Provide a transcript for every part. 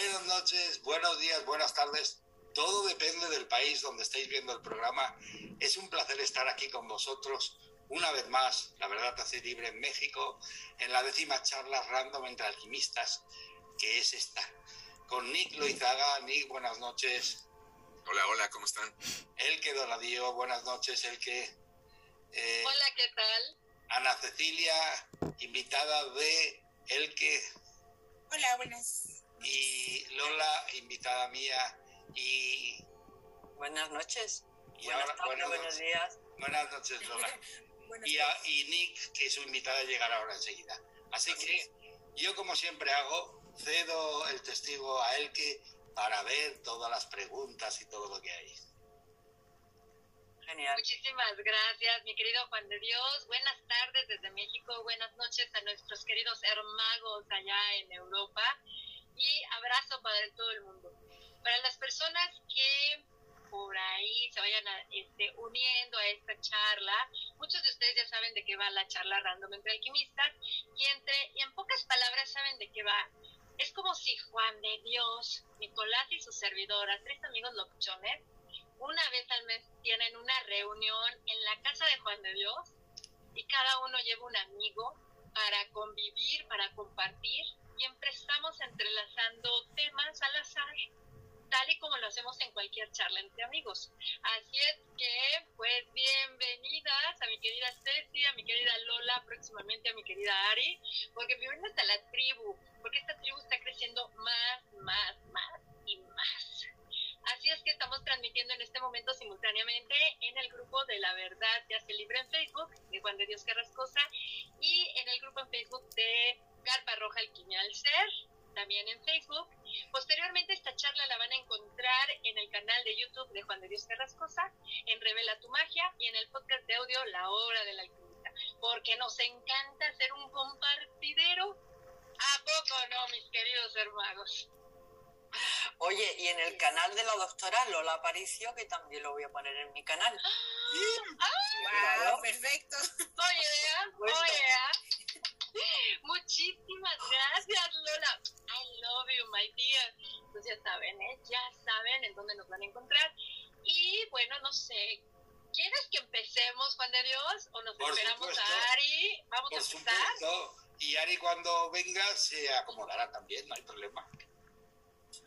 Buenas noches, buenos días, buenas tardes. Todo depende del país donde estéis viendo el programa. Es un placer estar aquí con vosotros una vez más, la verdad hace libre en México, en la décima charla random entre alquimistas, que es esta. Con Nick Loizaga. Nick, buenas noches. Hola, hola, ¿cómo están? Elke Doradío, buenas noches, Elke. Eh, hola, ¿qué tal? Ana Cecilia, invitada de Elke. Hola, buenas. Y Lola, invitada mía. Y. Buenas noches. Y buenas tardes, buenos días. Buenas noches, Lola. y, y, Nick, que su invitada llegará ahora enseguida. Así que yo, como siempre hago, cedo el testigo a Elke para ver todas las preguntas y todo lo que hay. Genial. Muchísimas gracias, mi querido Juan de Dios. Buenas tardes desde México, buenas noches a nuestros queridos hermagos allá en Europa y abrazo para todo el mundo. Para las personas que por ahí se vayan este, uniendo a esta charla, muchos de ustedes ya saben de qué va la charla random entre alquimistas y, entre, y en pocas palabras saben de qué va es como si Juan de Dios, Nicolás y su servidora, tres amigos locuchones, una vez al mes tienen una reunión en la casa de Juan de Dios y cada uno lleva un amigo para convivir, para compartir. Siempre estamos entrelazando temas al azar tal y como lo hacemos en cualquier charla entre amigos. Así es que, pues, bienvenidas a mi querida Ceci, a mi querida Lola, próximamente a mi querida Ari, porque bienvenidas a la tribu, porque esta tribu está creciendo más, más, más y más. Así es que estamos transmitiendo en este momento simultáneamente en el grupo de La Verdad ya se libre en Facebook, de Juan de Dios Carrascosa, y en el grupo en Facebook de Carpa Roja Alquimia al Ser, también en Facebook. Posteriormente esta charla la van a encontrar en el canal de YouTube de Juan de Dios Carrascosa, en Revela tu Magia y en el podcast de audio La Hora del Alquimista, porque nos encanta ser un compartidero. ¿A poco no, mis queridos hermanos? Oye, y en el canal de la doctora Lola Aparicio, que también lo voy a poner en mi canal. ¡Ah! perfecto. Oye, oye. Muchísimas gracias, Lola. I love you, my dear. Pues ya saben, ¿eh? Ya saben en dónde nos van a encontrar. Y bueno, no sé, ¿quieres que empecemos, Juan de Dios? ¿O nos esperamos a Ari? Vamos a empezar. Supuesto. Y Ari cuando venga se acomodará también, no hay problema.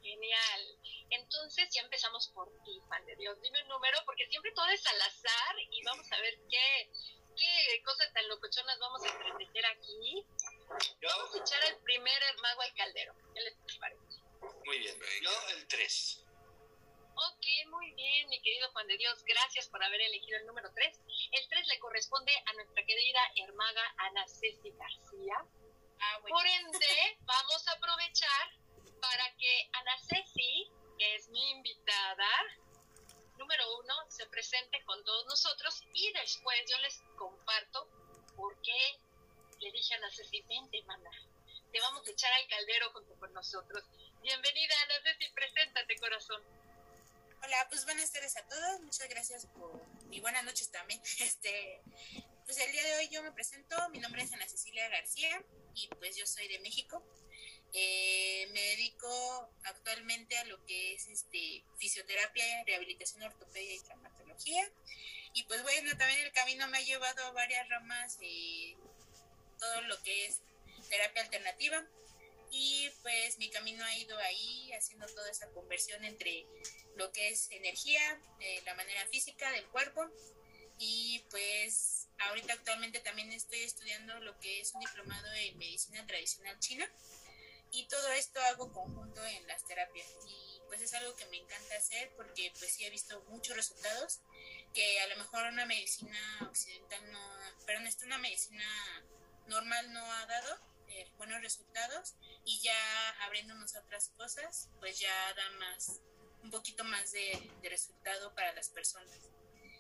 Genial. Entonces ya empezamos por ti, Juan de Dios. Dime un número, porque siempre todo es al azar y vamos a ver qué, qué cosas tan locochonas vamos a entretener aquí. Vamos a echar el primer mago al caldero. ¿Qué les parece? Muy bien. Yo el 3. Ok, muy bien, mi querido Juan de Dios. Gracias por haber elegido el número 3. El 3 le corresponde a nuestra querida hermaga Ana Ceci García. Ah, por ende, vamos a aprovechar para que Ana Ceci, que es mi invitada, número uno, se presente con todos nosotros y después yo les comparto por qué le dije a Ana Ceci, vente, mana, te vamos a echar al caldero junto con nosotros. Bienvenida, Ana Ceci, preséntate, corazón. Hola, pues buenas tardes a todos, muchas gracias por y buenas noches también. Este, pues el día de hoy yo me presento, mi nombre es Ana Cecilia García y pues yo soy de México. Eh, me dedico actualmente a lo que es este fisioterapia, rehabilitación ortopedia y traumatología. Y pues bueno, también el camino me ha llevado a varias ramas de todo lo que es terapia alternativa. Y pues mi camino ha ido ahí haciendo toda esa conversión entre lo que es energía, eh, la manera física del cuerpo. Y pues ahorita actualmente también estoy estudiando lo que es un diplomado en medicina tradicional china y todo esto hago conjunto en las terapias y pues es algo que me encanta hacer porque pues sí he visto muchos resultados que a lo mejor una medicina occidental no, perdón, una medicina normal no ha dado eh, buenos resultados y ya abriéndonos a otras cosas pues ya da más, un poquito más de, resultado para las personas.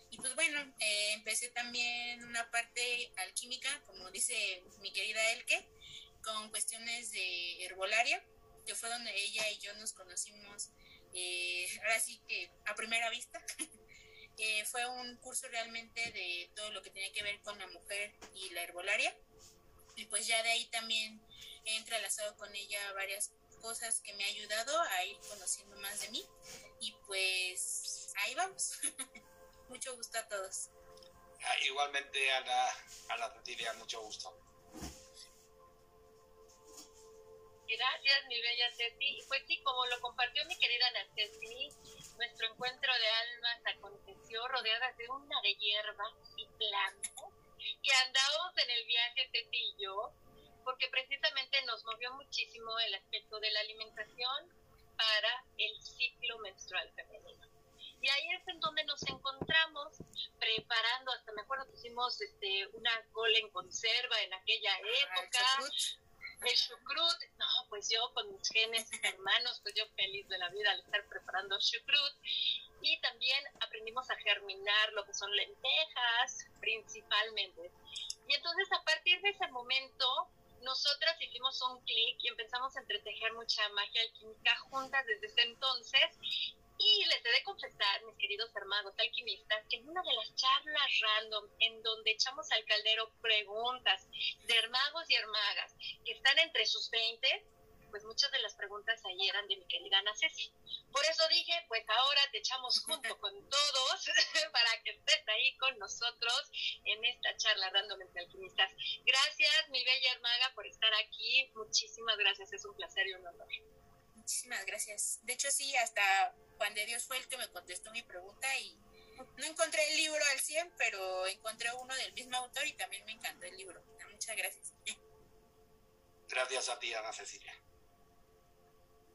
Y pues bueno, eh, empecé también una parte alquímica, como dice mi querida Elke, con cuestiones de herbolaria, que fue donde ella y yo nos conocimos, eh, ahora sí que a primera vista. eh, fue un curso realmente de todo lo que tenía que ver con la mujer y la herbolaria. Y pues ya de ahí también he entrelazado con ella varias cosas que me ha ayudado a ir conociendo más de mí. Y pues ahí vamos. mucho gusto a todos. Ah, igualmente, Ana, Ana Cecilia, mucho gusto. Gracias, mi bella Ceci. Pues sí, como lo compartió mi querida Ana Ceci, nuestro encuentro de almas aconteció rodeadas de una de hierba y plantas que andamos en el viaje Ceci y yo, porque precisamente nos movió muchísimo el aspecto de la alimentación para el ciclo menstrual femenino. Y ahí es en donde nos encontramos preparando, hasta me acuerdo que hicimos este, una cola en conserva en aquella época. El chucrut, no, pues yo con mis genes hermanos, pues yo feliz de la vida al estar preparando chucrut. Y también aprendimos a germinar lo que son lentejas, principalmente. Y entonces a partir de ese momento, nosotras hicimos un clic y empezamos a entretejer mucha magia alquímica juntas desde ese entonces. Y les he de confesar, mis queridos hermanos alquimistas, que en una de las charlas random en donde echamos al caldero preguntas de hermagos y hermagas que están entre sus 20, pues muchas de las preguntas ahí eran de mi querida Ana Ceci. Por eso dije, pues ahora te echamos junto con todos para que estés ahí con nosotros en esta charla random entre alquimistas. Gracias, mi bella hermaga, por estar aquí. Muchísimas gracias, es un placer y un honor. Muchísimas gracias. De hecho, sí, hasta Juan de Dios fue el que me contestó mi pregunta y no encontré el libro al 100, pero encontré uno del mismo autor y también me encantó el libro. Muchas gracias. Gracias a ti, Ana Cecilia.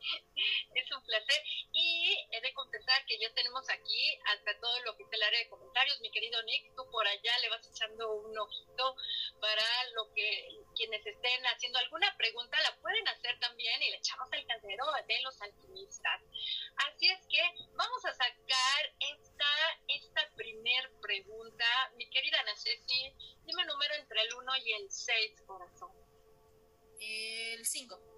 Es un placer. Y he de confesar que ya tenemos aquí hasta todo lo que es el área de comentarios. Mi querido Nick, tú por allá le vas echando un ojito para lo que quienes estén haciendo alguna pregunta la pueden hacer también y le echamos el caldero de los alquimistas. Así es que vamos a sacar esta, esta primer pregunta. Mi querida Ana dime el número entre el 1 y el 6, corazón. El 5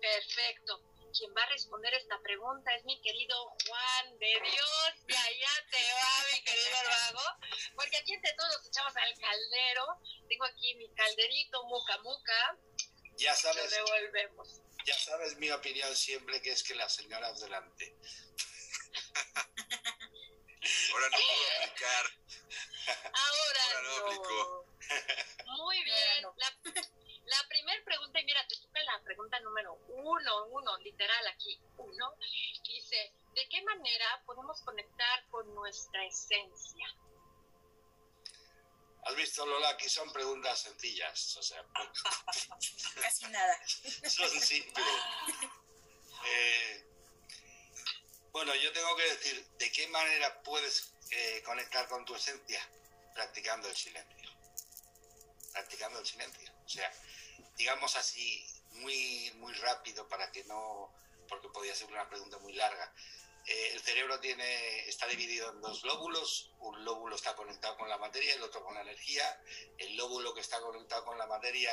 perfecto. Quien va a responder esta pregunta es mi querido Juan de Dios. Y allá te va, mi querido hermano. Porque aquí entre todos echamos al caldero. Tengo aquí mi calderito muca muca. Ya sabes. Lo devolvemos. Ya sabes mi opinión siempre que es que la señora delante. Ahora no puedo aplicar. Ahora, Ahora no, aplico. Muy bien. La, la primera pregunta, y mira, te la pregunta número uno, uno, literal aquí, uno, dice, ¿de qué manera podemos conectar con nuestra esencia? ¿Has visto, Lola? Aquí son preguntas sencillas, o sea, casi nada. son simples. Eh, bueno, yo tengo que decir, ¿de qué manera puedes eh, conectar con tu esencia? Practicando el silencio. Practicando el silencio. O sea, digamos así, muy, muy rápido para que no, porque podría ser una pregunta muy larga. Eh, el cerebro tiene, está dividido en dos lóbulos, un lóbulo está conectado con la materia, el otro con la energía. El lóbulo que está conectado con la materia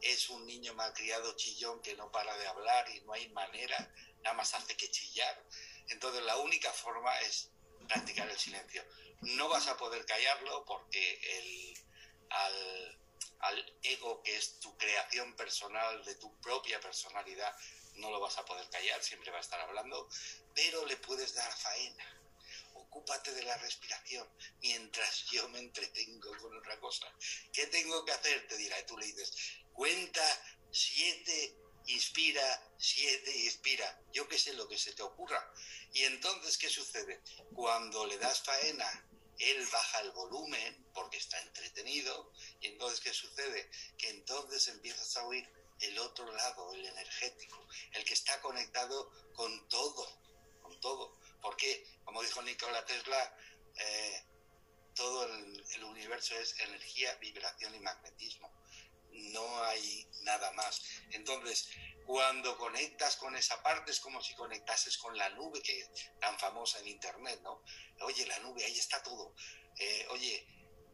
es un niño malcriado chillón que no para de hablar y no hay manera, nada más hace que chillar. Entonces la única forma es practicar el silencio. No vas a poder callarlo porque el, al, al ego que es tu creación personal, de tu propia personalidad, no lo vas a poder callar, siempre va a estar hablando, pero le puedes dar faena. Ocúpate de la respiración mientras yo me entretengo con otra cosa. ¿Qué tengo que hacer? Te dirá, y tú le dices, cuenta siete, inspira, siete, inspira. Yo qué sé lo que se te ocurra. Y entonces, ¿qué sucede? Cuando le das faena él baja el volumen porque está entretenido y entonces ¿qué sucede? Que entonces empiezas a oír el otro lado, el energético, el que está conectado con todo, con todo. Porque, como dijo Nikola Tesla, eh, todo el, el universo es energía, vibración y magnetismo. No hay nada más. Entonces, cuando conectas con esa parte es como si conectases con la nube que es tan famosa en internet, ¿no? Oye, la nube, ahí está todo. Eh, oye,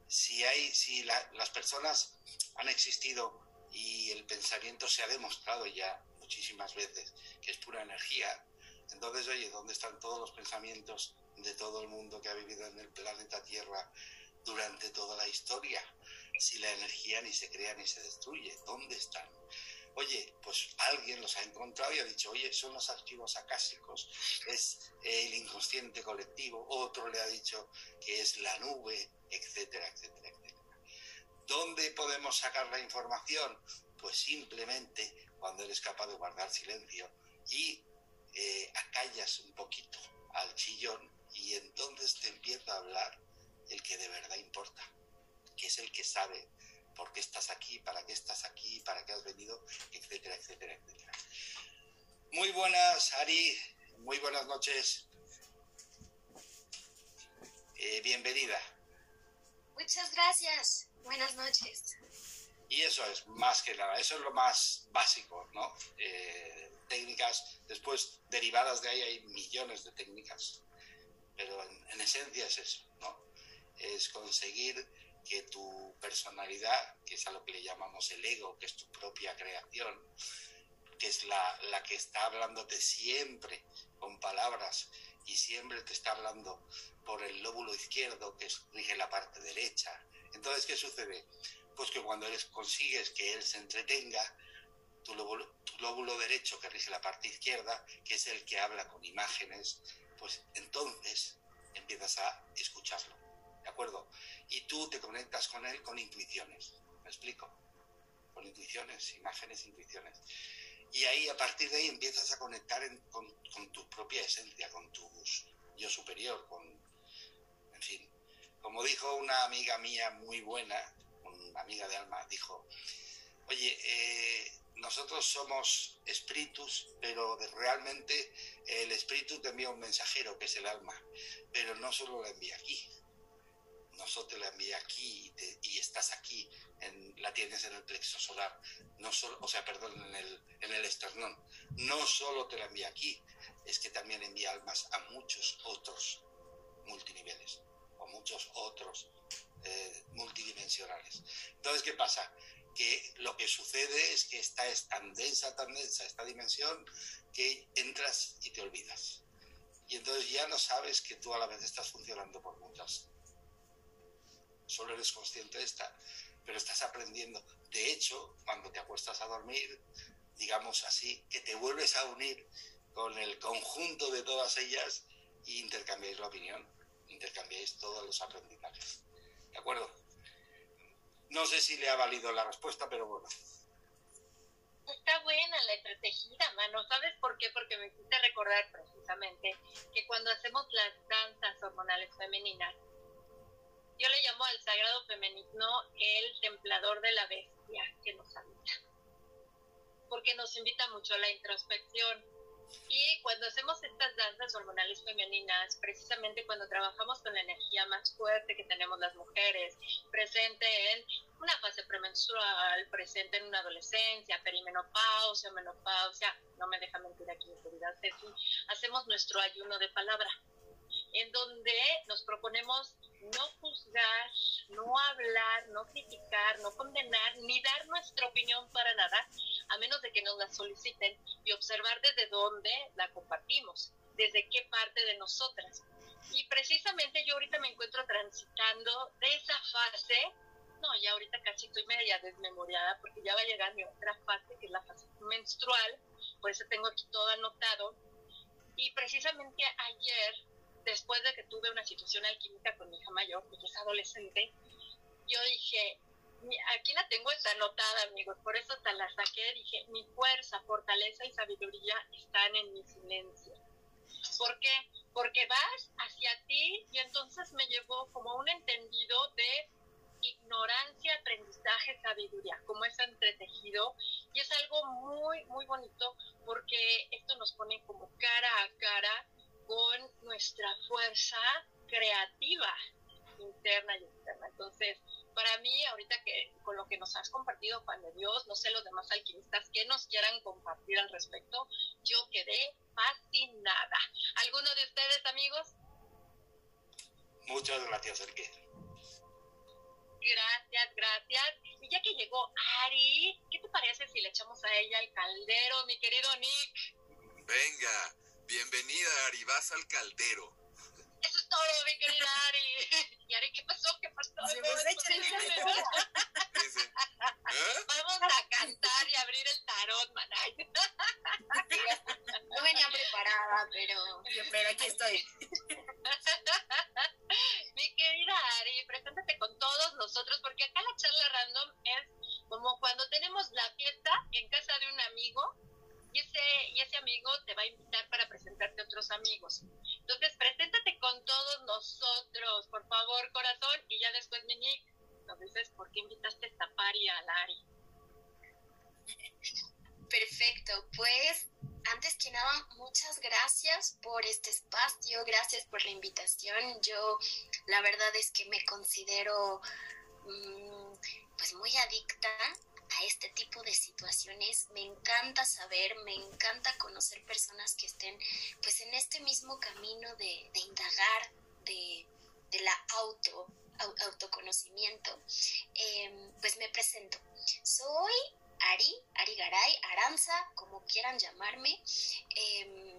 si hay, si la, las personas han existido y el pensamiento se ha demostrado ya muchísimas veces que es pura energía, entonces, oye, ¿dónde están todos los pensamientos de todo el mundo que ha vivido en el planeta Tierra durante toda la historia? Si la energía ni se crea ni se destruye, ¿dónde están? Oye, pues alguien los ha encontrado y ha dicho, oye, son los archivos acásicos, es el inconsciente colectivo, otro le ha dicho que es la nube, etcétera, etcétera, etcétera. ¿Dónde podemos sacar la información? Pues simplemente cuando eres capaz de guardar silencio y eh, acallas un poquito al chillón y entonces te empieza a hablar el que de verdad importa, que es el que sabe por qué estás aquí, para qué estás aquí, para qué has venido, etcétera, etcétera, etcétera. Muy buenas, Ari, muy buenas noches. Eh, bienvenida. Muchas gracias. Buenas noches. Y eso es más que nada, eso es lo más básico, ¿no? Eh, técnicas, después derivadas de ahí hay millones de técnicas, pero en, en esencia es eso, ¿no? Es conseguir que tu personalidad, que es a lo que le llamamos el ego, que es tu propia creación, que es la, la que está hablándote siempre con palabras y siempre te está hablando por el lóbulo izquierdo, que rige la parte derecha. Entonces, ¿qué sucede? Pues que cuando consigues que él se entretenga, tu lóbulo derecho, que rige la parte izquierda, que es el que habla con imágenes, pues entonces empiezas a escucharlo. ¿De acuerdo? Y tú te conectas con él con intuiciones. ¿Me explico? Con intuiciones, imágenes, intuiciones. Y ahí, a partir de ahí, empiezas a conectar con, tu propia esencia, con tu yo superior, con, en fin. Como dijo una amiga mía muy buena, una amiga de alma, dijo, oye, eh, nosotros somos espíritus, pero realmente el espíritu te envía un mensajero, que es el alma, pero no solo la envía aquí, nosotros la envía aquí y, estás aquí, en, la tienes en el plexo solar, no solo, o sea, perdón, en el, en el esternón, no solo te la envía aquí, es que también envía almas a muchos otros multiniveles o muchos otros eh, multidimensionales. Entonces, ¿qué pasa? Que lo que sucede es que esta es tan densa, tan densa esta dimensión, que entras y te olvidas. Y entonces ya no sabes que tú a la vez estás funcionando por muchas. Solo eres consciente de esta, pero estás aprendiendo. De hecho, cuando te acuestas a dormir, digamos así, que te vuelves a unir con el conjunto de todas ellas e intercambiáis la opinión, intercambiáis todos los aprendizajes. ¿De acuerdo? No sé si le ha valido la respuesta, pero bueno. Está buena la entretejida, mano. ¿Sabes por qué? Porque me hiciste recordar precisamente que cuando hacemos las danzas hormonales femeninas, yo le llamo al sagrado femenino el templador de la bestia que nos habita. Porque nos invita mucho a la introspección. Y cuando hacemos estas danzas hormonales femeninas, precisamente cuando trabajamos con la energía más fuerte que tenemos las mujeres, presente en una fase premenstrual, presente en una adolescencia, perimenopausia, menopausia, no me deja mentir aquí mi querida Ceci, hacemos nuestro ayuno de palabra, en donde nos proponemos no juzgar, no hablar, no criticar, no condenar, ni dar nuestra opinión para nada, a menos de que nos la soliciten y observar desde dónde la compartimos, desde qué parte de nosotras. Y precisamente yo ahorita me encuentro transitando de esa fase no, ya ahorita casi estoy media desmemoriada porque ya va a llegar mi otra fase, que es la fase menstrual, por eso tengo aquí todo anotado. Y precisamente ayer, después de que tuve una situación alquímica con mi hija mayor, que es adolescente, yo dije, aquí la tengo está anotada, amigos, por eso hasta la saqué, dije, mi fuerza, fortaleza y sabiduría están en mi silencio. ¿Por qué? Porque vas hacia ti y entonces me llevó como un entendido de ignorancia, aprendizaje, sabiduría, como es entretejido. Y es algo muy, muy bonito porque esto nos pone como cara a cara con nuestra fuerza creativa interna y externa. Entonces, para mí, ahorita que con lo que nos has compartido, Juan de Dios, no sé los demás alquimistas que nos quieran compartir al respecto, yo quedé fascinada. ¿Alguno de ustedes, amigos? Muchas gracias, Enrique. Gracias, gracias. Y ya que llegó Ari, ¿qué te parece si le echamos a ella el caldero, mi querido Nick? Venga, Bienvenida, Ari, vas al caldero. Eso es todo, mi querida Ari. ¿Y Ari qué pasó? ¿Qué pasó? Pues, ¿Eh?". Vamos a cantar y abrir el tarot, manay. No venía preparada, pero... Pero aquí estoy. Mi querida Ari, preséntate con todos nosotros, porque acá la charla random es como cuando tenemos la fiesta en casa de un amigo y ese, y ese amigo te va a invitar para presentarte a otros amigos. Entonces, preséntate con todos nosotros, por favor, corazón, y ya después, nos dices por qué invitaste esta pari a la Ari. Perfecto, pues antes que nada, muchas gracias por este espacio, gracias por la invitación. Yo la verdad es que me considero mm, pues muy adicta a este tipo de situaciones. Me encanta saber, me encanta conocer personas que estén pues en este mismo camino de, indagar, de, de la auto, au- autoconocimiento. Em, pues me presento. Soy Ari, Ari Garay, Aranza, como quieran llamarme. Em,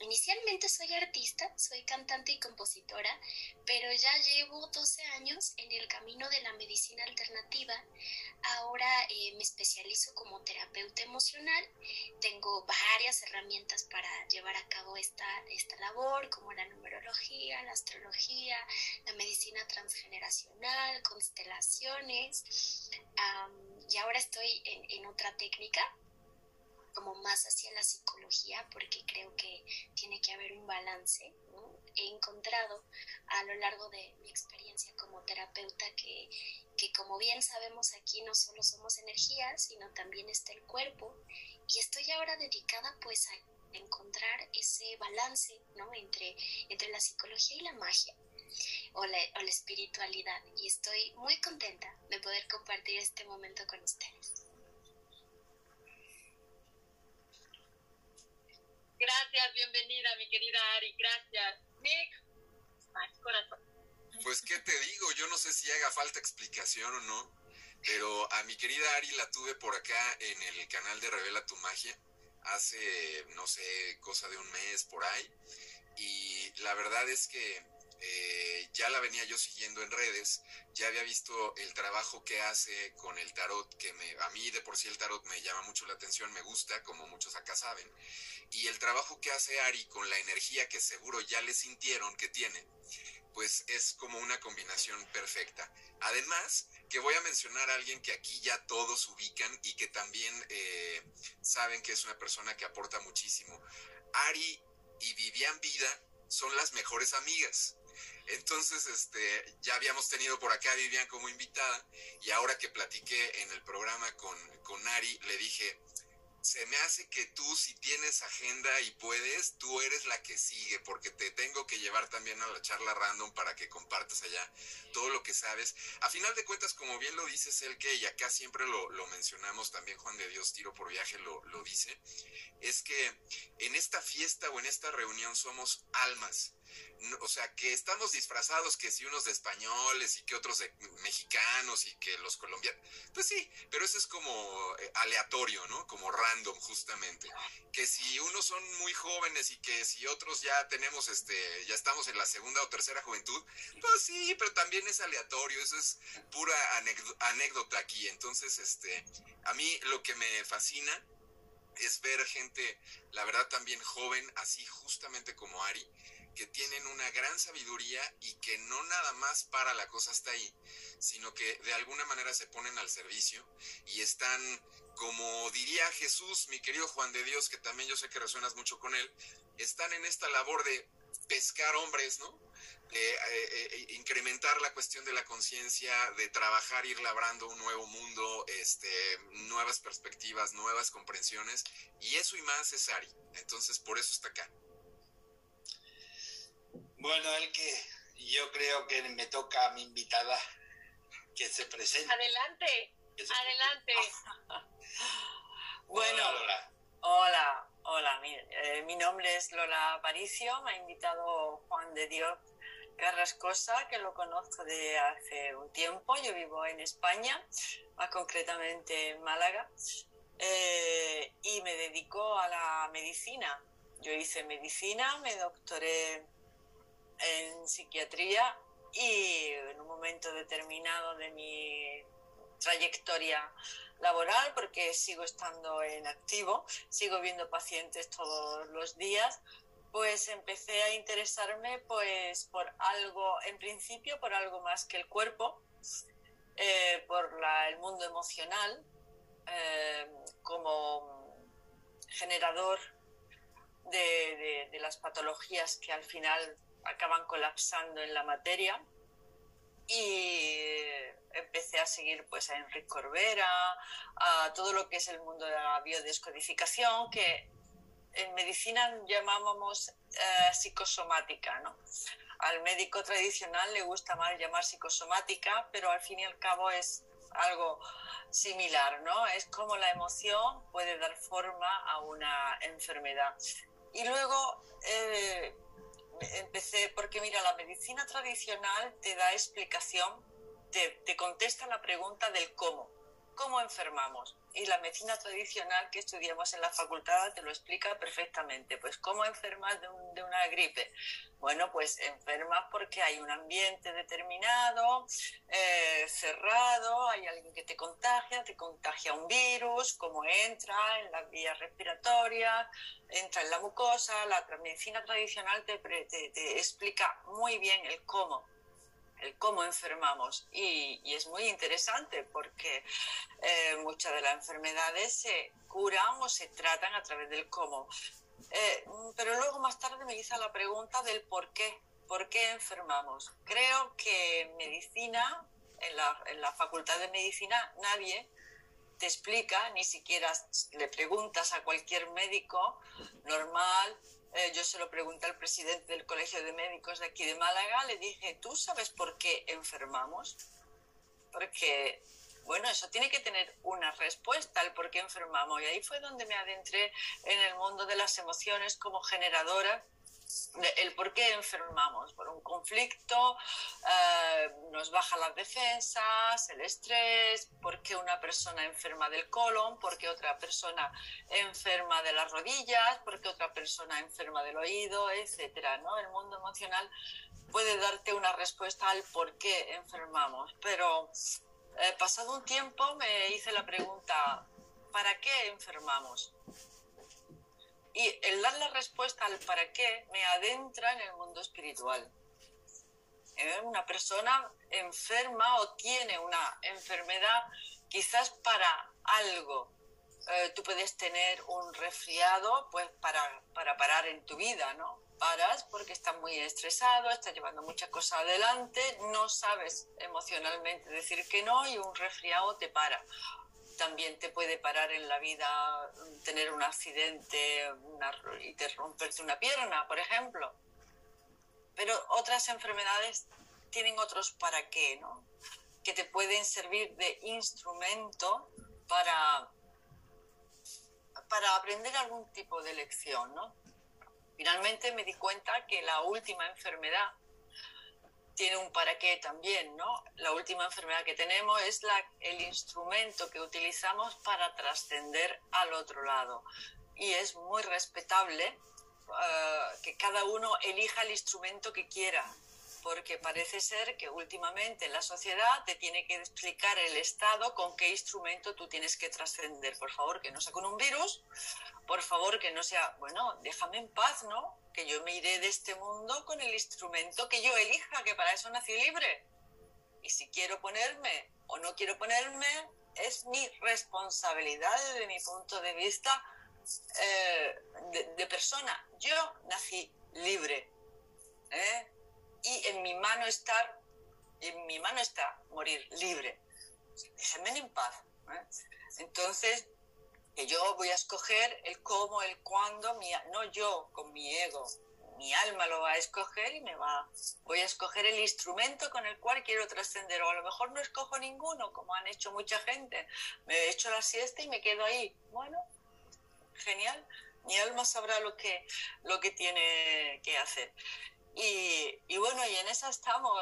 inicialmente soy artista, soy cantante y compositora, pero ya llevo 12 años en el camino de la medicina alternativa. Ahora eh, me especializo como terapeuta emocional. Tengo varias herramientas para llevar a cabo esta, esta labor, como la numerología, la astrología, la medicina transgeneracional, constelaciones. Am, y ahora estoy en, en otra técnica, como más hacia la psicología, porque creo que tiene que haber un balance. ¿no? He encontrado a lo largo de mi experiencia como terapeuta que, que, como bien sabemos aquí, no solo somos energías, sino también está el cuerpo. Y estoy ahora dedicada pues a encontrar ese balance ¿no? entre, entre la psicología y la magia. O la, o la, espiritualidad y estoy muy contenta de poder compartir este momento con ustedes. Gracias, bienvenida mi querida Ari, gracias. Nick, corazón. Pues qué te digo, yo no sé si haga falta explicación o no, pero a mi querida Ari la tuve por acá en el canal de Revela tu Magia hace, no sé, cosa de un mes por ahí. Y la verdad es que eh, ya la venía yo siguiendo en redes, ya había visto el trabajo que hace con el tarot, que me, a mí de por sí el tarot me llama mucho la atención, me gusta, como muchos acá saben, y el trabajo que hace Ari con la energía que seguro ya le sintieron que tiene, pues es como una combinación perfecta. Además, que voy a mencionar a alguien que aquí ya todos ubican y que también eh, saben que es una persona que aporta muchísimo. Ari y Vivian Vida son las mejores amigas. Entonces, este, ya habíamos tenido por acá a Vivian como invitada y ahora que platiqué en el programa con, con Ari, le dije, se me hace que tú si tienes agenda y puedes, tú eres la que sigue, porque te tengo que llevar también a la charla random para que compartas allá todo lo que sabes. A final de cuentas, como bien lo dices, el que, y acá siempre lo, lo mencionamos, también Juan de Dios Tiro por Viaje lo, lo dice, es que en esta fiesta o en esta reunión somos almas. O sea, que estamos disfrazados, que si unos de españoles y que otros de mexicanos y que los colombianos. Pues sí, pero eso es como eh, aleatorio, ¿no? Como justamente. Que si unos son muy jóvenes y que si otros ya tenemos, este, ya estamos en la segunda o tercera juventud, pues sí, pero también es aleatorio, eso es pura anécdota aquí. Entonces, este, a mí lo que me fascina es ver gente, la verdad, también joven, así justamente como Ari, que tienen una gran sabiduría y que no nada más para la cosa hasta ahí, sino que de alguna manera se ponen al servicio y están, como diría Jesús, mi querido Juan de Dios, que también yo sé que resuenas mucho con él, están en esta labor de pescar hombres, ¿no? De eh, eh, incrementar la cuestión de la conciencia, de trabajar, ir labrando un nuevo mundo, este, nuevas perspectivas, nuevas comprensiones, y eso y más es Ari. Entonces, por eso está acá. Bueno, el que yo creo que me toca a mi invitada que se presente. Adelante, adelante. bueno, Hola, Lola. hola, hola, mi, eh, mi, nombre es Lola Aparicio, me ha invitado Juan de Dios Carrascosa, que lo conozco de hace un tiempo, yo vivo en España, más concretamente en Málaga, eh, y me dedico a la medicina. Yo hice medicina, me doctoré en psiquiatría y en un momento determinado de mi trayectoria laboral, porque sigo estando en activo, sigo viendo pacientes todos los días, pues empecé a interesarme pues por algo, en principio por algo más que el cuerpo, eh, por el mundo emocional, eh, como generador de, las patologías que al final acaban colapsando en la materia. Y empecé a seguir pues a Enrique Corbera, a todo lo que es el mundo de la biodescodificación, que en medicina llamábamos eh, psicosomática, ¿no? Al médico tradicional le gusta más llamar psicosomática, pero al fin y al cabo es algo similar, ¿no? Es como la emoción puede dar forma a una enfermedad. Y luego eh, empecé, porque mira, la medicina tradicional te da explicación, te, te contesta la pregunta del cómo cómo enfermamos. Y la medicina tradicional que estudiamos en la facultad te lo explica perfectamente. Pues, ¿cómo enfermas de, una gripe? Bueno, pues enfermas porque hay un ambiente determinado, eh, cerrado, hay alguien que te contagia, te contagia un virus, cómo entra en las vías respiratorias, entra en la mucosa. La medicina tradicional te explica muy bien el cómo el cómo enfermamos. Y, es muy interesante porque eh, muchas de las enfermedades se curan o se tratan a través del cómo. Eh, pero luego más tarde me hizo la pregunta del por qué, por qué enfermamos. Creo que medicina, en la, en la facultad de medicina, nadie te explica, ni siquiera le preguntas a cualquier médico normal eh, yo se lo pregunté al presidente del Colegio de Médicos de aquí de Málaga, le dije, ¿tú sabes por qué enfermamos? Porque, bueno, eso tiene que tener una respuesta, el por qué enfermamos. Y ahí fue donde me adentré en el mundo de las emociones como generadora el por qué enfermamos, por un conflicto, eh, nos baja las defensas, el estrés, por qué una persona enferma del colon, por qué otra persona enferma de las rodillas, por qué otra persona enferma del oído, etcétera, ¿no? El mundo emocional puede darte una respuesta al por qué enfermamos, pero eh, pasado un tiempo me hice la pregunta, ¿para qué enfermamos? Y el dar la respuesta al para qué me adentra en el mundo espiritual. ¿Eh? Una persona enferma o tiene una enfermedad quizás para algo. Eh, tú puedes tener un resfriado pues para, para parar en tu vida, ¿no? Paras porque estás muy estresado, estás llevando muchas cosas adelante, no sabes emocionalmente decir que no y un resfriado te para también te puede parar en la vida tener un accidente y te romperte una pierna, por ejemplo. Pero otras enfermedades tienen otros para qué, ¿no? Que te pueden servir de instrumento para, para aprender algún tipo de lección, ¿no? Finalmente me di cuenta que la última enfermedad tiene un para qué también, ¿no? La última enfermedad que tenemos es el instrumento que utilizamos para trascender al otro lado. Y es muy respetable eh, que cada uno elija el instrumento que quiera, porque parece ser que últimamente la sociedad te tiene que explicar el Estado con qué instrumento tú tienes que trascender. Por favor, que no sea con un virus, por favor, que no sea, bueno, déjame en paz, ¿no? Que yo me iré de este mundo con el instrumento que yo elija, que para eso nací libre. Y si quiero ponerme o no quiero ponerme, es mi responsabilidad desde mi punto de vista eh, de, persona. Yo nací libre. ¿eh? Y en mi mano estar, en mi mano está morir libre. Déjenme en paz. ¿eh? Entonces, que yo voy a escoger el cómo, el cuándo, no yo con mi ego, mi alma lo va a escoger y me va, voy a escoger el instrumento con el cual quiero trascender, o a lo mejor no escojo ninguno, como han hecho mucha gente, me he hecho la siesta y me quedo ahí, bueno, genial, mi alma sabrá lo que, lo que tiene que hacer. Y, bueno, y en esa estamos,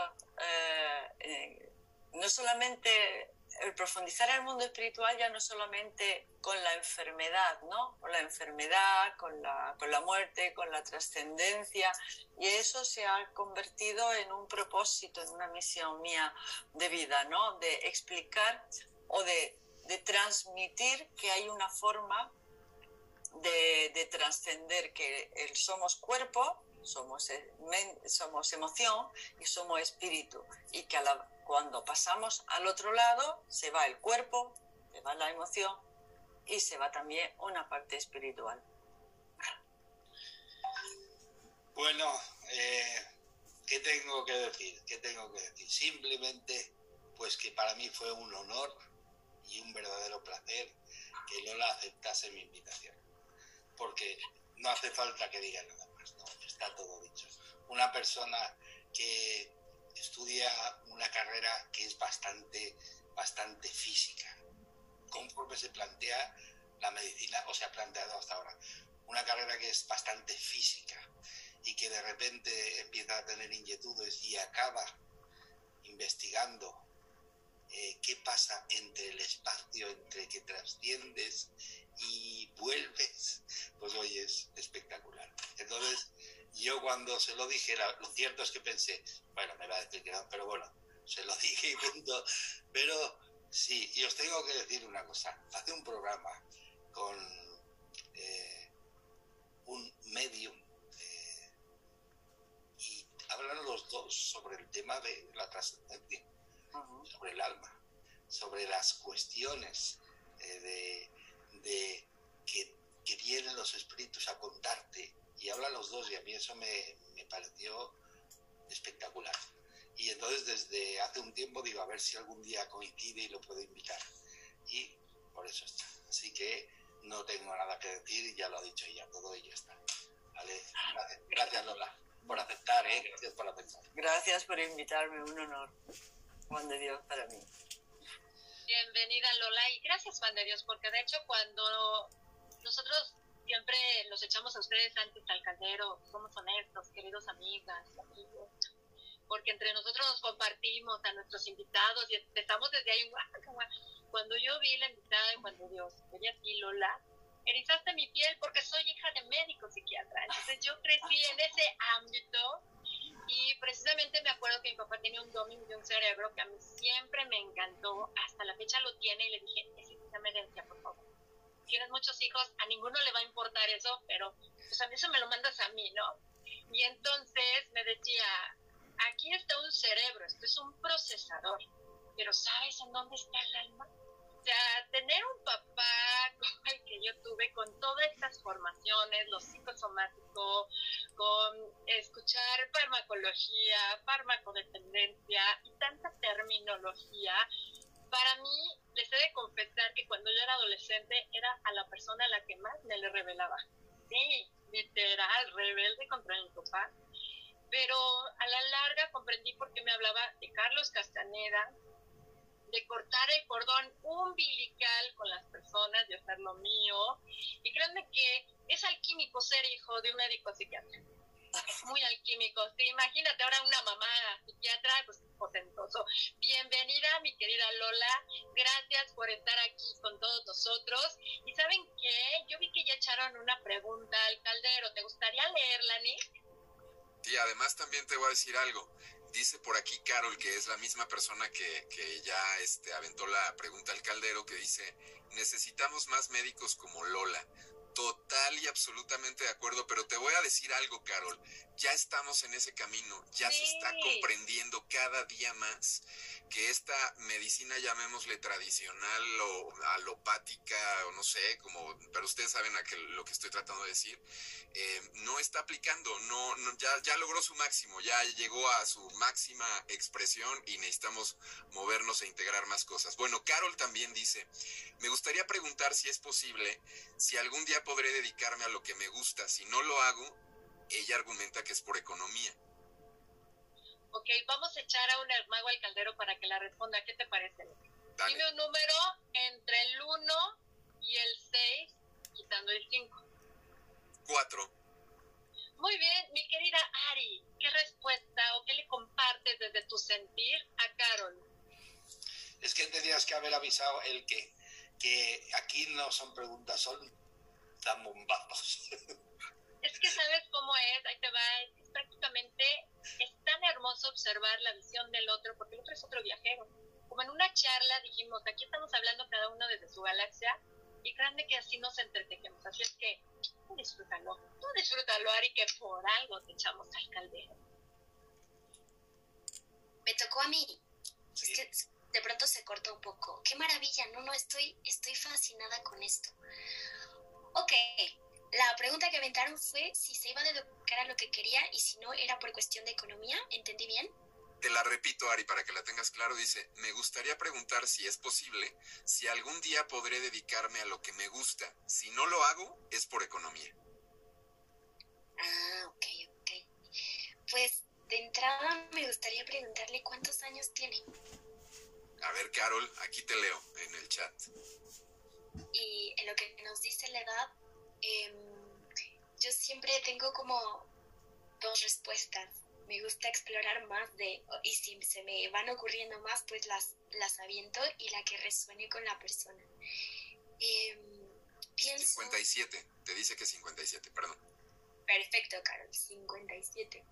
eh, no solamente el profundizar en el mundo espiritual ya no solamente con la enfermedad, ¿no? Con la enfermedad, con la, con la muerte, con la trascendencia. Y eso se ha convertido en un propósito, en una misión mía de vida, ¿no? De explicar o de, de transmitir que hay una forma de, de trascender que somos cuerpo, somos, somos emoción y somos espíritu. Y que cuando pasamos al otro lado se va el cuerpo, se va la emoción y se va también una parte espiritual. Bueno, eh, ¿qué tengo que decir? ¿Qué tengo que decir? Simplemente, pues que para mí fue un honor y un verdadero placer que Lola aceptase mi invitación. Porque no hace falta que diga nada más, no, está todo dicho. Una persona que estudia una carrera que es bastante, bastante física, conforme se plantea la medicina o se ha planteado hasta ahora. Una carrera que es bastante física, y que de repente empieza a tener inquietudes y acaba investigando eh, qué pasa entre el espacio entre que trasciendes y vuelves, pues hoy es espectacular. Entonces, yo cuando se lo dije, lo cierto es que pensé, bueno, me va a decir que no, pero bueno, se lo dije y punto. Pero sí, y os tengo que decir una cosa, hace un programa con eh, un medium hablan los dos sobre el tema de la trascendencia, sobre el alma, sobre las cuestiones eh, de, que, vienen los espíritus a contarte. Y hablan los dos y a mí eso me, me pareció espectacular. Y entonces desde hace un tiempo digo, a ver si algún día coincide y lo puedo invitar. Y por eso está. Así que no tengo nada que decir, ya lo ha dicho ella, todo y ya está. Vale, gracias Lola por aceptar, ¿eh? Gracias por aceptar. Gracias por invitarme, un honor. Juan de Dios para mí. Bienvenida Lola y gracias Juan de Dios, porque de hecho cuando nosotros siempre los echamos a ustedes antes al caldero, somos honestos, queridos amigas, amigos, porque entre nosotros nos compartimos a nuestros invitados y empezamos desde ahí, cuando yo vi la invitada de Juan de Dios, ella sí, Lola, erizaste mi piel porque soy hija de médico psiquiatra. Entonces yo crecí en ese ámbito y precisamente me acuerdo que mi papá tenía un dominio de un cerebro que a mí siempre me encantó, hasta la fecha lo tiene y le dije, herencia, por favor. Tienes muchos hijos, a ninguno le va a importar eso, pero pues a mí eso me lo mandas a mí, ¿no? Y entonces me decía, aquí está un cerebro, esto es un procesador, pero ¿sabes en dónde está el alma? sea, tener un papá como el que yo tuve, con todas estas formaciones, lo psicosomático, con escuchar farmacología, farmacodependencia y tanta terminología, para mí, les he de confesar que cuando yo era adolescente era a la persona a la que más me le revelaba. Sí, literal, rebelde contra mi papá. Pero a la larga comprendí por qué me hablaba de Carlos Castaneda, de cortar el cordón umbilical con las personas, de hacer lo mío. Y créanme que es alquímico ser hijo de un médico psiquiatra. Muy alquímico. imagínate ahora una mamá psiquiatra, pues potentoso. Bienvenida, mi querida Lola. Gracias por estar aquí con todos nosotros. Y saben qué, yo vi que ya echaron una pregunta al caldero. ¿Te gustaría leerla, Nick? Y además también te voy a decir algo. Dice por aquí Carol, que es la misma persona que, que ya este, aventó la pregunta al caldero, que dice, necesitamos más médicos como Lola. Total y absolutamente de acuerdo, pero te voy a decir algo, Carol. Ya estamos en ese camino, ya se está comprendiendo cada día más que esta medicina, llamémosle tradicional o alopática, o no sé, como, pero ustedes saben a lo que estoy tratando de decir, eh, no está aplicando, no, ya, ya logró su máximo, ya llegó a su máxima expresión y necesitamos movernos e integrar más cosas. Bueno, Carol también dice, me gustaría preguntar si es posible, si algún día podré dedicarme a lo que me gusta, si no lo hago, ella argumenta que es por economía. Ok, vamos a echar a un hermago al caldero para que la responda. ¿Qué te parece? Dime un número entre el 1 y el 6, quitando el 5. 4. Muy bien, mi querida Ari, ¿qué respuesta o qué le compartes desde tu sentir a Carol? Es que tendrías que haber avisado el que, que aquí no son preguntas, son tan bombazos. Es que sabes cómo es, ahí te va, es prácticamente, es tan hermoso observar la visión del otro, porque el otro es otro viajero. Como en una charla dijimos, aquí estamos hablando cada uno desde su galaxia, Y créanme que así nos entretejemos. Así es que tú disfrútalo, tú disfrútalo, Ari, que por algo te echamos al caldero. Me tocó a mí. Es que de pronto se cortó un poco. Qué maravilla, no, no, estoy, estoy fascinada con esto. Ok, la pregunta que aventaron fue si se iba a educar a lo que quería y si no era por cuestión de economía, ¿entendí bien? Te la repito, Ari, para que la tengas claro. Dice, me gustaría preguntar si es posible, si algún día podré dedicarme a lo que me gusta. Si no lo hago, es por economía. Ah, ok, ok. Pues de entrada me gustaría preguntarle cuántos años tiene. A ver, Carol, aquí te leo en el chat. Y en lo que nos dice la edad, em, yo siempre tengo como dos respuestas. Me gusta explorar más de, y si se me van ocurriendo más, pues las, las aviento y la que resuene con la persona. Em, pienso... 57, te dice que 57, perdón. Perfecto, Carol, 57.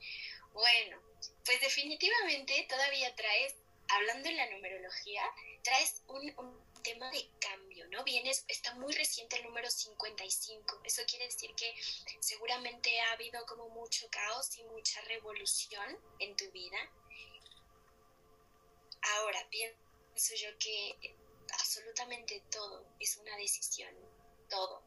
Bueno, pues definitivamente todavía traes hablando en la numerología, traes un, un, tema de cambio, ¿no? Vienes, está muy reciente el número 55. Eso quiere decir que seguramente ha habido como mucho caos y mucha revolución en tu vida. Ahora, pienso yo que absolutamente todo es una decisión, todo.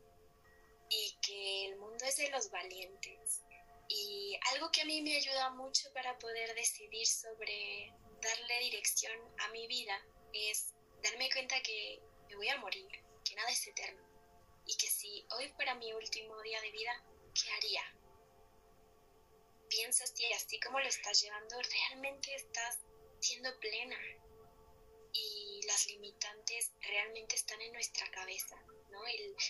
Y que el mundo es de los valientes. Y algo que a mí me ayuda mucho para poder decidir sobre darle dirección a mi vida es darme cuenta que me voy a morir, que nada es eterno y que si hoy fuera mi último día de vida, ¿qué haría? Piensas y así como lo estás llevando, realmente estás siendo plena y las limitantes realmente están en nuestra cabeza, ¿no?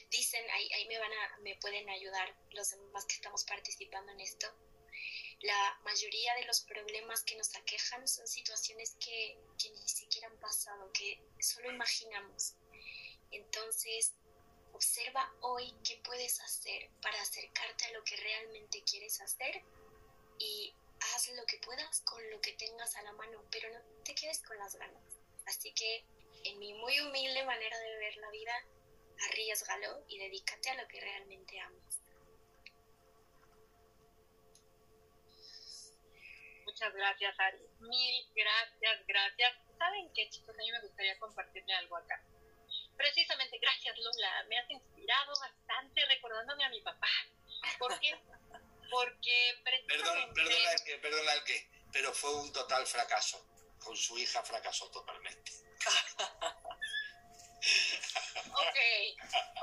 Dicen, ahí, ahí me van a, me pueden ayudar los demás que estamos participando en esto, la mayoría de los problemas que nos aquejan son situaciones que, que, ni siquiera han pasado, que solo imaginamos. Entonces, observa hoy qué puedes hacer para acercarte a lo que realmente quieres hacer y haz lo que puedas con lo que tengas a la mano, pero no te quedes con las ganas. Así que, en mi muy humilde manera de ver la vida, arriesgalo y dedícate a lo que realmente amas. Muchas gracias, Ari. Mil gracias, gracias. ¿Saben qué, chicos? A mí me gustaría compartirle algo acá. Precisamente, gracias, Lola. Me has inspirado bastante recordándome a mi papá. ¿Por qué? Porque Perdón, perdona el que, perdona el que, pero fue un total fracaso. Con su hija fracasó totalmente. ok,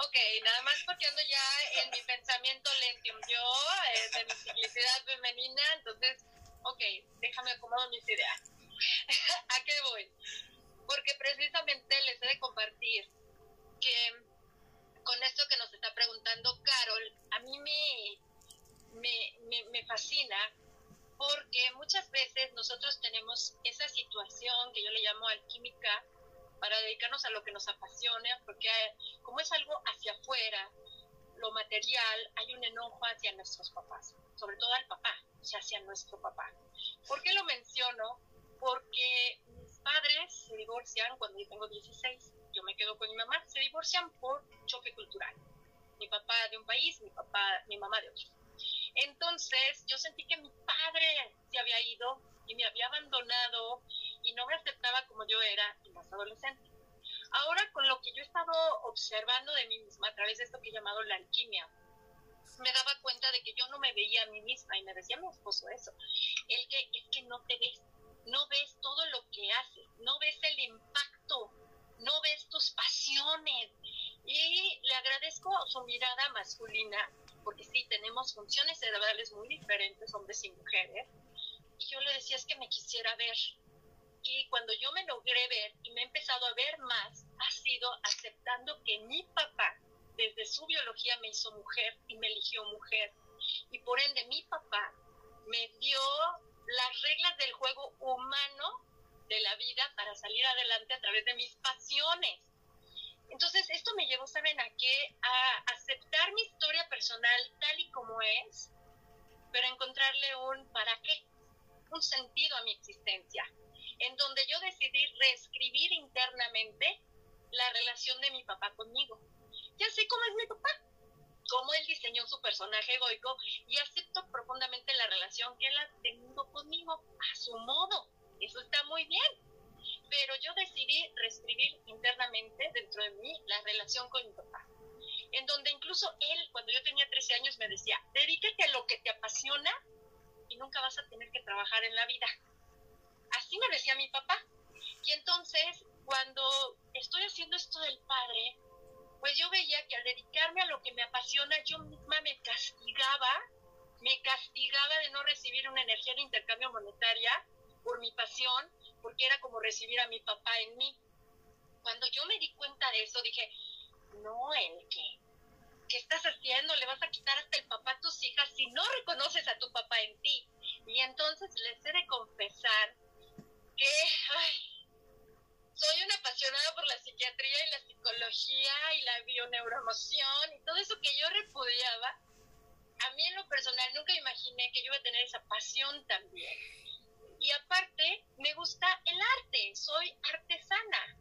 ok, nada más porque ando ya en mi pensamiento lentium. Yo, eh, de mi ciclicidad femenina, entonces ok, déjame acomodar mis ideas. ¿A qué voy? Porque precisamente les he de compartir que con esto que nos está preguntando Carol, a mí me, me, me, fascina porque muchas veces nosotros tenemos esa situación que yo le llamo alquímica para dedicarnos a lo que nos apasiona, porque como es algo hacia afuera, lo material, hay un enojo hacia nuestros papás, sobre todo al papá, sea, hacia nuestro papá. ¿Por qué lo menciono? Porque mis padres se divorcian cuando yo tengo 16, yo me quedo con mi mamá, se divorcian por choque cultural. Mi papá de un país, mi papá, mi mamá de otro. Entonces, yo sentí que mi padre se había ido y me había abandonado y no me aceptaba como yo era y más adolescente. Ahora, con lo que yo he estado observando de mí misma a través de esto que he llamado la alquimia, me daba cuenta de que yo no me veía a mí misma y me decía mi esposo eso, el que es que no te ves, no ves todo lo que haces, no ves el impacto, no ves tus pasiones. Y le agradezco su mirada masculina, porque sí, tenemos funciones cerebrales muy diferentes, hombres y mujeres. Y yo le decía, es que me quisiera ver, y cuando yo me logré ver y me he empezado a ver más, ha sido aceptando que mi papá, desde su biología, me hizo mujer y me eligió mujer. Y por ende, mi papá me dio las reglas del juego humano de la vida para salir adelante a través de mis pasiones. Entonces, esto me llevó, ¿saben a qué? A aceptar mi historia personal tal y como es, pero encontrarle un para qué, un sentido a mi existencia en donde yo decidí reescribir internamente la relación de mi papá conmigo y así como es mi papá, cómo él diseñó su personaje egoico y acepto profundamente la relación que él ha tenido conmigo a su modo. Eso está muy bien. Pero yo decidí reescribir internamente dentro de mí la relación con mi papá. En donde incluso él, cuando yo tenía 13 años, me decía, dedícate a lo que te apasiona y nunca vas a tener que trabajar en la vida. Así me decía mi papá. Y entonces, cuando estoy haciendo esto del padre, pues yo veía que al dedicarme a lo que me apasiona, yo misma me castigaba, me castigaba de no recibir una energía de intercambio monetaria por mi pasión, porque era como recibir a mi papá en mí. Cuando yo me di cuenta de eso, dije, no, ¿el qué? ¿Qué estás haciendo? Le vas a quitar hasta el papá a tus hijas si no reconoces a tu papá en ti. Y entonces les he de confesar que, ay, soy una apasionada por la psiquiatría y la psicología y la bioneuromoción y todo eso que yo repudiaba. A mí en lo personal nunca imaginé que yo iba a tener esa pasión también. Y aparte, me gusta el arte, soy artesana.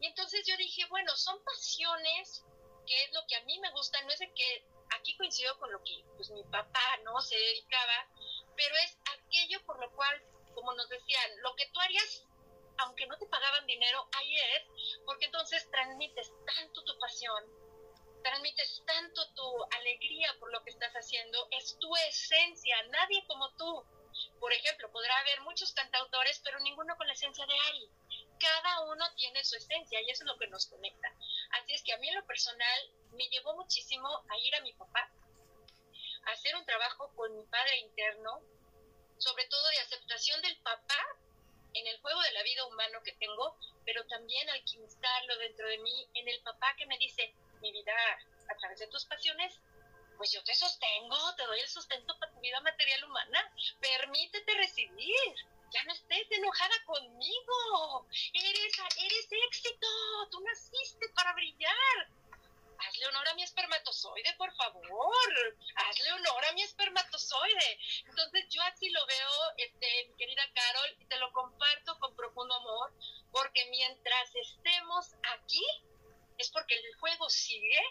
Y entonces yo dije, bueno, son pasiones que es lo que a mí me gusta, no es de que aquí coincido con lo que pues mi papá no se dedicaba, pero es aquello por lo cual, como nos decían, lo que tú harías aunque no te pagaban dinero, es, porque entonces transmites tanto tu pasión, transmites tanto tu alegría por lo que estás haciendo, es tu esencia, nadie como tú. Por ejemplo, podrá haber muchos cantautores, pero ninguno con la esencia de Ari. Cada uno tiene su esencia y eso es lo que nos conecta. Así es que a mí en lo personal me llevó muchísimo a ir a mi papá, a hacer un trabajo con mi padre interno, sobre todo de aceptación del papá en el juego de la vida humano que tengo, pero también alquimistarlo dentro de mí en el papá que me dice, mi vida, a través de tus pasiones, pues yo te sostengo, te doy el sustento para tu vida material humana, permítete recibir. Ya no estés enojada conmigo. Eres, eres éxito. Tú naciste para brillar hazle honor a mi espermatozoide, por favor, hazle honor a mi espermatozoide. Entonces yo así lo veo, este, mi querida Carol, y te lo comparto con profundo amor, porque mientras estemos aquí, es porque el juego sigue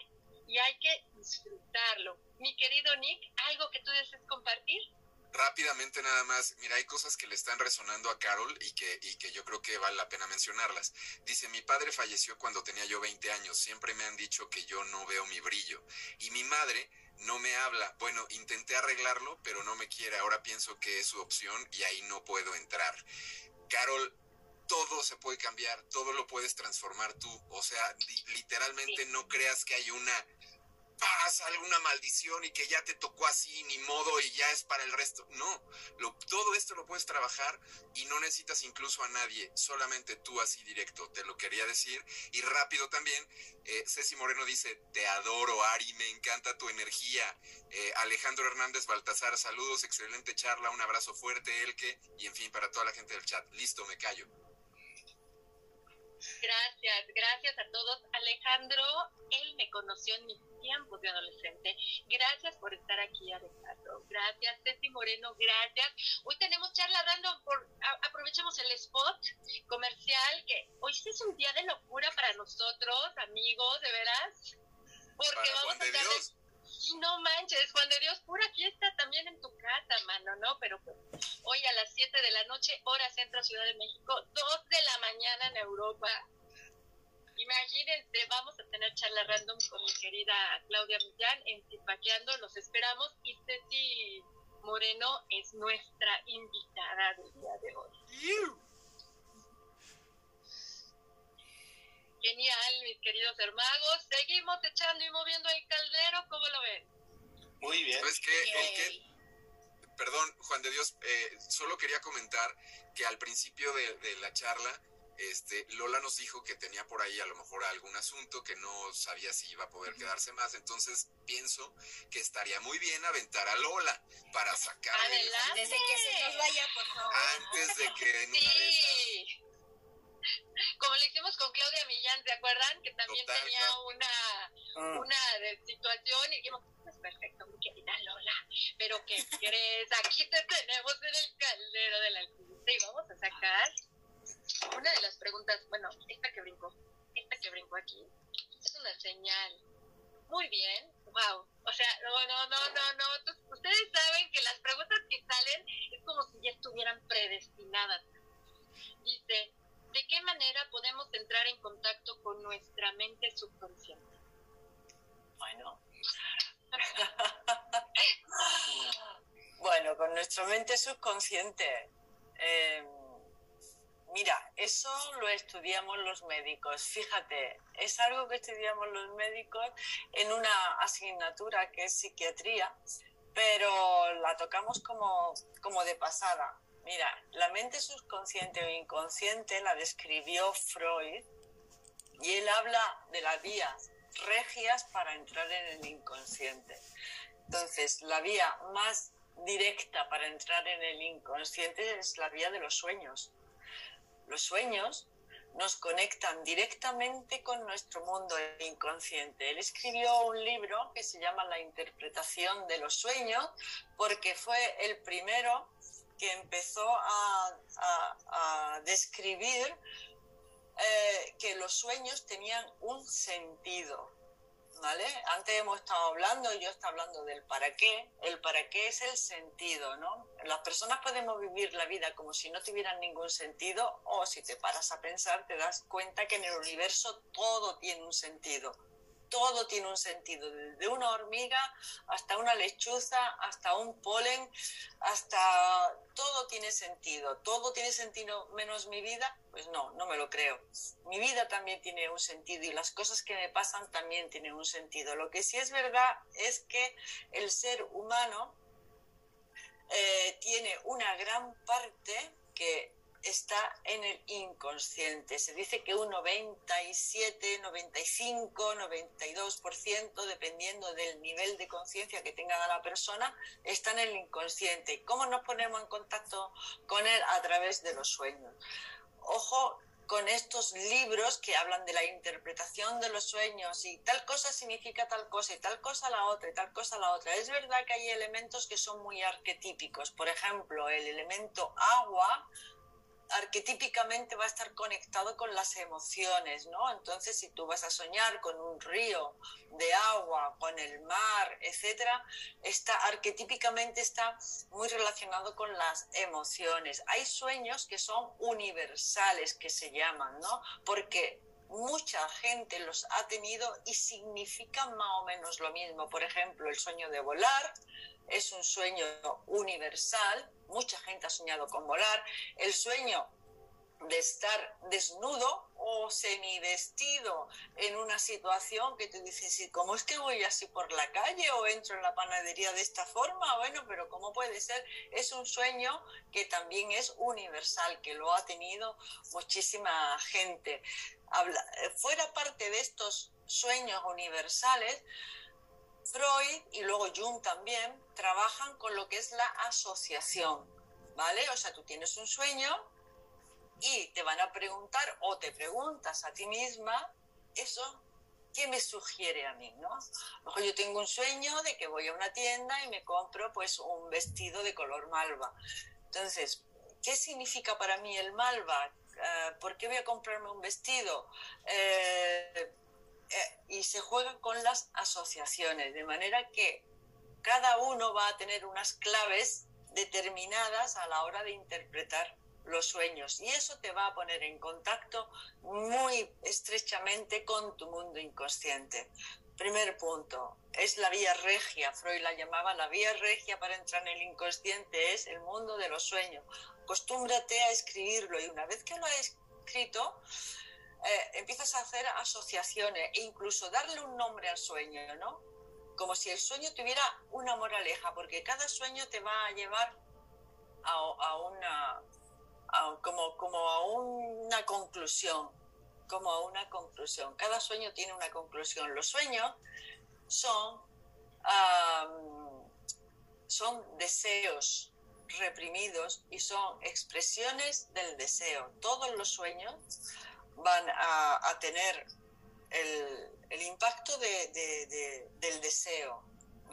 y hay que disfrutarlo. Mi querido Nick, ¿algo que tú desees compartir? Rápidamente nada más, mira, hay cosas que le están resonando a Carol y que, y que yo creo que vale la pena mencionarlas. Dice, mi padre falleció cuando tenía yo 20 años, siempre me han dicho que yo no veo mi brillo. Y mi madre no me habla. Bueno, intenté arreglarlo, pero no me quiere. Ahora pienso que es su opción y ahí no puedo entrar. Carol, todo se puede cambiar, todo lo puedes transformar tú. O sea, literalmente no creas que hay una pasa alguna maldición y que ya te tocó así, ni modo, y ya es para el resto. No, lo, todo esto lo puedes trabajar y no necesitas incluso a nadie, solamente tú así directo, te lo quería decir. Y rápido también, eh, Ceci Moreno dice, te adoro, Ari, me encanta tu energía. Eh, Alejandro Hernández Baltasar, saludos, excelente charla, un abrazo fuerte, Elke, y en fin, para toda la gente del chat. Listo, me callo. Gracias, gracias a todos. Alejandro, él me conoció en mis tiempos de adolescente. Gracias por estar aquí, Alejandro. Gracias, Ceci Moreno, gracias. Hoy tenemos charla dando por, aprovechemos el spot comercial, que hoy sí es un día de locura para nosotros, amigos, de veras. Porque vamos a estar no manches, Juan de Dios, pura fiesta también en tu casa, mano, ¿no? Pero pues, hoy a las 7 de la noche, hora centro Ciudad de México, 2 de la mañana en Europa. Imagínense, vamos a tener charla random con mi querida Claudia Millán en Zipaqueando, los esperamos y Ceci Moreno es nuestra invitada del día de hoy. Genial, mis queridos hermagos. Seguimos echando y moviendo el caldero, ¿cómo lo ven? Muy bien. ¿Sabes qué? perdón, Juan de Dios, eh, solo quería comentar que al principio de, la charla, este, Lola nos dijo que tenía por ahí a lo mejor algún asunto que no sabía si iba a poder quedarse más, entonces pienso que estaría muy bien aventar a Lola para sacar Adelante. Desde que se nos vaya, por favor. Antes de que en una de esas como lo hicimos con Claudia Millán, ¿se acuerdan? Que también tenía una, ah. una de situación y dijimos, es perfecto, mi querida Lola, pero ¿qué crees? Aquí te tenemos en el caldero de la alquimista y vamos a sacar una de las preguntas, bueno, esta que brinco, esta que brinco aquí, es una señal Muy bien, wow. O sea, no, no, no, no, no. Ustedes saben que las preguntas que salen es como si ya estuvieran predestinadas. Dice, ¿de qué manera podemos entrar en contacto con nuestra mente subconsciente? Bueno. bueno, con nuestra mente subconsciente. Eh, Mira, eso lo estudiamos los médicos. Fíjate, es algo que estudiamos los médicos en una asignatura que es psiquiatría, pero la tocamos como, como de pasada. Mira, la mente subconsciente o inconsciente la describió Freud y él habla de las vías regias para entrar en el inconsciente. Entonces, la vía más directa para entrar en el inconsciente es la vía de los sueños los sueños nos conectan directamente con nuestro mundo inconsciente. Él escribió un libro que se llama La interpretación de los sueños porque fue el primero que empezó a, describir eh, que los sueños tenían un sentido. Antes hemos estado hablando, yo estaba hablando del para qué. El para qué es el sentido, ¿no? Las personas podemos vivir la vida como si no tuvieran ningún sentido o si te paras a pensar te das cuenta que en el universo todo tiene un sentido todo tiene un sentido, desde una hormiga hasta una lechuza, hasta un polen, hasta todo tiene sentido, todo tiene sentido menos mi vida, pues no, no me lo creo. Mi vida también tiene un sentido y las cosas que me pasan también tienen un sentido. Lo que sí es verdad es que el ser humano eh, tiene una gran parte que está en el inconsciente. Se dice que un 97, 95, 92%, dependiendo del nivel de conciencia que tenga la persona, está en el inconsciente. ¿Cómo nos ponemos en contacto con él? A través de los sueños. Ojo con estos libros que hablan de la interpretación de los sueños y tal cosa significa tal cosa y tal cosa la otra y tal cosa la otra. Es verdad que hay elementos que son muy arquetípicos. Por ejemplo, el elemento agua arquetípicamente va a estar conectado con las emociones, ¿no? Entonces, si tú vas a soñar con un río de agua, con el mar, etcétera, está arquetípicamente está muy relacionado con las emociones. Hay sueños que son universales, que se llaman, ¿no? Porque mucha gente los ha tenido y significan más o menos lo mismo. Por ejemplo, el sueño de volar es un sueño universal, mucha gente ha soñado con volar, el sueño de estar desnudo o semivestido en una situación que te dices, ¿y cómo es que voy así por la calle o entro en la panadería de esta forma? Bueno, pero ¿cómo puede ser? Es un sueño que también es universal, que lo ha tenido muchísima gente. fuera parte de estos sueños universales, Freud y luego Jung también trabajan con lo que es la asociación, ¿vale? O sea, tú tienes un sueño y te van a preguntar o te preguntas a ti misma, eso, ¿qué me sugiere a mí, no? A yo tengo un sueño de que voy a una tienda y me compro pues un vestido de color malva. Entonces, ¿qué significa para mí el malva? Eh, ¿Por qué voy a comprarme un vestido? Eh, y se juega con las asociaciones, de manera que cada uno va a tener unas claves determinadas a la hora de interpretar los sueños y eso te va a poner en contacto muy estrechamente con tu mundo inconsciente. Primer punto, es la vía regia, Freud la llamaba la vía regia para entrar en el inconsciente, es el mundo de los sueños. Acostúmbrate a escribirlo y una vez que lo has escrito, eh, empiezas a hacer asociaciones e incluso darle un nombre al sueño, ¿no? Como si el sueño tuviera una moraleja, porque cada sueño te va a llevar a, una, como, como a una conclusión, como a una conclusión. Cada sueño tiene una conclusión. Los sueños son, son deseos reprimidos y son expresiones del deseo. Todos los sueños van a, tener el, impacto del deseo.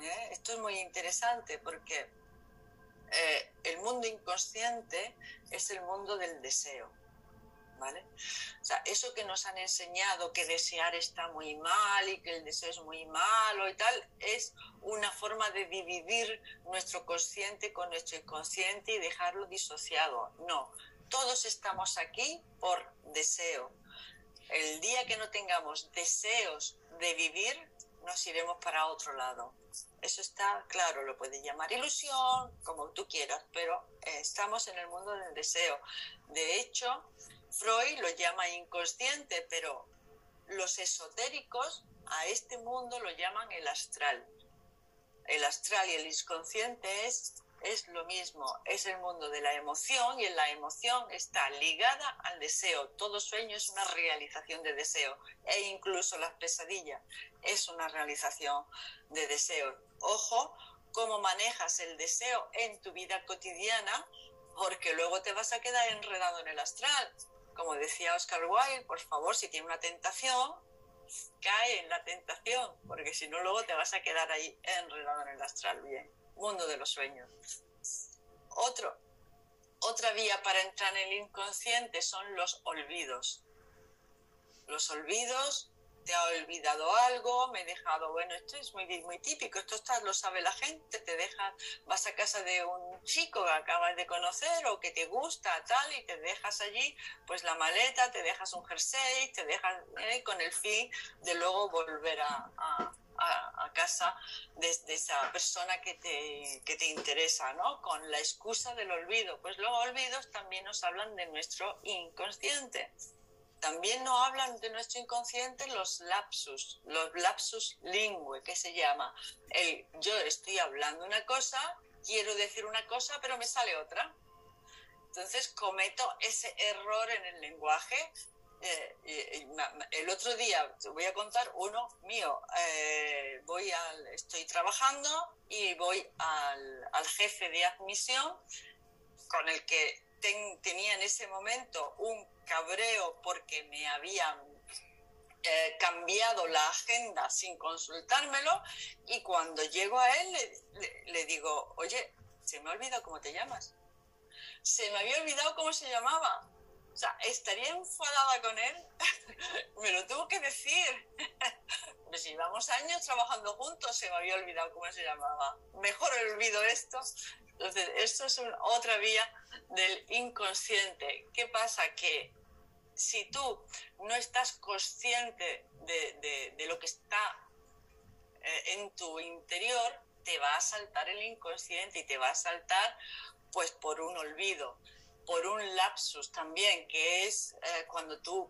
¿eh? Esto es muy interesante porque eh, el mundo inconsciente es el mundo del deseo. ¿vale? O sea, eso que nos han enseñado que desear está muy mal y que el deseo es muy malo y tal, es una forma de dividir nuestro consciente con nuestro inconsciente y dejarlo disociado. No, todos estamos aquí por deseo. El día que no tengamos deseos de vivir, nos iremos para otro lado. Eso está claro, lo puedes llamar ilusión, como tú quieras, pero eh, estamos en el mundo del deseo. De hecho, Freud lo llama inconsciente, pero los esotéricos a este mundo lo llaman el astral. El astral y el inconsciente es, es lo mismo, es el mundo de la emoción y en la emoción está ligada al deseo. Todo sueño es una realización de deseo e incluso las pesadillas es una realización de deseo. Ojo, cómo manejas el deseo en tu vida cotidiana, porque luego te vas a quedar enredado en el astral. Como decía Oscar Wilde, por favor, si tiene una tentación, cae en la tentación, porque si no, luego te vas a quedar ahí enredado en el astral. Bien, mundo de los sueños. Otro, otra vía para entrar en el inconsciente son los olvidos. Los olvidos te ha olvidado algo, me he dejado, bueno, esto es muy, muy típico, esto está, lo sabe la gente, te dejas, vas a casa de un chico que acabas de conocer o que te gusta, tal, y te dejas allí, pues la maleta, te dejas un jersey, te dejas eh, con el fin de luego volver a, a, casa de, esa persona que te, que te interesa, ¿no? Con la excusa del olvido. Pues los olvidos también nos hablan de nuestro inconsciente. También nos hablan de nuestro inconsciente los lapsus, los lapsus lingüe, que se llama. El, yo estoy hablando una cosa, quiero decir una cosa, pero me sale otra. Entonces cometo ese error en el lenguaje. Eh, el otro día, te voy a contar uno mío. Eh, voy al, estoy trabajando y voy al, jefe de admisión con el que tenía en ese momento un cabreo porque me habían eh, cambiado la agenda sin consultármelo y cuando llego a él le, digo, oye, se me ha olvidado cómo te llamas. Se me había olvidado cómo se llamaba. O sea, estaría enfadada con él. me lo tuvo que decir. pues llevamos años trabajando juntos, se me había olvidado cómo se llamaba. Mejor olvido esto entonces, esto es otra vía del inconsciente. ¿Qué pasa? Que si tú no estás consciente de, lo que está eh, en tu interior, te va a saltar el inconsciente y te va a saltar pues por un olvido, por un lapsus también, que es eh, cuando tú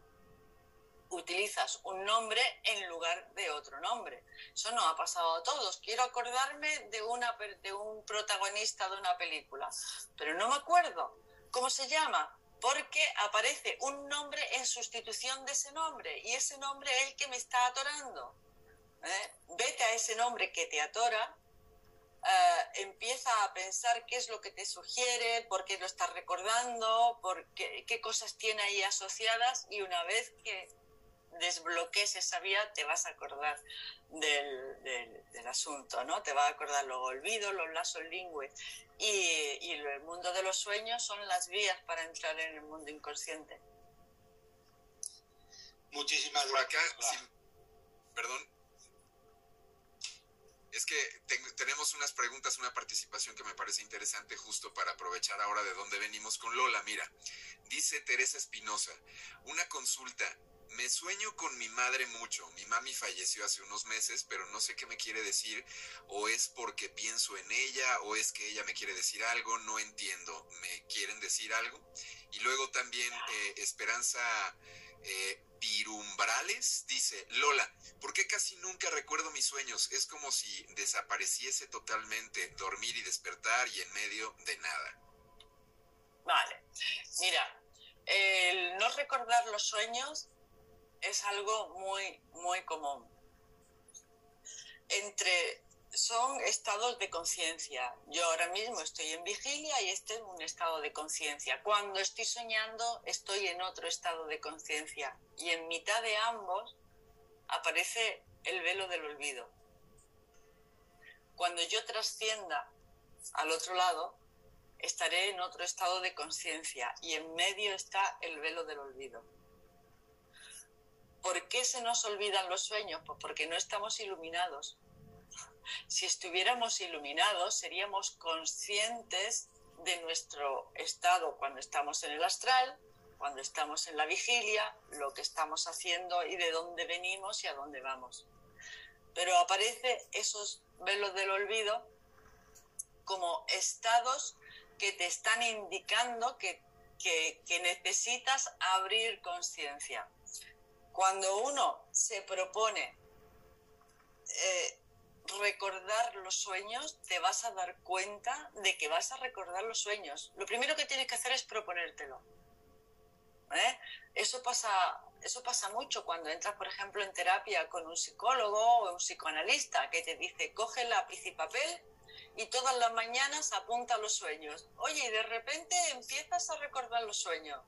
utilizas un nombre en lugar de otro nombre. Eso no ha pasado a todos. Quiero acordarme de, una, de un protagonista de una película, pero no me acuerdo cómo se llama, porque aparece un nombre en sustitución de ese nombre y ese nombre es el que me está atorando. ¿eh? Vete a ese nombre que te atora, eh, empieza a pensar qué es lo que te sugiere, por qué lo estás recordando, por qué, qué cosas tiene ahí asociadas y una vez que desbloquees esa vía, te vas a acordar del, del, asunto, ¿no? Te vas a acordar los olvidos, los lazos lingües. Y, y, el mundo de los sueños son las vías para entrar en el mundo inconsciente. Muchísimas gracias. perdón. Es que tenemos unas preguntas, una participación que me parece interesante justo para aprovechar ahora de dónde venimos con Lola. Mira, dice Teresa Espinosa, una consulta. Me sueño con mi madre mucho. Mi mami falleció hace unos meses, pero no sé qué me quiere decir. O es porque pienso en ella, o es que ella me quiere decir algo. No entiendo. ¿Me quieren decir algo? Y luego también eh, Esperanza Pirumbrales dice, Lola, ¿por qué casi nunca recuerdo mis sueños? Es como si desapareciese totalmente, dormir y despertar y en medio de nada. Vale, mira, el no recordar los sueños es algo muy, muy común. Entre, son estados de conciencia. Yo ahora mismo estoy en vigilia y este es un estado de conciencia. Cuando estoy soñando, estoy en otro estado de conciencia. Y en mitad de ambos aparece el velo del olvido. Cuando yo trascienda al otro lado, estaré en otro estado de conciencia y en medio está el velo del olvido. ¿Por qué se nos olvidan los sueños? Pues porque no estamos iluminados. Si estuviéramos iluminados, seríamos conscientes de nuestro estado cuando estamos en el astral, cuando estamos en la vigilia, lo que estamos haciendo y de dónde venimos y a dónde vamos. Pero aparece esos velos del olvido como estados que te están indicando que, necesitas abrir conciencia. Cuando uno se propone eh, recordar los sueños, te vas a dar cuenta de que vas a recordar los sueños. Lo primero que tienes que hacer es proponértelo. ¿eh? Eso, pasa, eso pasa mucho cuando entras, por ejemplo, en terapia con un psicólogo o un psicoanalista que te dice, coge lápiz y papel y todas las mañanas apunta los sueños. Oye, y de repente empiezas a recordar los sueños.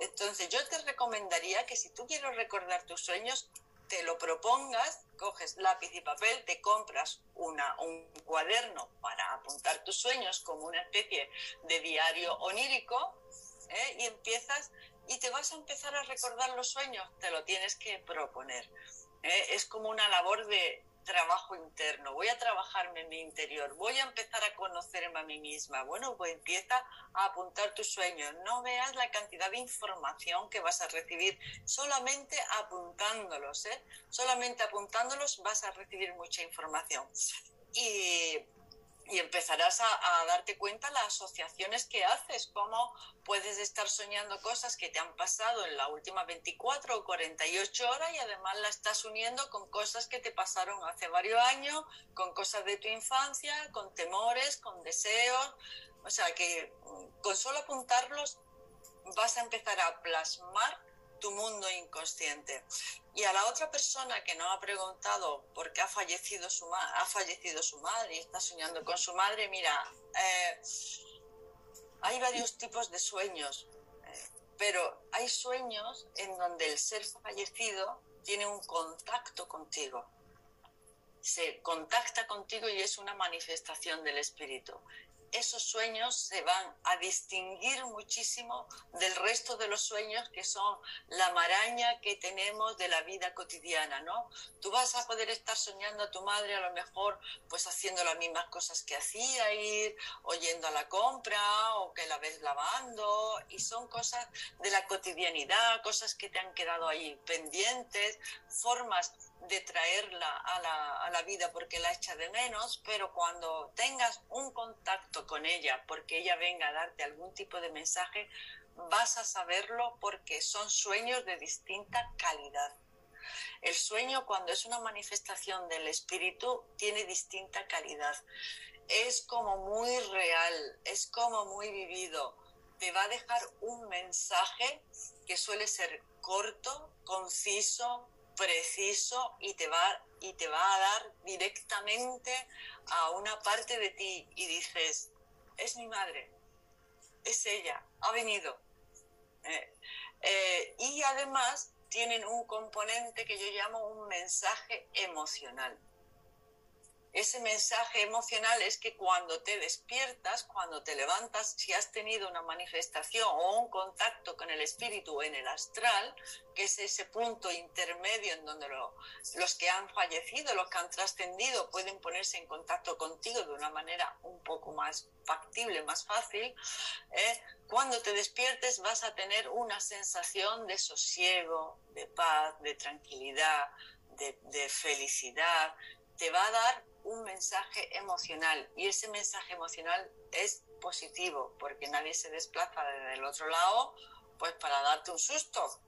Entonces yo te recomendaría que si tú quieres recordar tus sueños, te lo propongas, coges lápiz y papel, te compras una, un cuaderno para apuntar tus sueños como una especie de diario onírico ¿eh? y empiezas y te vas a empezar a recordar los sueños, te lo tienes que proponer. ¿eh? Es como una labor de, trabajo interno, voy a trabajarme en mi interior, voy a empezar a conocerme a mí misma. Bueno, pues empieza a apuntar tus sueños. No veas la cantidad de información que vas a recibir solamente apuntándolos, ¿eh? Solamente apuntándolos vas a recibir mucha información. Y y empezarás a, darte cuenta las asociaciones que haces, cómo puedes estar soñando cosas que te han pasado en la última 24 o 48 horas y además la estás uniendo con cosas que te pasaron hace varios años, con cosas de tu infancia, con temores, con deseos. O sea que mm, con solo apuntarlos vas a empezar a plasmar tu mundo inconsciente. Y a la otra persona que no ha preguntado por qué ha fallecido su, ha fallecido su madre y está soñando con su madre, mira, eh, hay varios tipos de sueños, eh, pero hay sueños en donde el ser fallecido tiene un contacto contigo. Se contacta contigo y es una manifestación del espíritu esos sueños se van a distinguir muchísimo del resto de los sueños que son la maraña que tenemos de la vida cotidiana, ¿no? Tú vas a poder estar soñando a tu madre a lo mejor pues haciendo las mismas cosas que hacía, ir oyendo a la compra o que la ves lavando y son cosas de la cotidianidad, cosas que te han quedado ahí pendientes, formas de traerla a la, a la vida porque la echa de menos, pero cuando tengas un contacto con ella porque ella venga a darte algún tipo de mensaje, vas a saberlo porque son sueños de distinta calidad. El sueño cuando es una manifestación del espíritu tiene distinta calidad. Es como muy real, es como muy vivido. Te va a dejar un mensaje que suele ser corto, conciso, preciso y te va y te va a dar directamente a una parte de ti y dices es mi madre es ella ha venido eh, eh, y además tienen un componente que yo llamo un mensaje emocional ese mensaje emocional es que cuando te despiertas, cuando te levantas, si has tenido una manifestación o un contacto con el espíritu en el astral, que es ese punto intermedio en donde los que han fallecido, los que han trascendido, pueden ponerse en contacto contigo de una manera un poco más factible, más fácil, ¿eh? cuando te despiertes vas a tener una sensación de sosiego, de paz, de tranquilidad, de, de felicidad, te va a dar un mensaje emocional. Y ese mensaje emocional es positivo porque nadie se desplaza desde el otro lado pues para darte un susto.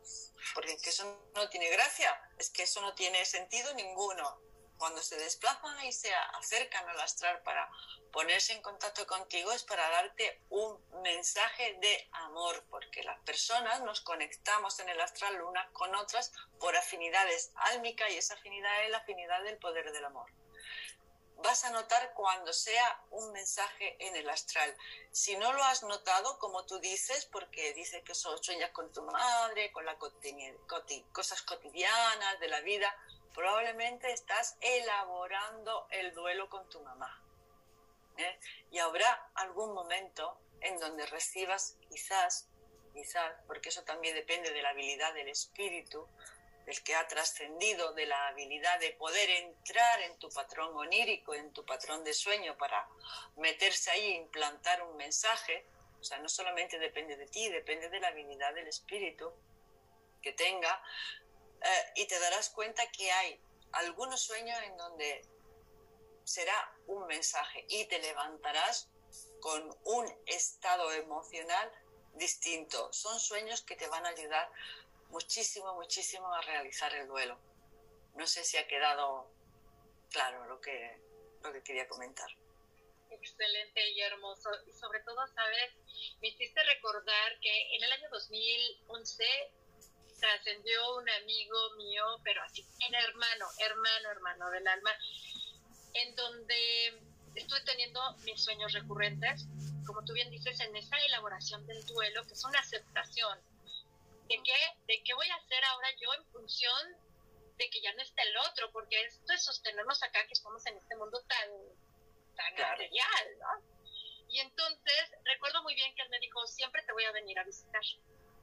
Porque es que eso no tiene gracia es que eso no tiene sentido ninguno. Cuando se desplazan y se acercan al astral para ponerse en contacto contigo es para darte un mensaje de amor, porque las personas nos conectamos en el astral unas con otras por afinidades álmicas y esa afinidad es la afinidad del poder del amor vas a notar cuando sea un mensaje en el astral. Si no lo has notado, como tú dices, porque dices que sueñas con tu madre, con las cosas cotidianas de la vida, probablemente estás elaborando el duelo con tu mamá. ¿eh? Y habrá algún momento en donde recibas quizás, quizás, porque eso también depende de la habilidad del espíritu, del que ha trascendido, de la habilidad de poder entrar en tu patrón onírico, en tu patrón de sueño para meterse ahí e implantar un mensaje. O sea, no solamente depende de ti, depende de la habilidad del espíritu que tenga. Eh, y te darás cuenta que hay algunos sueños en donde será un mensaje y te levantarás con un estado emocional distinto. Son sueños que te van a ayudar muchísimo, muchísimo a realizar el duelo. No sé si ha quedado claro lo que, lo que quería comentar. Excelente y hermoso. Y sobre todo, sabes, me hiciste recordar que en el año 2011 trascendió un amigo mío, pero así, en hermano, hermano, hermano del alma, en donde estuve teniendo mis sueños recurrentes, como tú bien dices, en esa elaboración del duelo, que es una aceptación de qué, de qué voy a hacer ahora yo en función de que ya no está el otro, porque esto es sostenernos acá, que estamos en este mundo tan, tan material, ¿no? Y entonces recuerdo muy bien que él me dijo, siempre te voy a venir a visitar,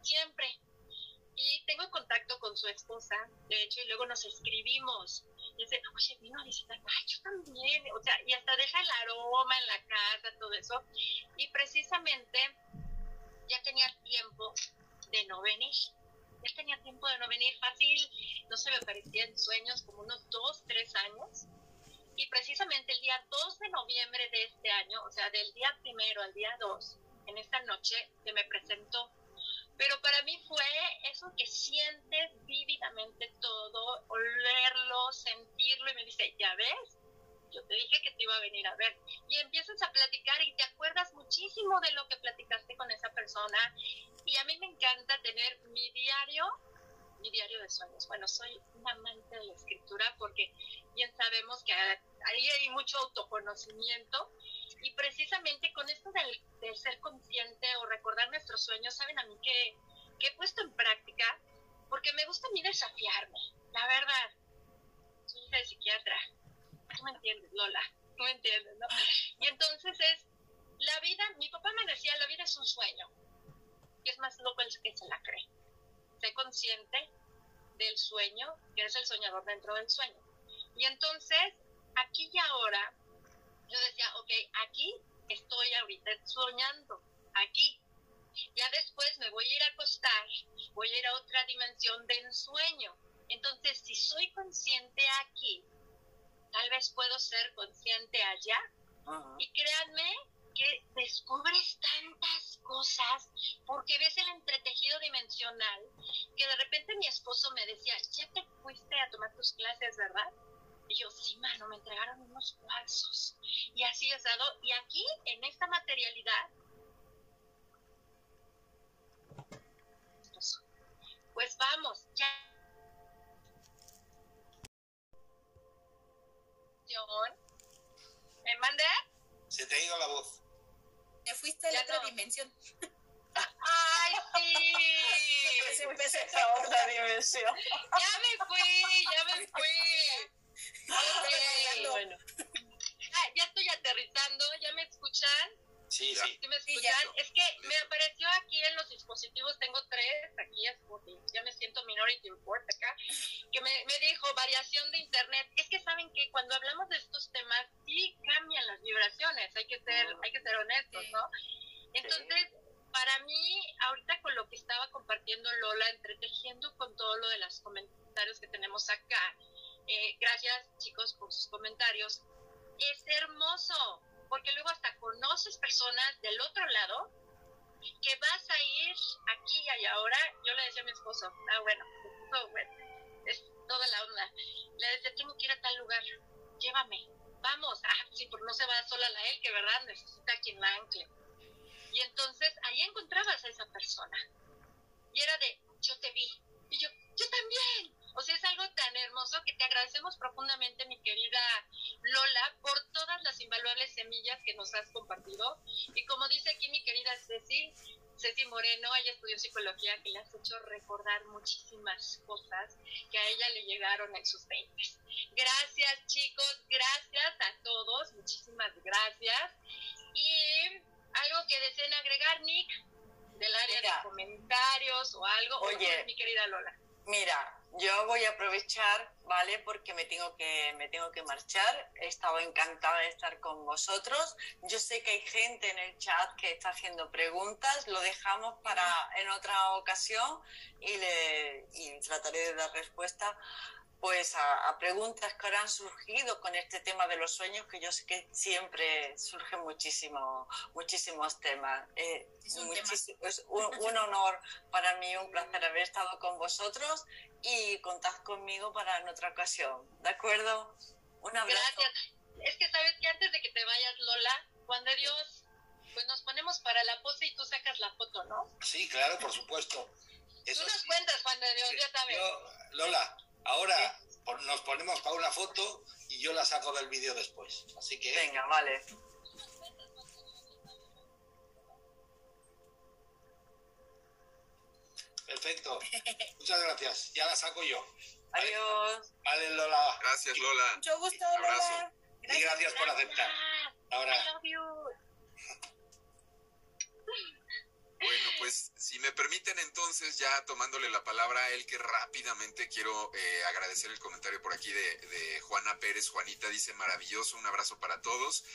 siempre. Y tengo contacto con su esposa, de hecho, y luego nos escribimos y dice, oye, vino a visitar, ay, yo también, o sea, y hasta deja el aroma en la casa, todo eso. Y precisamente ya tenía tiempo de no venir. Ya tenía tiempo de no venir fácil, no se me parecía en sueños como unos dos, tres años. Y precisamente el día 2 de noviembre de este año, o sea, del día primero al día 2, en esta noche se me presentó pero para mí fue eso que sientes vívidamente todo, olerlo, sentirlo y me dice, ya ves, yo te dije que te iba a venir a ver. Y empiezas a platicar y te acuerdas muchísimo de lo que platicaste con esa persona. Y a mí me encanta tener mi diario, mi diario de sueños. Bueno, soy un amante de la escritura porque bien sabemos que ahí hay mucho autoconocimiento y precisamente con esto del, ser consciente o recordar nuestros sueños, saben a mí que, he puesto en práctica, porque me gusta a mí desafiarme, la verdad. Soy hija de psiquiatra, tú me entiendes, Lola, tú me entiendes, ¿no? Y entonces es, la vida, mi papá me decía, la vida es un sueño, y es más loco el que se la cree. Sé consciente del sueño, que eres el soñador dentro del sueño. Y entonces, aquí y ahora, yo decía, ok, aquí estoy ahorita soñando, aquí. Ya después me voy a ir a acostar, voy a ir a otra dimensión de ensueño. Entonces, si soy consciente aquí, tal vez puedo ser consciente allá. Y créanme que descubres tantas cosas porque ves el entretejido dimensional que de repente mi esposo me decía, ya te fuiste a tomar tus clases, ¿verdad? Y yo, sí, mano, me entregaron unos cuarzos. Y así es dado. Y aquí, en esta materialidad, pues vamos, ya. ¿Me mandé? Se te ha ido la voz. Te fuiste a la otra dimensión. ¡Ay, sí! Se empecé a otra dimensión. Ya me fui, ya me fui. Bueno. Ah, ya estoy aterrizando, ¿ya me escuchan? Sí, sí. ¿Sí me escuchan? es que me apareció aquí en los dispositivos, tengo tres, aquí es porque ya me siento minority report acá, que me, me dijo variación de internet. Es que saben que cuando hablamos de estos temas, sí cambian las vibraciones, hay que ser, hay que ser honestos, ¿no? Entonces, para mí, ahorita con lo que estaba compartiendo Lola, entretejiendo con todo lo de los comentarios que tenemos acá, eh, gracias chicos por sus comentarios. Es hermoso, porque luego hasta conoces personas del otro lado que vas a ir aquí y ahora. Yo le decía a mi esposo, ah, bueno, es toda la onda. Le decía, tengo que ir a tal lugar, llévame, vamos. Ah, sí, porque no se va sola la él, que verdad necesita quien la ancle. Y entonces ahí encontrabas a esa persona. Y era de, yo te vi. Y yo, yo también. O sea, es algo tan hermoso que te agradecemos profundamente, mi querida Lola, por todas las invaluables semillas que nos has compartido. Y como dice aquí mi querida Ceci, Ceci Moreno, ella estudió psicología, que le has hecho recordar muchísimas cosas que a ella le llegaron en sus 20. Gracias, chicos, gracias a todos, muchísimas gracias. Y ¿Algo que deseen agregar, Nick? Del área de comentarios o algo. Oye, mi querida Lola. Mira, yo voy a aprovechar, ¿vale? Porque me tengo que me tengo que marchar. He estado encantada de estar con vosotros. Yo sé que hay gente en el chat que está haciendo preguntas. Lo dejamos para en otra ocasión y le y trataré de dar respuesta pues a, preguntas que ahora han surgido con este tema de los sueños, que yo sé que siempre surgen muchísimo, muchísimos temas. Eh, es, un, honor para mí, un placer haber estado con vosotros y contad conmigo para en otra ocasión. ¿De acuerdo? Un abrazo. Gracias. Es que sabes que antes de que te vayas, Lola, Juan de Dios, pues nos ponemos para la pose y tú sacas la foto, ¿no? Sí, claro, por supuesto. tú nos cuentas, Juan de Dios, ya sabes. Lola, Ahora nos ponemos para una foto y yo la saco del vídeo después. Así que. Venga, vale. Perfecto. Muchas gracias. Ya la saco yo. Adiós. Vale, Lola. Gracias, Lola. Mucho gusto, Lola. Y gracias por aceptar. Ahora. Bueno, pues si me permiten entonces, ya tomándole la palabra a él, que rápidamente quiero eh, agradecer el comentario por aquí de, Juana Pérez. Juanita dice, maravilloso, un abrazo para todos.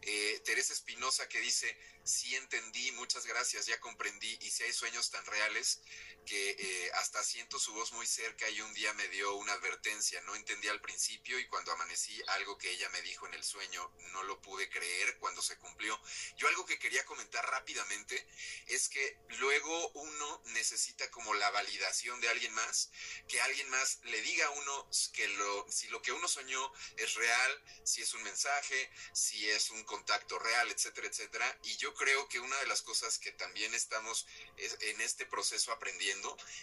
Eh, Teresa Espinosa que dice, sí entendí, muchas gracias, ya comprendí, y si hay sueños tan reales que eh, hasta siento su voz muy cerca y un día me dio una advertencia, no entendí al principio y cuando amanecí algo que ella me dijo en el sueño no lo pude creer cuando se cumplió. Yo algo que quería comentar rápidamente es que luego uno necesita como la validación de alguien más, que alguien más le diga a uno que lo, si lo que uno soñó es real, si es un mensaje, si es un contacto real, etcétera, etcétera. Y yo creo que una de las cosas que también estamos en este proceso aprendiendo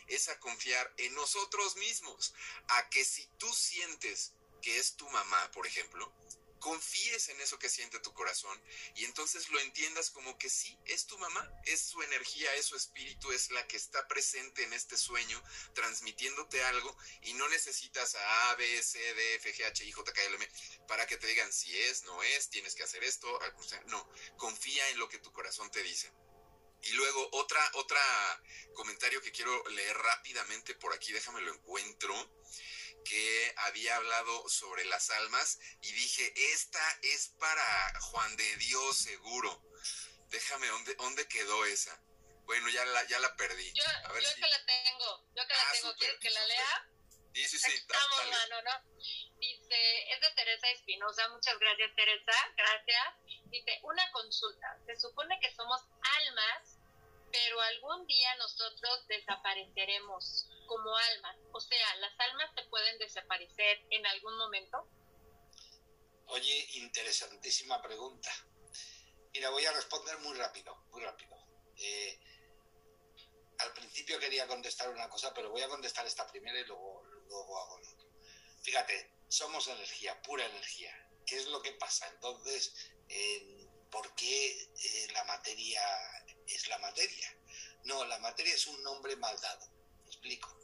es a confiar en nosotros mismos, a que si tú sientes que es tu mamá, por ejemplo, confíes en eso que siente tu corazón y entonces lo entiendas como que sí, es tu mamá, es su energía, es su espíritu, es la que está presente en este sueño, transmitiéndote algo y no necesitas a A, B, C, D, F, G, H, I, J, K, L, M para que te digan si es, no es, tienes que hacer esto, no, confía en lo que tu corazón te dice. Y luego otra, otra comentario que quiero leer rápidamente por aquí, déjame lo encuentro que había hablado sobre las almas y dije, esta es para Juan de Dios seguro. Déjame, ¿dónde, dónde quedó esa? Bueno, ya la, ya la perdí. Yo, A ver yo que la tengo, yo que la ah, tengo. ¿Quieres que la lea? Sí, sí, sí. Estamos, mano, ¿no? Dice, es de Teresa Espinosa, muchas gracias Teresa, gracias. Dice, una consulta, se supone que somos almas, pero algún día nosotros desapareceremos como almas? O sea, ¿las almas se pueden desaparecer en algún momento? Oye, interesantísima pregunta. Mira, voy a responder muy rápido, muy rápido. Eh, al principio quería contestar una cosa, pero voy a contestar esta primera y luego, luego hago lo otro. Fíjate, somos energía, pura energía. ¿Qué es lo que pasa? Entonces, ¿por qué eh, la materia es la materia? No, la materia es un nombre mal dado. ¿Me explico?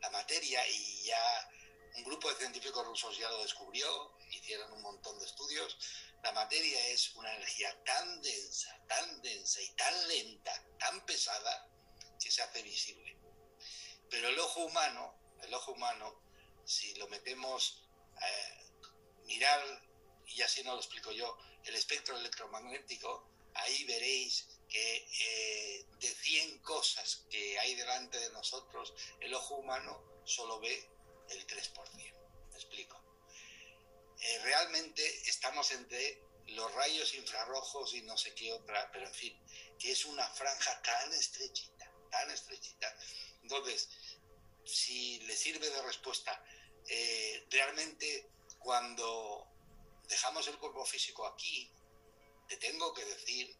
la materia y ya un grupo de científicos rusos ya lo descubrió, hicieron un montón de estudios. La materia es una energía tan densa, tan densa y tan lenta, tan pesada, que se hace visible. Pero el ojo humano, el ojo humano, si lo metemos, eh, mirar, y así no lo explico yo, el espectro electromagnético, ahí veréis que eh, de 100 cosas que hay delante de nosotros, el ojo humano solo ve el 3%. ¿Me explico? Eh, realmente estamos entre los rayos infrarrojos y no sé qué otra, pero en fin, que es una franja tan estrechita, tan estrechita. Entonces, si le sirve de respuesta, eh, realmente cuando dejamos el cuerpo físico aquí, te tengo que decir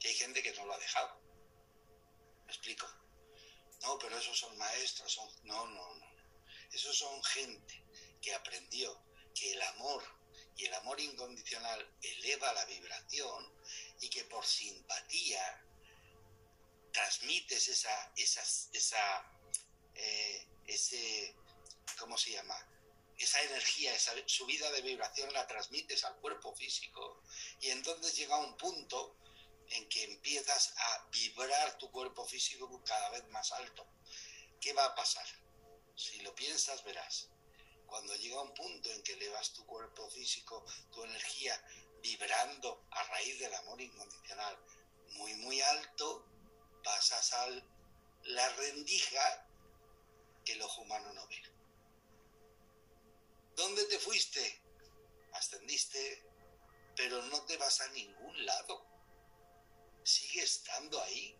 que hay gente que no lo ha dejado. ¿Me explico? No, pero esos son maestros, son... No, no, no. Esos son gente que aprendió que el amor y el amor incondicional eleva la vibración y que por simpatía transmites esa, esa, esa eh, ese, ¿cómo se llama? Esa energía, esa subida de vibración la transmites al cuerpo físico y entonces llega un punto en que empiezas a vibrar tu cuerpo físico cada vez más alto. ¿Qué va a pasar? Si lo piensas, verás. Cuando llega un punto en que elevas tu cuerpo físico, tu energía, vibrando a raíz del amor incondicional muy, muy alto, pasas a la rendija que el ojo humano no ve. ¿Dónde te fuiste? Ascendiste, pero no te vas a ningún lado. Sigue estando ahí,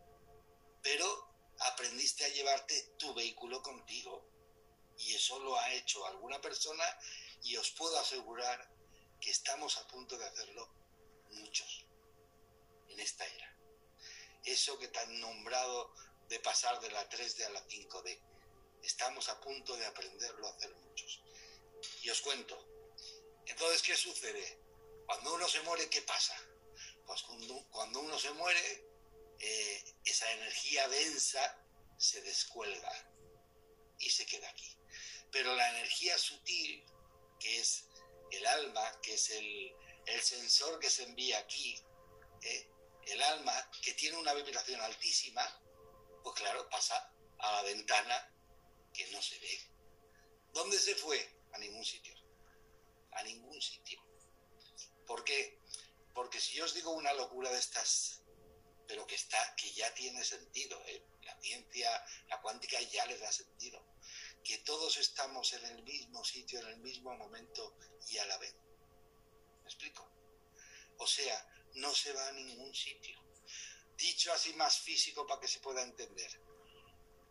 pero aprendiste a llevarte tu vehículo contigo. Y eso lo ha hecho alguna persona y os puedo asegurar que estamos a punto de hacerlo muchos en esta era. Eso que te han nombrado de pasar de la 3D a la 5D. Estamos a punto de aprenderlo a hacer muchos. Y os cuento. Entonces, ¿qué sucede? Cuando uno se muere, ¿qué pasa? Pues cuando, uno se muere, eh, esa energía densa se descuelga y se queda aquí. Pero la energía sutil, que es el alma, que es el, sensor que se envía aquí, eh, el alma que tiene una vibración altísima, pues claro, pasa a la ventana que no se ve. ¿Dónde se fue? A ningún sitio. A ningún sitio. ¿Por qué? Porque si yo os digo una locura de estas, pero que está, que ya tiene sentido, ¿eh? la ciencia, la cuántica ya les da sentido, que todos estamos en el mismo sitio, en el mismo momento y a la vez. ¿Me explico? O sea, no se va a ningún sitio. Dicho así más físico para que se pueda entender,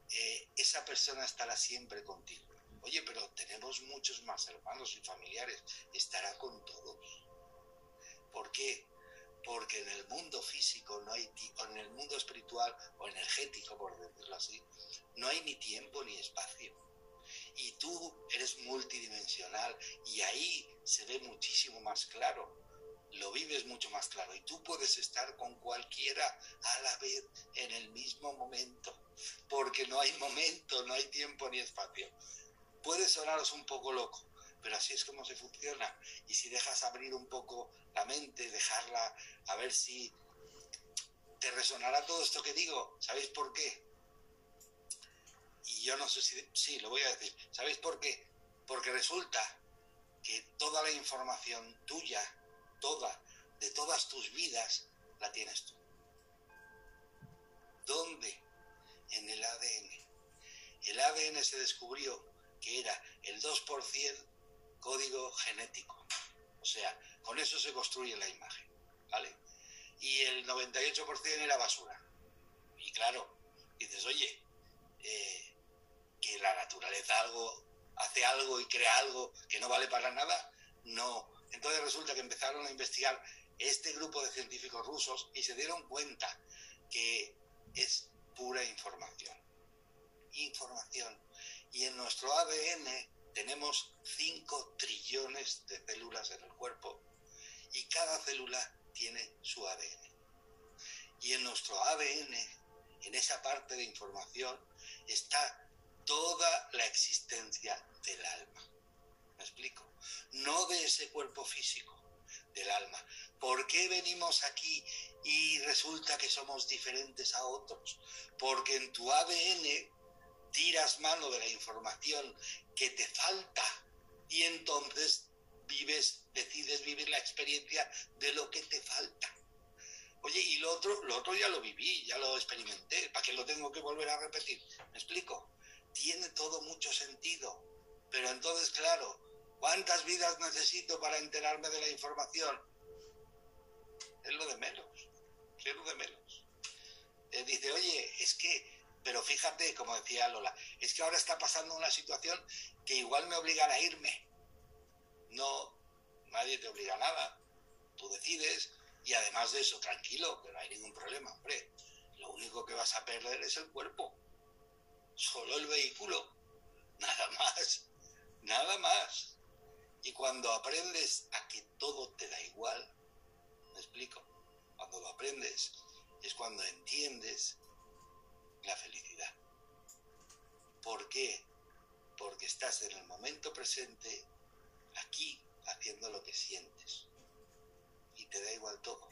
eh, esa persona estará siempre contigo. Oye, pero tenemos muchos más hermanos y familiares, estará con todos. ¿Por qué? Porque en el mundo físico no hay, o en el mundo espiritual o energético, por decirlo así, no hay ni tiempo ni espacio. Y tú eres multidimensional y ahí se ve muchísimo más claro lo vives mucho más claro y tú puedes estar con cualquiera a la vez en el mismo momento, porque no hay momento, no hay tiempo ni espacio. Puede sonaros un poco loco, pero así es como se funciona. Y si dejas abrir un poco la mente, dejarla a ver si te resonará todo esto que digo, ¿sabéis por qué? Y yo no sé si, sí, lo voy a decir, ¿sabéis por qué? Porque resulta que toda la información tuya toda, de todas tus vidas, la tienes tú. ¿Dónde? En el ADN. El ADN se descubrió que era el 2% código genético. O sea, con eso se construye la imagen. ¿Vale? Y el 98% era basura. Y claro, dices, oye, eh, que la naturaleza algo hace algo y crea algo que no vale para nada, no entonces resulta que empezaron a investigar este grupo de científicos rusos y se dieron cuenta que es pura información. Información. Y en nuestro ADN tenemos 5 trillones de células en el cuerpo y cada célula tiene su ADN. Y en nuestro ADN, en esa parte de información, está toda la existencia del alma. ¿Me explico? no de ese cuerpo físico, del alma. ¿Por qué venimos aquí y resulta que somos diferentes a otros? Porque en tu ADN tiras mano de la información que te falta y entonces vives, decides vivir la experiencia de lo que te falta. Oye, y lo otro, lo otro ya lo viví, ya lo experimenté, ¿para qué lo tengo que volver a repetir? ¿Me explico? Tiene todo mucho sentido, pero entonces, claro, ¿Cuántas vidas necesito para enterarme de la información? Es lo de menos, es lo de menos. Él dice, oye, es que, pero fíjate, como decía Lola, es que ahora está pasando una situación que igual me obligan a irme. No, nadie te obliga a nada. Tú decides y además de eso, tranquilo, que no hay ningún problema, hombre. Lo único que vas a perder es el cuerpo. Solo el vehículo. Nada más. Nada más. Y cuando aprendes a que todo te da igual, me explico, cuando lo aprendes es cuando entiendes la felicidad. ¿Por qué? Porque estás en el momento presente aquí haciendo lo que sientes. Y te da igual todo.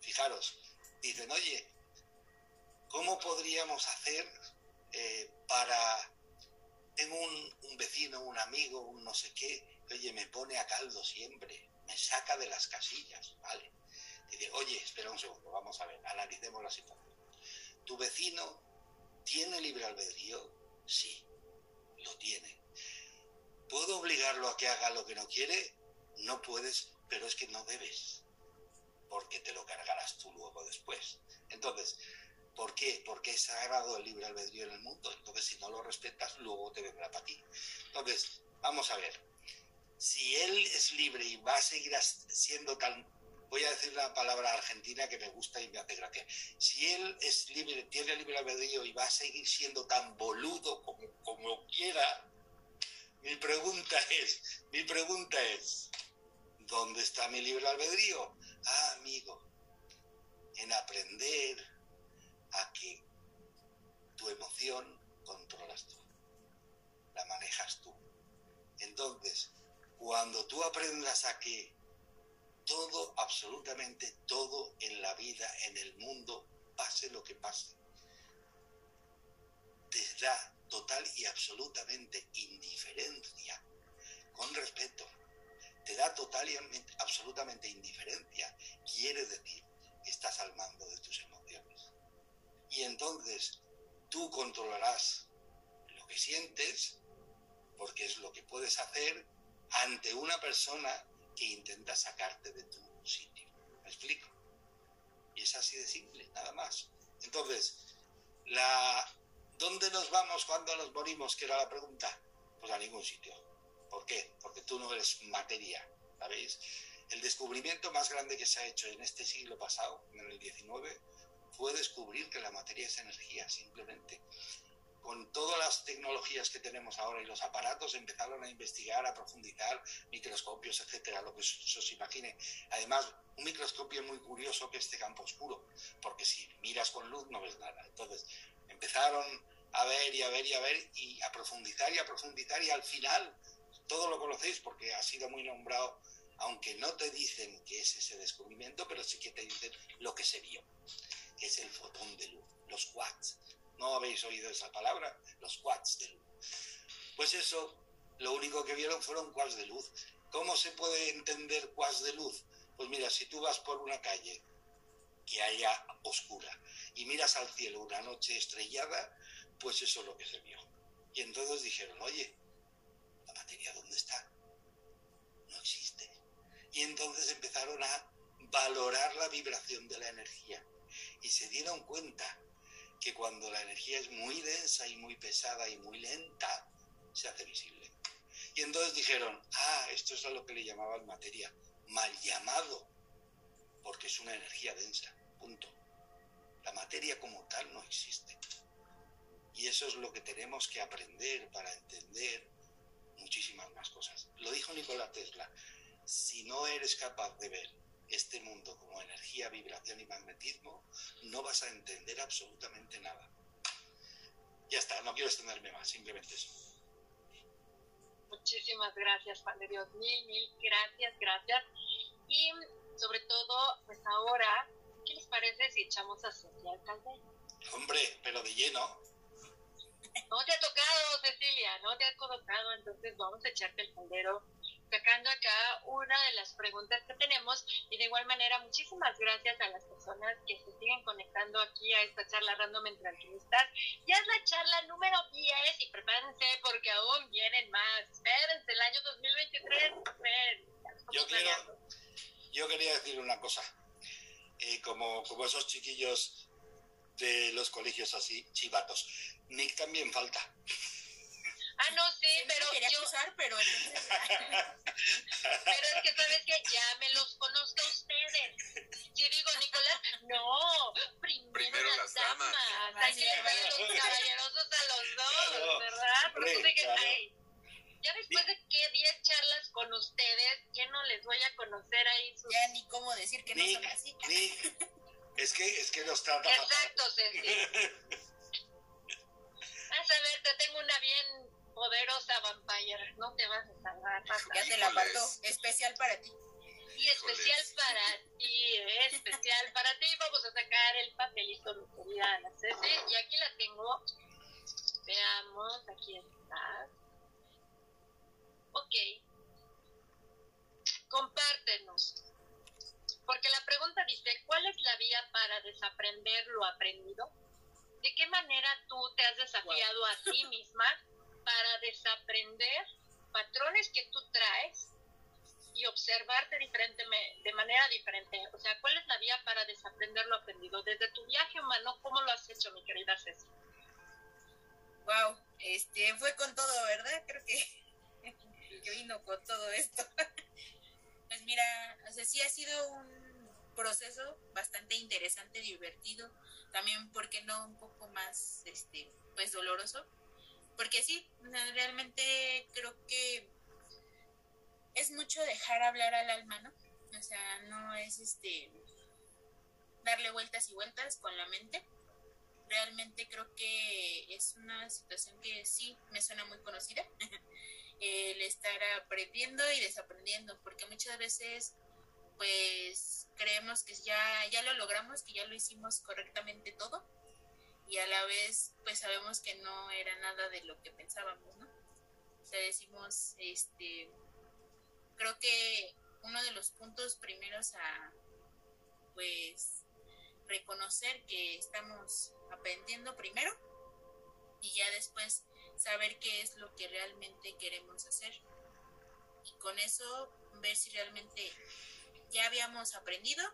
Fijaros, dicen, oye, ¿cómo podríamos hacer eh, para... Tengo un, un vecino, un amigo, un no sé qué, oye, me pone a caldo siempre, me saca de las casillas, ¿vale? Dice, oye, espera un segundo, vamos a ver, analicemos la situación. ¿Tu vecino tiene libre albedrío? Sí, lo tiene. ¿Puedo obligarlo a que haga lo que no quiere? No puedes, pero es que no debes, porque te lo cargarás tú luego después. Entonces, ¿por qué? Porque es sagrado el libre albedrío en el mundo. Entonces, si no lo respetas, luego te vendrá para ti. Entonces, vamos a ver. Si él es libre y va a seguir siendo tan voy a decir la palabra argentina que me gusta y me hace gracia. Si él es libre, tiene libre albedrío y va a seguir siendo tan boludo como, quiera, mi pregunta es, mi pregunta es, ¿dónde está mi libre albedrío? Ah, amigo, en aprender a que tu emoción controlas tú, la manejas tú. Entonces, cuando tú aprendas a que todo, absolutamente todo en la vida, en el mundo, pase lo que pase. Te da total y absolutamente indiferencia, con respeto. Te da total y absolutamente indiferencia. Quiere decir que estás al mando de tus emociones. Y entonces tú controlarás lo que sientes, porque es lo que puedes hacer ante una persona que intenta sacarte de tu sitio. ¿Me explico? Y es así de simple, nada más. Entonces, la, ¿dónde nos vamos cuando nos morimos? Que era la pregunta. Pues a ningún sitio. ¿Por qué? Porque tú no eres materia, ¿sabéis? El descubrimiento más grande que se ha hecho en este siglo pasado, en el 19, fue descubrir que la materia es energía, simplemente con todas las tecnologías que tenemos ahora y los aparatos, empezaron a investigar, a profundizar, microscopios, etcétera, lo que se os imagine. Además, un microscopio muy curioso que este campo oscuro, porque si miras con luz no ves nada. Entonces, empezaron a ver y a ver y a ver y a profundizar y a profundizar y al final, todo lo conocéis porque ha sido muy nombrado, aunque no te dicen que es ese descubrimiento, pero sí que te dicen lo que se vio, que es el fotón de luz, los watts no habéis oído esa palabra, los quads de luz. Pues eso, lo único que vieron fueron quads de luz. ¿Cómo se puede entender quads de luz? Pues mira, si tú vas por una calle que haya oscura y miras al cielo una noche estrellada, pues eso es lo que se vio. Y entonces dijeron, oye, ¿la materia dónde está? No existe. Y entonces empezaron a valorar la vibración de la energía y se dieron cuenta que cuando la energía es muy densa y muy pesada y muy lenta, se hace visible. Y entonces dijeron, ah, esto es a lo que le llamaban materia, mal llamado, porque es una energía densa, punto. La materia como tal no existe. Y eso es lo que tenemos que aprender para entender muchísimas más cosas. Lo dijo Nikola Tesla, si no eres capaz de ver este mundo como energía, vibración y magnetismo, no vas a entender absolutamente nada. Ya está, no quiero extenderme más, simplemente eso. Muchísimas gracias, de Dios. Mil, mil gracias, gracias. Y sobre todo, pues ahora, ¿qué les parece si echamos a Cecilia Calderón? Hombre, pero de lleno. No te ha tocado, Cecilia, no te ha tocado, entonces vamos a echarte el caldero sacando acá una de las preguntas que tenemos y de igual manera muchísimas gracias a las personas que se siguen conectando aquí a esta charla random entre alquimistas. Ya es la charla número 10 y prepárense porque aún vienen más. Espérense, el año 2023. Yo, quiero, yo quería decir una cosa. Eh, como, como esos chiquillos de los colegios así, chivatos. Nick también falta. Ah, no, sí, pero yo... pero... pero es que, ¿sabes que Ya me los conozco a ustedes. Si digo, Nicolás, no, primero, primero las damas. Hay que los caballerosos a los dos, ¿verdad? Porque que, ay, ya después de que 10 charlas con ustedes, ya no les voy a conocer ahí sus... Ya ni cómo decir que no son así. Es que, es que los trata Exacto, Ceci. Vas a ver, te tengo una bien poderosa vampire no te vas a salvar. Ya te la mató, especial para ti. Y especial para ti, ¿eh? especial para ti. Vamos a sacar el papelito, mi querida Ana Ceci. Y aquí la tengo. Veamos, aquí está. Ok. Compártenos. Porque la pregunta dice, ¿cuál es la vía para desaprender lo aprendido? ¿De qué manera tú te has desafiado a ti misma para desaprender patrones que tú traes y observarte diferente, de manera diferente. O sea, ¿cuál es la vía para desaprender lo aprendido? Desde tu viaje humano, ¿cómo lo has hecho, mi querida Ceci? Wow, este, fue con todo, ¿verdad? Creo que, que vino con todo esto. pues mira, o sea, sí ha sido un proceso bastante interesante, divertido, también, porque no un poco más, este, pues doloroso? Porque sí, realmente creo que es mucho dejar hablar al alma, ¿no? O sea, no es este darle vueltas y vueltas con la mente. Realmente creo que es una situación que sí me suena muy conocida. el estar aprendiendo y desaprendiendo, porque muchas veces pues creemos que ya, ya lo logramos, que ya lo hicimos correctamente todo y a la vez pues sabemos que no era nada de lo que pensábamos, ¿no? O sea, decimos, este, creo que uno de los puntos primeros a pues reconocer que estamos aprendiendo primero y ya después saber qué es lo que realmente queremos hacer y con eso ver si realmente ya habíamos aprendido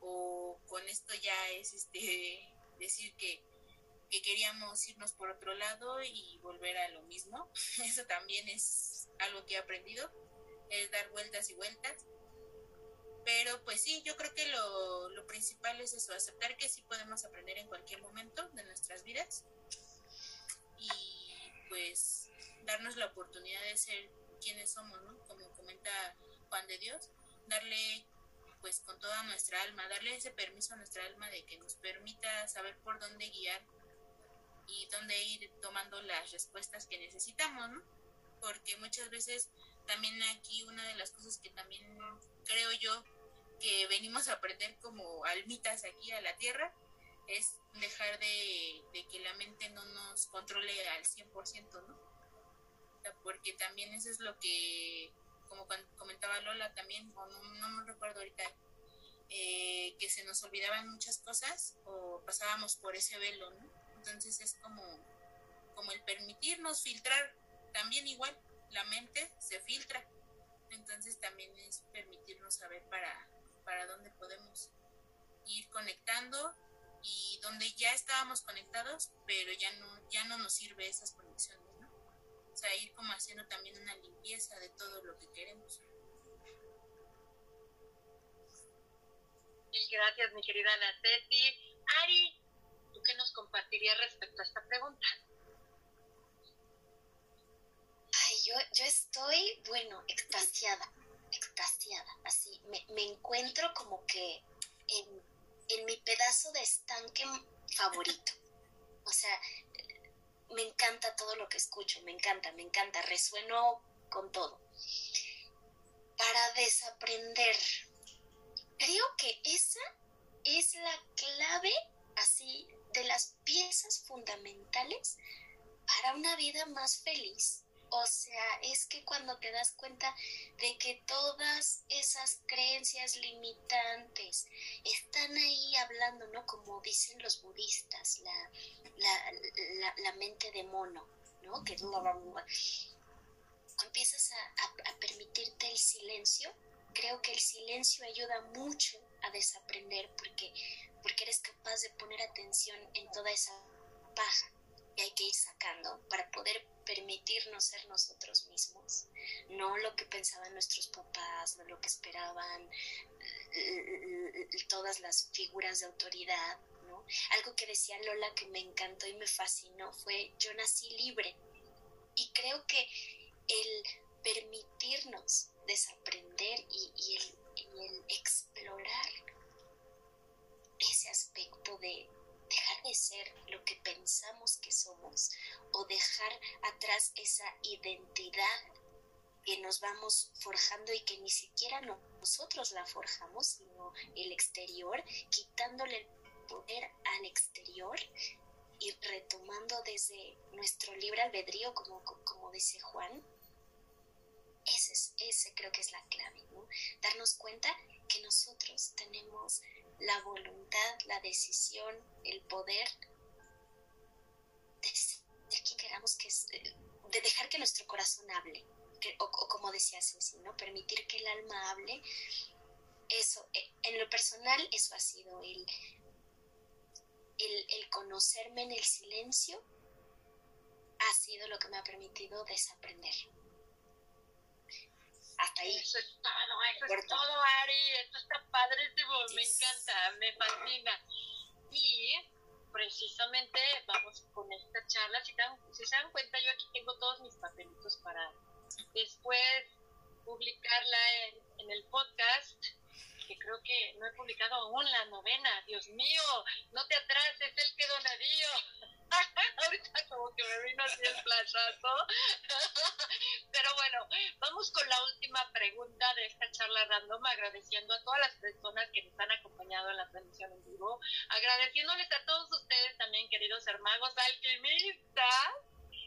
o con esto ya es este decir que, que queríamos irnos por otro lado y volver a lo mismo. Eso también es algo que he aprendido, es dar vueltas y vueltas. Pero pues sí, yo creo que lo, lo principal es eso, aceptar que sí podemos aprender en cualquier momento de nuestras vidas y pues darnos la oportunidad de ser quienes somos, ¿no? Como comenta Juan de Dios, darle pues con toda nuestra alma, darle ese permiso a nuestra alma de que nos permita saber por dónde guiar y dónde ir tomando las respuestas que necesitamos, ¿no? Porque muchas veces también aquí una de las cosas que también creo yo que venimos a aprender como almitas aquí a la tierra es dejar de, que la mente no nos controle al 100%, ¿no? porque también eso es lo que como comentaba Lola también, o no, me recuerdo ahorita, eh, que se nos olvidaban muchas cosas o pasábamos por ese velo, ¿no? Entonces es como, como el permitirnos filtrar, también igual, la mente se filtra, entonces también es permitirnos saber para, para dónde podemos ir conectando y donde ya estábamos conectados, pero ya no, ya no nos sirve esas conexiones. O sea, ir como haciendo también una limpieza de todo lo que queremos. Mil gracias, mi querida Nateti. Ari, ¿tú qué nos compartirías respecto a esta pregunta? Ay, yo, yo estoy, bueno, extasiada, extasiada, así. Me, me encuentro como que en, en mi pedazo de estanque favorito. O sea, me encanta todo lo que escucho, me encanta, me encanta, resueno con todo. Para desaprender, creo que esa es la clave así de las piezas fundamentales para una vida más feliz o sea, es que cuando te das cuenta de que todas esas creencias limitantes están ahí hablando, ¿no? Como dicen los budistas, la, la, la, mente de mono, ¿no? Que empiezas a, a permitirte el silencio, creo que el silencio ayuda mucho a desaprender porque, porque eres capaz de poner atención en toda esa paja y hay que ir sacando para poder permitirnos ser nosotros mismos, no lo que pensaban nuestros papás, no lo que esperaban eh, todas las figuras de autoridad, ¿no? Algo que decía Lola que me encantó y me fascinó fue yo nací libre y creo que el permitirnos desaprender y, el, explorar ese aspecto de dejar de ser lo que pensamos que somos o dejar atrás esa identidad que nos vamos forjando y que ni siquiera nosotros la forjamos, sino el exterior, quitándole el poder al exterior y retomando desde nuestro libre albedrío, como, como dice Juan. Ese, es, ese creo que es la clave, ¿no? Darnos cuenta que nosotros tenemos la voluntad, la decisión, el poder de, de queramos que de dejar que nuestro corazón hable, o, como decía Ceci, ¿no? Permitir que el alma hable. Eso, e, en lo personal, eso ha sido el, el conocerme en el silencio, ha sido lo que me ha permitido desaprender. Hasta ahí. Eso es todo, eso es todo, Ari. Esto está padrísimo, me encanta, me fascina. Y precisamente vamos con esta charla. Si, si se dan cuenta, yo aquí tengo todos mis papelitos para después publicarla en, en el podcast que creo que no he publicado aún la novena. Dios mío, no te atrases, el que donadío. Ahorita como que me vino así el flashazo. Pero bueno, vamos con la última pregunta de esta charla random, agradeciendo a todas las personas que nos han acompañado en la transmisión en vivo, agradeciéndoles a todos ustedes también, queridos hermanos alquimistas.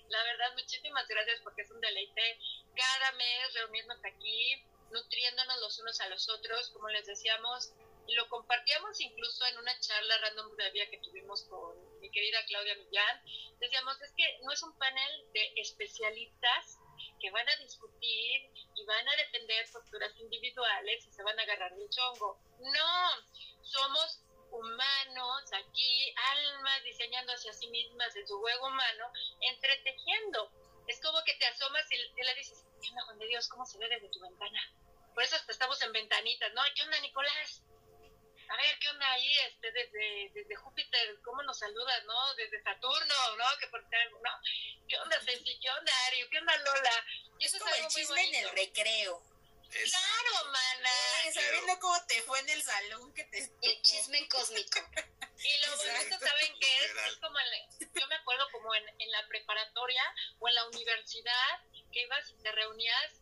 La verdad, muchísimas gracias porque es un deleite cada mes reunirnos aquí nutriéndonos los unos a los otros, como les decíamos, y lo compartíamos incluso en una charla random previa que tuvimos con mi querida Claudia Millán. Decíamos, es que no es un panel de especialistas que van a discutir y van a defender posturas individuales y se van a agarrar el chongo. No, somos humanos aquí, almas diseñando hacia sí mismas en su juego humano, entretejiendo. Es como que te asomas y, le dices, ¿qué onda, Juan de Dios? ¿Cómo se ve desde tu ventana? Por eso hasta estamos en ventanitas, ¿no? ¿Qué onda, Nicolás? A ver, ¿qué onda ahí este, desde, desde Júpiter? ¿Cómo nos saludas, no? Desde Saturno, ¿no? Que por ¿no? ¿Qué onda, Ceci? ¿Qué onda, Ario? ¿Qué onda, Lola? Y eso es, como el chisme en el recreo. Claro, mana. sabiendo cómo te fue en el salón que te... El chisme cósmico. Y lo bonito, ¿saben qué es? Es como, yo me acuerdo como en, en la preparatoria o en la universidad, que ibas y te reunías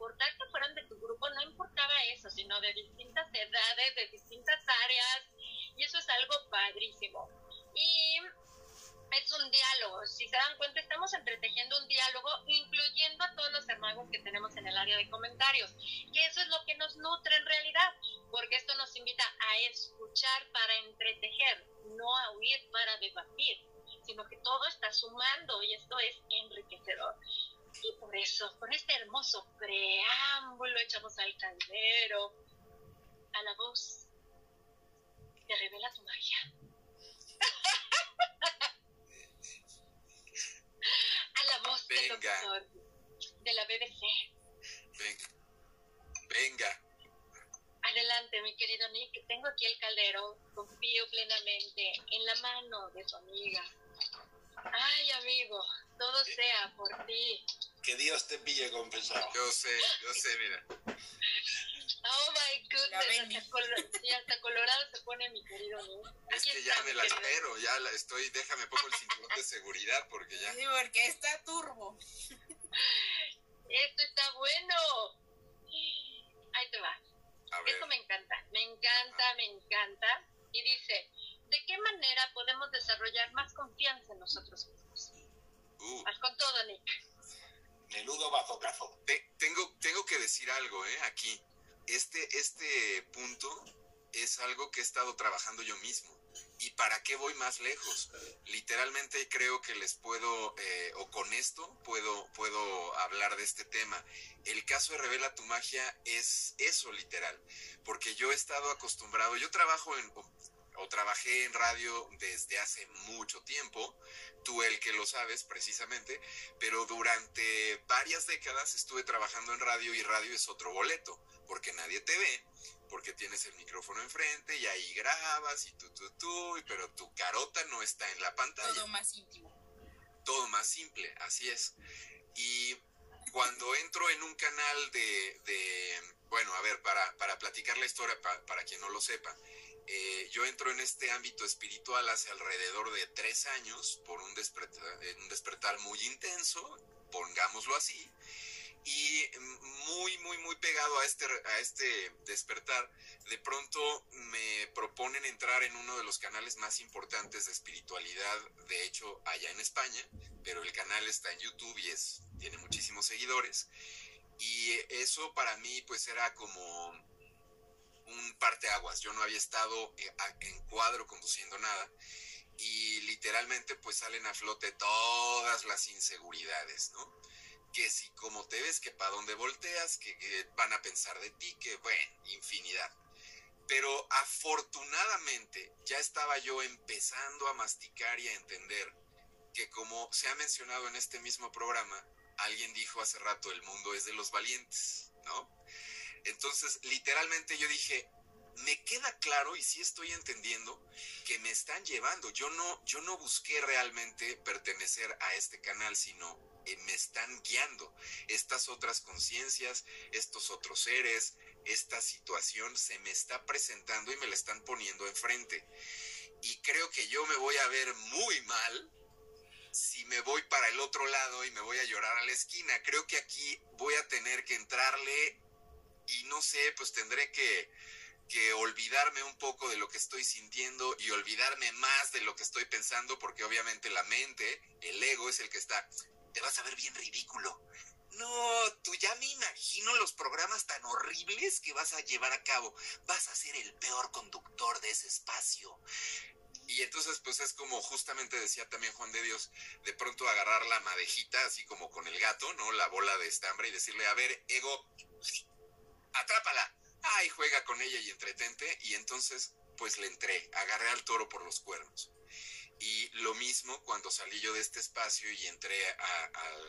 importar que fueran de tu grupo, no importaba eso, sino de distintas edades, de distintas áreas, y eso es algo padrísimo. Y es un diálogo, si se dan cuenta, estamos entretejiendo un diálogo, incluyendo a todos los hermanos que tenemos en el área de comentarios, que eso es lo que nos nutre en realidad, porque esto nos invita a escuchar para entretejer, no a huir para debatir, sino que todo está sumando y esto es enriquecedor. Y por eso, con este hermoso preámbulo, echamos al caldero, a la voz que revela tu magia. a la voz del doctor de la BBC. Venga. Venga. Adelante, mi querido Nick. Tengo aquí el caldero. Confío plenamente en la mano de tu amiga. Ay, amigo, todo sea por ti. Que Dios te pille confesado. Yo sé, yo sé, mira. Oh my goodness, hasta, y hasta colorado se pone mi querido. Es que ya me la espero, ya la estoy, déjame pongo el cinturón de seguridad porque ya. Sí, porque está turbo. Esto está bueno. Ahí te va. Esto me encanta, me encanta, me encanta. Y dice, ¿de qué manera podemos desarrollar más confianza en nosotros mismos? Uh, Vas con todo, Nick. Menudo bazocazo. te- tengo, tengo que decir algo, ¿eh? Aquí. Este, este punto es algo que he estado trabajando yo mismo. ¿Y para qué voy más lejos? Literalmente creo que les puedo, eh, o con esto puedo, puedo hablar de este tema. El caso de Revela tu Magia es eso, literal. Porque yo he estado acostumbrado, yo trabajo en, o, trabajé en radio desde hace mucho tiempo, tú el que lo sabes precisamente, pero durante varias décadas estuve trabajando en radio y radio es otro boleto, porque nadie te ve, porque tienes el micrófono enfrente y ahí grabas y tú, tú, tú, pero tu carota no está en la pantalla Todo más íntimo. todo más simple, así es. Y cuando entro en un canal de, bueno, a ver, para, para platicar la historia, para quien no lo sepa, eh, yo entro en este ámbito espiritual hace alrededor de tres años por un despertar, un despertar muy intenso, pongámoslo así, y muy, muy, muy pegado a este, a este despertar, de pronto me proponen entrar en uno de los canales más importantes de espiritualidad, de hecho, allá en España, pero el canal está en YouTube y es, tiene muchísimos seguidores. Y eso para mí pues era como un parteaguas. Yo no había estado eh, en cuadro conduciendo nada y literalmente pues salen a flote todas las inseguridades, ¿no? que si como te ves, que para dónde volteas, que, van a pensar de ti, que bueno, infinidad. Pero afortunadamente ya estaba yo empezando a masticar y a entender que como se ha mencionado en este mismo programa, alguien dijo hace rato, el mundo es de los valientes, ¿no? Entonces, literalmente yo dije, me queda claro y sí estoy entendiendo que me están llevando. Yo no, yo no busqué realmente pertenecer a este canal, sino eh, me están guiando. Estas otras conciencias, estos otros seres, esta situación se me está presentando y me la están poniendo enfrente. Y creo que yo me voy a ver muy mal si me voy para el otro lado y me voy a llorar a la esquina. Creo que aquí voy a tener que entrarle y no sé, pues tendré que, que olvidarme un poco de lo que estoy sintiendo y olvidarme más de lo que estoy pensando, porque obviamente la mente, el ego es el que está, te vas a ver bien ridículo. No, tú ya me imagino los programas tan horribles que vas a llevar a cabo. Vas a ser el peor conductor de ese espacio. Y entonces, pues es como justamente decía también Juan de Dios, de pronto agarrar la madejita, así como con el gato, ¿no? La bola de estambre y decirle, a ver, ego, atrápala. Ay, juega con ella y entretente. Y entonces, pues le entré, agarré al toro por los cuernos. Y lo mismo cuando salí yo de este espacio y entré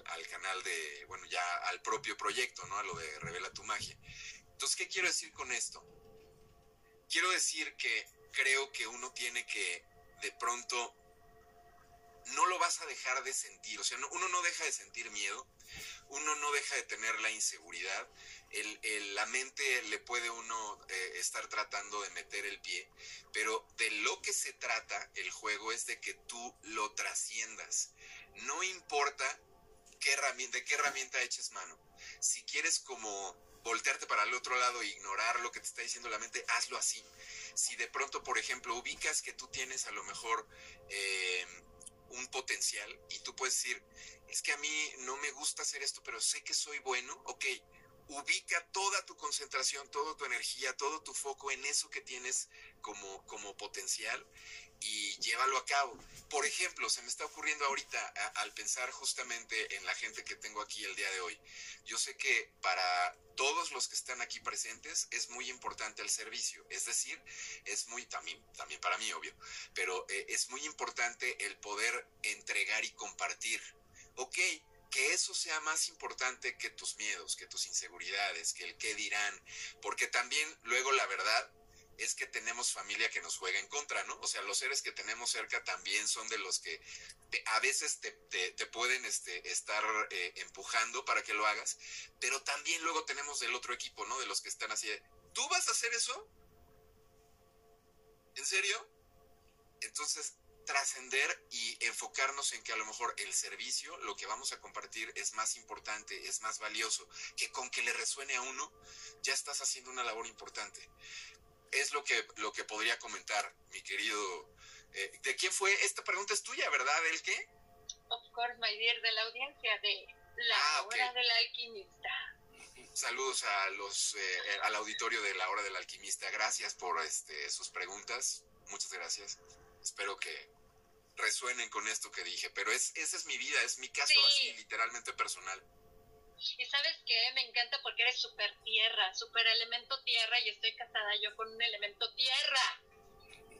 al canal de, bueno, ya al propio proyecto, ¿no? A lo de Revela tu magia. Entonces, ¿qué quiero decir con esto? Quiero decir que creo que uno tiene que de pronto no lo vas a dejar de sentir, o sea, uno no deja de sentir miedo, uno no deja de tener la inseguridad, la mente le puede uno eh, estar tratando de meter el pie, pero de lo que se trata el juego es de que tú lo trasciendas. No importa qué herramienta, de qué herramienta eches mano. Si quieres como voltearte para el otro lado e ignorar lo que te está diciendo la mente, hazlo así. Si de pronto, por ejemplo, ubicas que tú tienes a lo mejor eh, un potencial y tú puedes decir, es que a mí no me gusta hacer esto, pero sé que soy bueno, ok, ubica toda tu concentración, toda tu energía, todo tu foco en eso que tienes como, como potencial y llévalo a cabo. Por ejemplo, se me está ocurriendo ahorita al pensar justamente en la gente que tengo aquí el día de hoy. Yo sé que para todos los que están aquí presentes es muy importante el servicio, es decir, es muy también también para mí obvio, pero eh, es muy importante el poder entregar y compartir. Ok, que eso sea más importante que tus miedos, que tus inseguridades, que el qué dirán, porque también luego la verdad es que tenemos familia que nos juega en contra, ¿no? O sea, los seres que tenemos cerca también son de los que a veces te, pueden este, estar eh, empujando para que lo hagas, pero también luego tenemos del otro equipo, ¿no? De los que están así, ¿tú vas a hacer eso? ¿En serio? Entonces, trascender y enfocarnos en que a lo mejor el servicio, lo que vamos a compartir es más importante, es más valioso, que con que le resuene a uno, ya estás haciendo una labor importante. Es lo que, lo que podría comentar, mi querido. Eh, ¿De quién fue? Esta pregunta es tuya, ¿verdad? ¿El qué? Of course, my dear, de la audiencia de La ah, Hora del Alquimista. Saludos a los, eh, al auditorio de La Hora del Alquimista. Gracias por este, sus preguntas. Muchas gracias. Espero que resuenen con esto que dije, pero es, esa es mi vida, es mi caso así, literalmente personal. Y sabes qué, me encanta porque eres súper tierra, súper elemento tierra y estoy casada yo con un elemento tierra,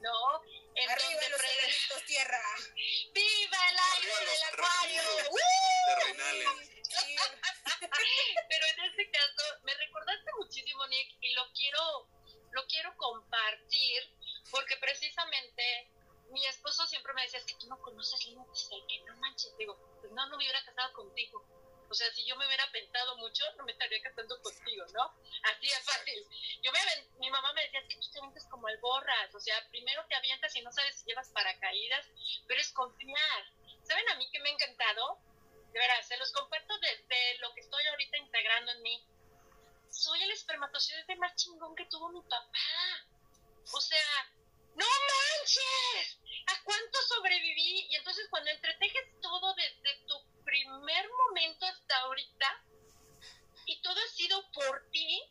¿no? En Arriba los elementos tierra. ¡Viva el aire del acuario! Pero en este caso, me recordaste muchísimo, Nick, y lo quiero, lo quiero compartir porque precisamente mi esposo siempre me decía, es que tú no conoces límites, que no manches. Digo, pues no, no me hubiera casado contigo. O sea, si yo me hubiera yo no me estaría casando contigo, ¿no? Así es fácil. Yo me mi mamá me decía, es que tú te avientas como el borras, o sea, primero te avientas y no sabes si llevas paracaídas, pero es confiar. ¿Saben a mí que me ha encantado? De verdad, se los comparto desde lo que estoy ahorita integrando en mí. Soy el espermatozoide más chingón que tuvo mi papá. O sea, ¡no manches! ¿A cuánto sobreviví? Y entonces cuando entretejes todo desde tu primer momento hasta ahorita, y todo ha sido por ti,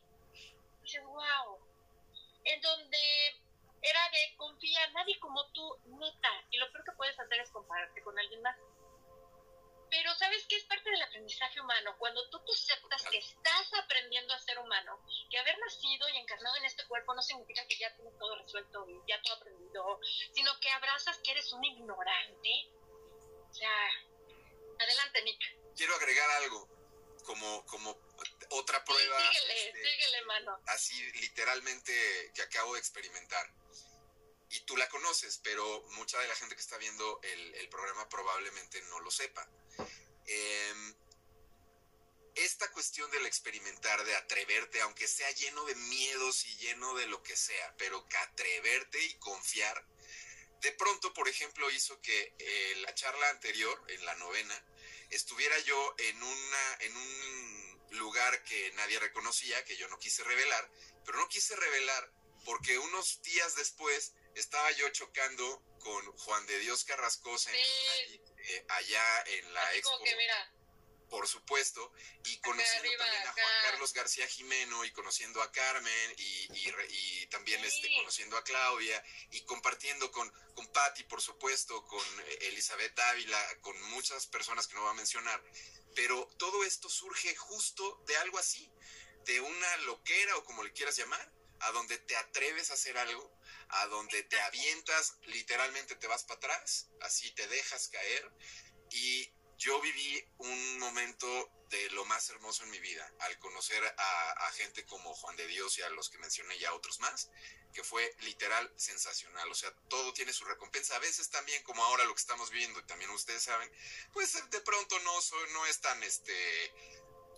dices, wow. En donde era de confía, nadie como tú, neta. Y lo peor que puedes hacer es compararte con alguien más. Pero sabes que es parte del aprendizaje humano. Cuando tú te aceptas que estás aprendiendo a ser humano, que haber nacido y encarnado en este cuerpo no significa que ya tienes todo resuelto y ya todo aprendido, sino que abrazas que eres un ignorante. O sea, adelante, Nick. Quiero agregar algo como, como otra prueba. síguele, este, síguele, mano. Así literalmente que acabo de experimentar y tú la conoces, pero mucha de la gente que está viendo el, programa probablemente no lo sepa. Em, esta cuestión del experimentar, de atreverte, aunque sea lleno de miedos y lleno de lo que sea, pero que atreverte y confiar, de pronto, por ejemplo, hizo que eh, la charla anterior, en la novena, estuviera yo en, una, en un lugar que nadie reconocía, que yo no quise revelar, pero no quise revelar porque unos días después estaba yo chocando con Juan de Dios Carrascosa eh, allá en la expo. Por supuesto, y conociendo también a Juan Carlos García Jimeno y conociendo a Carmen y, también este, conociendo a Claudia y compartiendo con, con Patti, por supuesto, con Elizabeth Ávila, con muchas personas que no voy a mencionar. Pero todo esto surge justo de algo así, de una loquera o como le quieras llamar, a donde te atreves a hacer algo a donde te avientas, literalmente te vas para atrás, así te dejas caer. Y yo viví un momento de lo más hermoso en mi vida, al conocer a, gente como Juan de Dios y a los que mencioné ya otros más, que fue literal sensacional. O sea, todo tiene su recompensa. A veces también, como ahora lo que estamos viendo, y también ustedes saben, pues de pronto no, no es tan este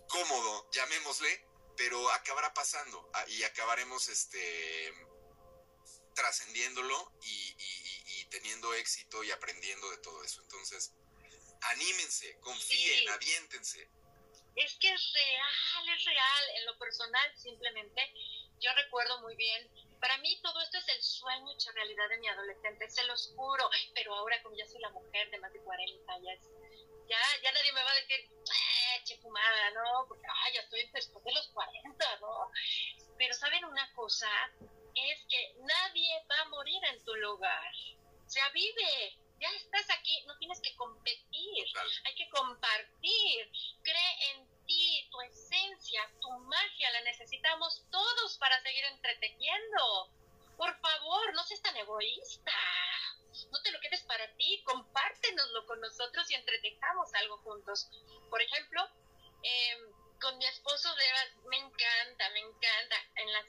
cómodo, llamémosle, pero acabará pasando ah, y acabaremos este trascendiéndolo y, teniendo éxito y aprendiendo de todo eso. Entonces, anímense, confíen, aviéntense. Es que es real, es real. En lo personal, simplemente, yo recuerdo muy bien. Para mí todo esto es el sueño hecho realidad de mi adolescente, se los juro. Pero ahora como ya soy la mujer de más de 40, ya, ya, ya nadie me va a decir, eh, che fumada, ¿no? Porque ya estoy después de los 40, ¿no? Pero ¿saben una cosa? es que nadie va a morir en tu lugar. O sea, vive, ya estás aquí, no tienes que competir, hay que compartir. Cree en ti, tu esencia, tu magia, la necesitamos todos para seguir entretejiendo. Por favor, no seas tan egoísta. No te lo quedes para ti, compártenoslo con nosotros y entretejamos algo juntos. Por ejemplo, eh, con mi esposo de me encanta, me encanta.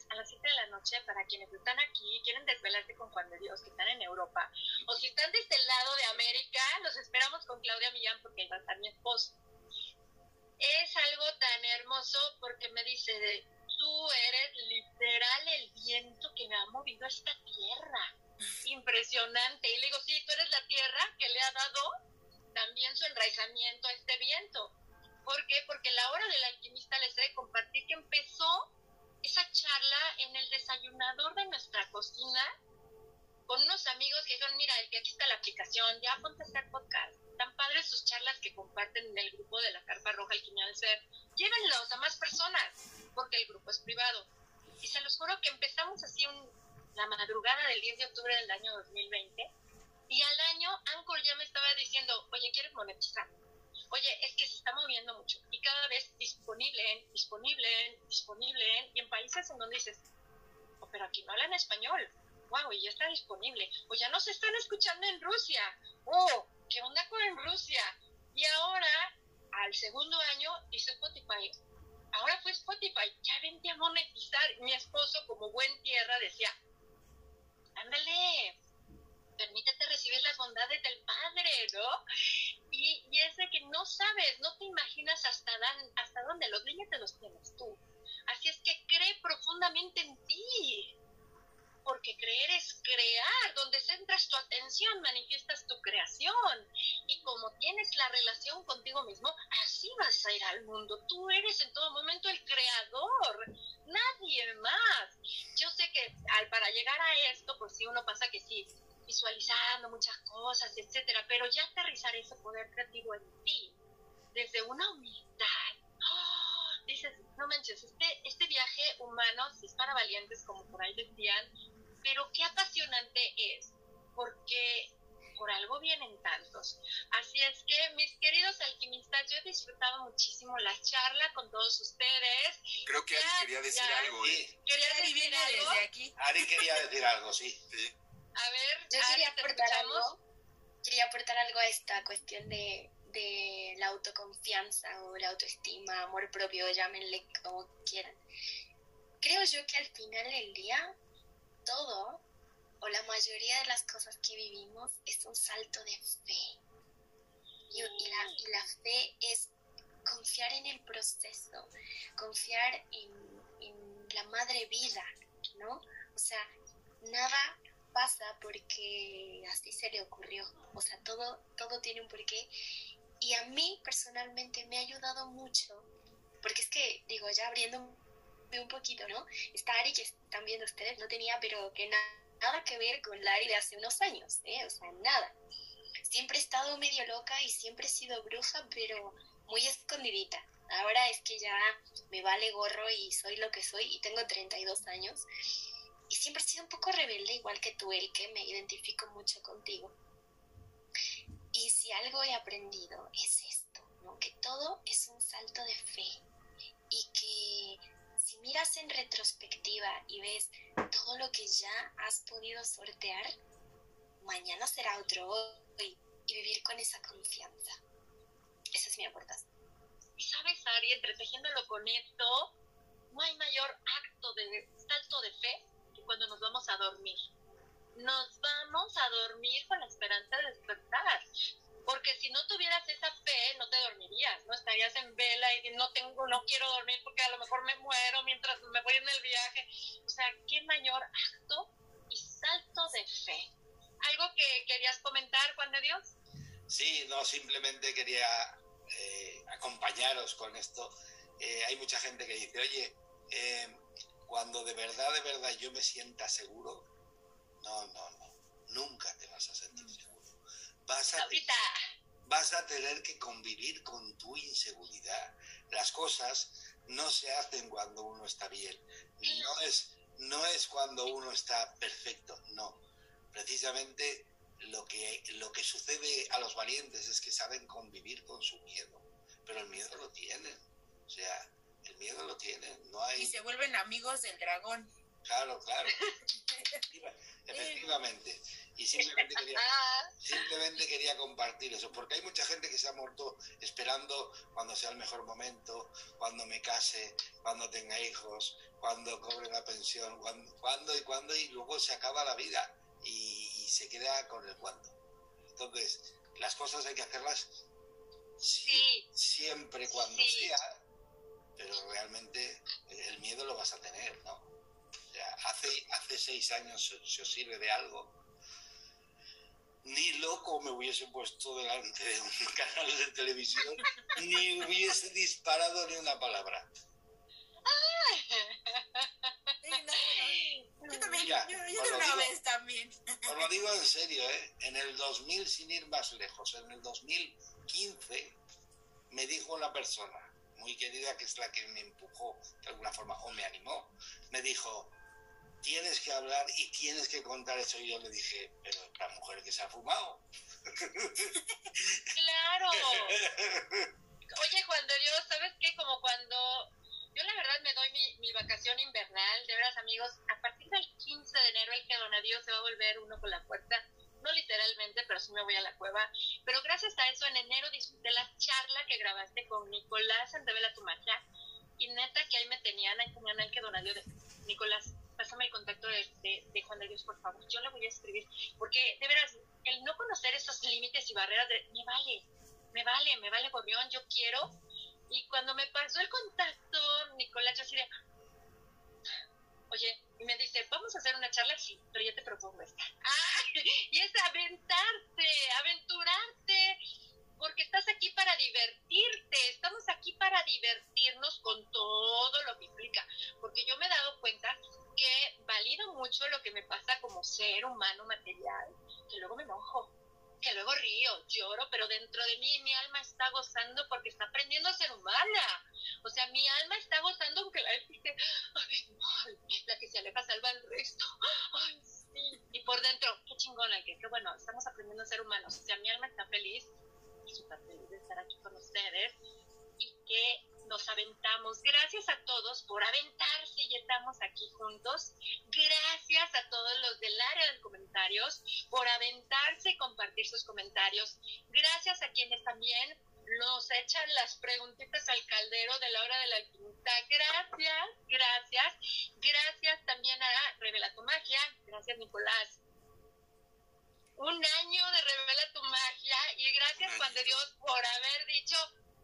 A las 7 de la noche, para quienes están aquí, quieren desvelarse con Juan de Dios, que están en Europa, o si están de este lado de América, los esperamos con Claudia Millán porque va a mi esposo. Es algo tan hermoso porque me dice, tú eres literal el viento que me ha movido a esta tierra. Impresionante. Y le digo, sí, tú eres la tierra que le ha dado también su enraizamiento a este viento ¿Por qué? Porque la hora del alquimista les he de compartir que empezó esa charla en el desayunador de nuestra cocina con unos amigos que dijeron, mira, que aquí está la aplicación, ya ponte a hacer podcast. Tan padres sus charlas que comparten en el grupo de la Carpa Roja Alquimia del Ser. Llévenlos a más personas, porque el grupo es privado. Y se los juro que empezamos así un, la madrugada del 10 de octubre del año 2020. Y al año, Anchor ya me estaba diciendo, oye, ¿quieres monetizar? Oye, es que se está moviendo mucho y cada vez disponible disponible disponible y en países en donde dices, oh, pero aquí no hablan español, wow, y ya está disponible, o ya nos están escuchando en Rusia, oh, ¿qué onda con Rusia? Y ahora, al segundo año, dice Spotify, ahora fue Spotify, ya vente a monetizar. Mi esposo, como buen tierra, decía, ándale, permítete recibir las bondades del Padre, ¿no? Y, y es de que no sabes, no te imaginas hasta, dan, hasta dónde, los límites los tienes tú. Así es que cree profundamente en ti, porque creer es crear, donde centras tu atención, manifiestas tu creación. Y como tienes la relación contigo mismo, así vas a ir al mundo. Tú eres en todo momento el creador, nadie más. Yo sé que al para llegar a esto, pues sí, uno pasa que sí, visualizando muchas cosas, etcétera, pero ya aterrizar ese poder creativo en ti, desde una humildad. ¡Oh! dices, no manches, este, este viaje humano si es para valientes, como por ahí decían, pero qué apasionante es, porque por algo vienen tantos. Así es que, mis queridos alquimistas, yo he disfrutado muchísimo la charla con todos ustedes. Creo que Ari quería decir algo. Sí, ¿Quería Ari decir viene algo? desde aquí. Ari quería decir algo, sí. Sí. A ver, Yo Ari, quería ¿te aportar algo. Quería aportar algo a esta cuestión de, de la autoconfianza o la autoestima, amor propio, llámenle como quieran. Creo yo que al final del día, todo o la mayoría de las cosas que vivimos es un salto de fe. Y, y la, y la fe es confiar en el proceso, confiar en, en la madre vida, ¿no? O sea, nada pasa porque así se le ocurrió. O sea, todo, todo tiene un porqué. Y a mí personalmente me ha ayudado mucho, porque es que, digo, ya abriéndome un poquito, ¿no? Esta Ari que están viendo ustedes no tenía, pero que na- nada que ver con la Ari de hace unos años, ¿eh? O sea, nada. Siempre he estado medio loca y siempre he sido bruja, pero muy escondidita. Ahora es que ya me vale gorro y soy lo que soy y tengo 32 años. Y siempre he sido un poco rebelde, igual que tú, el que me identifico mucho contigo. Y si algo he aprendido es esto, ¿no? Que todo es un salto de fe. Y que si miras en retrospectiva y ves todo lo que ya has podido sortear, mañana será otro hoy. Y vivir con esa confianza. Esa es mi aportación. Y sabes, Ari, entretejiéndolo con esto, no hay mayor acto de salto de fe que cuando nos vamos a dormir. Nos vamos a dormir con la esperanza de despertar. Porque si no tuvieras esa fe, no te dormirías, ¿no? Estarías en vela y no tengo, no quiero dormir porque a lo mejor me muero mientras me voy en el viaje. O sea, qué mayor acto y salto de fe. ¿Algo que querías comentar, Juan de Dios? Sí, no, simplemente quería eh, acompañaros con esto. Eh, hay mucha gente que dice, oye, eh, cuando de verdad, de verdad yo me sienta seguro, no, no, no, nunca te vas a sentir seguro. Vas a, Ahorita. vas a tener que convivir con tu inseguridad. Las cosas no se hacen cuando uno está bien. No es, no es cuando uno está perfecto, no. Precisamente lo que, lo que sucede a los valientes es que saben convivir con su miedo, pero el miedo lo tienen. O sea, el miedo lo tienen. No hay... Y se vuelven amigos del dragón. Claro, claro. Efectiva- Efectivamente. Y simplemente quería, simplemente quería compartir eso, porque hay mucha gente que se ha muerto esperando cuando sea el mejor momento, cuando me case, cuando tenga hijos, cuando cobre la pensión, cuando, cuando y cuando, y luego se acaba la vida y, y se queda con el cuándo. Entonces, las cosas hay que hacerlas Sí. siempre cuando Sí. sea, pero realmente el miedo lo vas a tener, ¿no? Hace, hace seis años se, se os sirve de algo. Ni loco me hubiese puesto delante de un canal de televisión, ni hubiese disparado ni una palabra. Yo también, Mira, yo, yo digo. vez también. Os lo digo en serio, ¿eh? En el 2000, sin ir más lejos, en el 2015, me dijo una persona muy querida, que es la que me empujó de alguna forma, o me animó, me dijo, tienes que hablar y tienes que contar eso. Y yo le dije, pero la mujer que se ha fumado. Claro. Oye, Juan de Dios, ¿sabes qué? Como cuando yo la verdad me doy mi, mi vacación invernal, de veras amigos, a partir del 15 de enero el que don Dios se va a volver uno con la puerta, no literalmente, pero sí me voy a la cueva. Pero gracias a eso en enero disfruté la charla que grabaste con Nicolás en Revela tu Magia. Y neta que ahí me tenían, ahí tenían el que don Dios, Nicolás, pásame el contacto de, de, Juan de Dios, por favor. Yo le voy a escribir, porque de veras, el no conocer esos límites y barreras de, me vale, me vale, me vale gorrión, yo quiero. Y cuando me pasó el contacto, Nicolás, yo así de, oye, y me dice, vamos a hacer una charla, sí, pero ya te propongo esta. Y es aventarte, aventurarte, porque estás aquí para divertirte, estamos aquí para divertirnos con todo lo que implica, porque yo me he dado cuenta que valido mucho lo que me pasa como ser humano material, que luego me enojo, que luego río, lloro, pero dentro de mí mi alma está gozando porque está aprendiendo a ser humana. O sea, mi alma está gozando aunque la dice, ay, mal, la que se aleja salva al resto. Ay, sí. Y por dentro, qué chingona, que qué bueno, estamos aprendiendo a ser humanos. O sea, mi alma está feliz, súper feliz de estar aquí con ustedes y que nos aventamos. Gracias a todos por aventarse y estamos aquí juntos. Gracias a todos los del área de comentarios por aventarse y compartir sus comentarios. Gracias a quienes también nos echan las preguntitas al caldero de la hora de la alquimista. Gracias, gracias. Gracias también a Revela tu Magia. Gracias, Nicolás. Un año de Revela tu Magia y gracias, Juan de Dios, por haber dicho,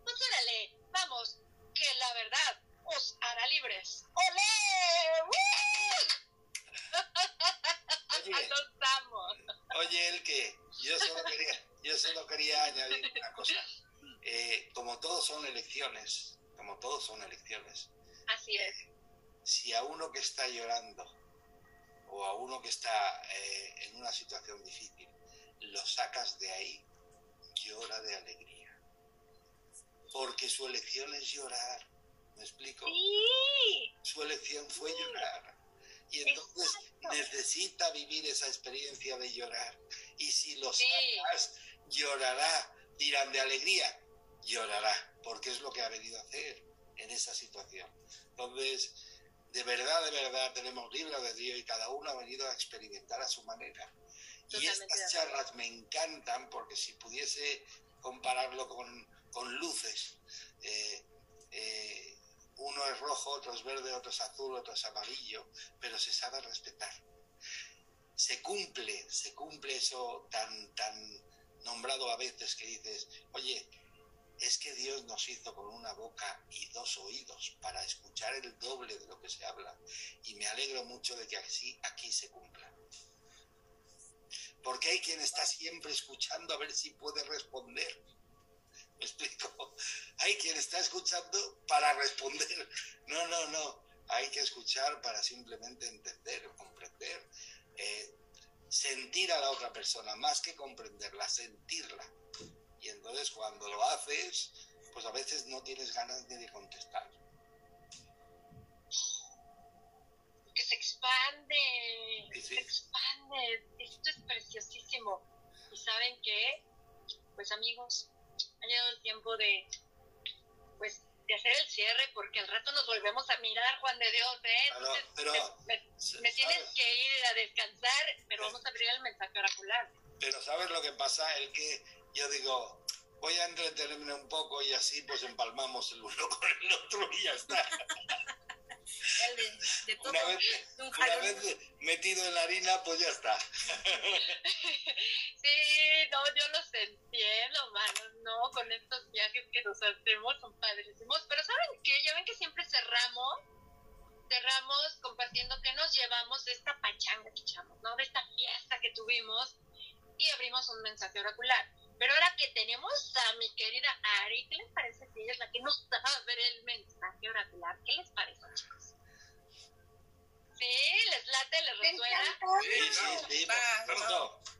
pues órale, vamos, que la verdad os hará libres. ¡Olé! Oye, Los amo. oye, el que yo solo quería, yo solo quería añadir una cosa. Eh, como todos son elecciones, como todos son elecciones, Así es. si a uno que está llorando o a uno que está eh, en una situación difícil lo sacas de ahí, llora de alegría. Porque su elección es llorar. ¿Me explico? Sí. Su elección fue llorar. Y entonces Exacto. necesita vivir esa experiencia de llorar. Y si lo Sí. sacas, llorará. Dirán de alegría, llorará, porque es lo que ha venido a hacer en esa situación. Entonces, de verdad, de verdad, tenemos libre albedrío y cada uno ha venido a experimentar a su manera. Y Totalmente de estas charlas me encantan porque si pudiese compararlo con, con luces, eh, eh, uno es rojo, otro es verde, otro es azul, otro es amarillo, pero se sabe respetar. Se cumple, se cumple eso tan, tan nombrado a veces que dices, oye, es que Dios nos hizo con una boca y dos oídos para escuchar el doble de lo que se habla. Y me alegro mucho de que así aquí se cumpla. Porque hay quien está siempre escuchando a ver si puede responder. ¿Me explico? Hay quien está escuchando para responder. No, no, no. Hay que escuchar para simplemente entender, comprender, eh, sentir a la otra persona, más que comprenderla, sentirla. Y entonces cuando lo haces, pues a veces no tienes ganas ni de contestar. que se expande, Sí, sí. se expande. Esto es preciosísimo. Y saben que, pues amigos, ha llegado el tiempo de, pues, de hacer el cierre, porque al rato nos volvemos a mirar, Juan de Dios, ¿eh? Claro, Entonces, pero- me, me- me tienes que ir a descansar, pero vamos a abrir el mensaje oracular. Pero ¿sabes lo que pasa? El que yo digo, voy a entretenerme un poco y así pues empalmamos el uno con el otro y ya está. El de, de todo. Una vez, un una jalón. vez metido en la harina, pues ya está. Sí, no, yo los entiendo, mano, no, con estos viajes que nos hacemos son padrísimos, pero ¿saben qué? Ya ven que siempre cerramos, cerramos compartiendo que nos llevamos de esta pachanga que echamos, ¿no? De esta fiesta que tuvimos y abrimos un mensaje oracular. Pero ahora que tenemos a mi querida Ari, ¿qué les parece si ella es la que nos va a ver el mensaje oracular? ¿Qué les parece, chicos? ¿Sí? ¿Les late? ¿Les resuena? Sí, sí, sí, Va.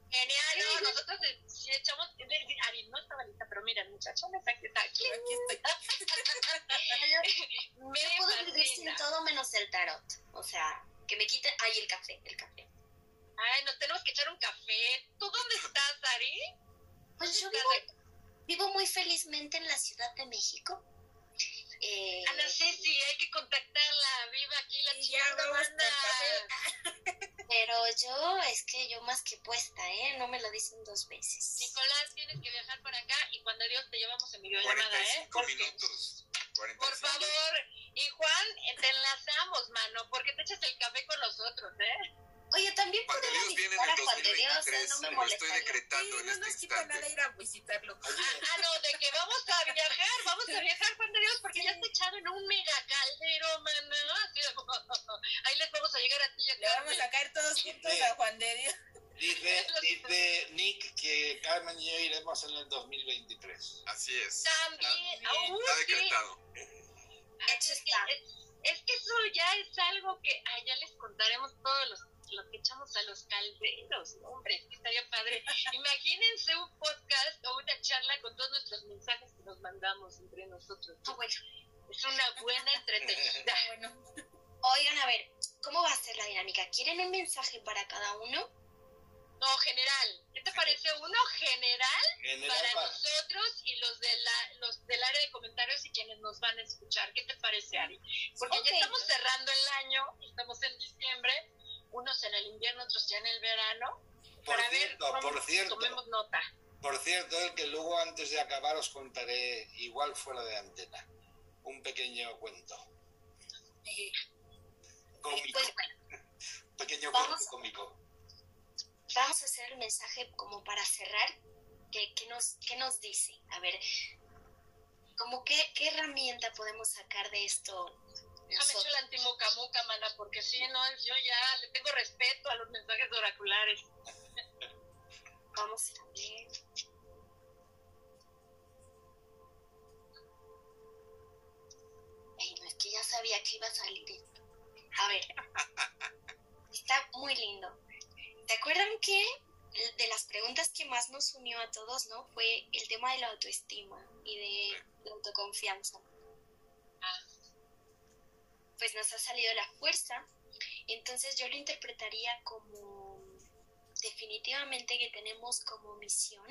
Genial, no, nosotros eh, sí echamos, Ari no estaba lista, pero mira, el muchacho me saca, está aquí. Aquí estoy. Me Yo puedo vivir sin todo menos el tarot. O sea, que me quite. Ay, el café, el café. Ay, nos tenemos que echar un café. ¿Tú dónde estás, Ari? Pues yo ¿Estás vivo, vivo muy felizmente en la Ciudad de México. Eh, Ana Ceci, hay que contactarla. Viva aquí la chingona. pero yo, es que yo más que puesta, ¿eh? No me lo dicen dos veces. Nicolás, tienes que viajar para acá y cuando Dios te llevamos en videollamada, ¿eh? 45 Porque- minutos. 45. Por favor. Y Juan, te enlazamos, mano, porque Juan de Dios 2023. no me Lo molesta. estoy decretando Sí, en no este nos quita nada ir a visitarlo. Ah, ah, no, de que vamos a viajar, vamos a viajar, Juan de Dios, porque ya está echado en un mega caldero, mana. Así de- Ahí les vamos a llegar a ti Le vamos a caer todos juntos a Juan de Dios. Dice, dice Nick que Carmen y yo iremos en el 2023. Así es. También, Está decretado. Es, que, es, es que eso ya es algo que ah, ya les contaremos todos los, los que echamos a los calderos, ¿no? hombre, estaría padre. Imagínense un podcast o una charla con todos nuestros mensajes que nos mandamos entre nosotros. Ah, bueno. Es una buena entretenida. Bueno. Oigan, a ver, ¿cómo va a ser la dinámica? ¿Quieren un mensaje para cada uno? No, general. ¿Qué te parece uno general General, para pa- nosotros y los, de la, los del área de comentarios y quienes nos van a escuchar? ¿Qué te parece, Ari? Porque Ok. ya estamos cerrando el año, estamos en diciembre, unos en el invierno, otros ya en el verano. Por para cierto, ver, por vamos, cierto. tomemos nota. Por cierto, el que luego antes de acabar os contaré, igual fuera de antena, un pequeño cuento. Cómico. Pues bueno, pequeño vamos- cuento cómico. vamos a hacer el mensaje como para cerrar. ¿Qué, qué nos, qué nos dice? A ver, como qué, ¿qué herramienta podemos sacar de esto Déjame nosotros? la antimucamuca, mana, porque si no, yo ya le tengo respeto a los mensajes oraculares. Vamos a ver. Ay, no, es que ya sabía que iba a salir esto. A ver, está muy lindo. ¿Te acuerdan que de las preguntas que más nos unió a todos, no? Fue el tema de la autoestima y de la autoconfianza. Pues nos ha salido la fuerza. Entonces yo lo interpretaría como definitivamente que tenemos como misión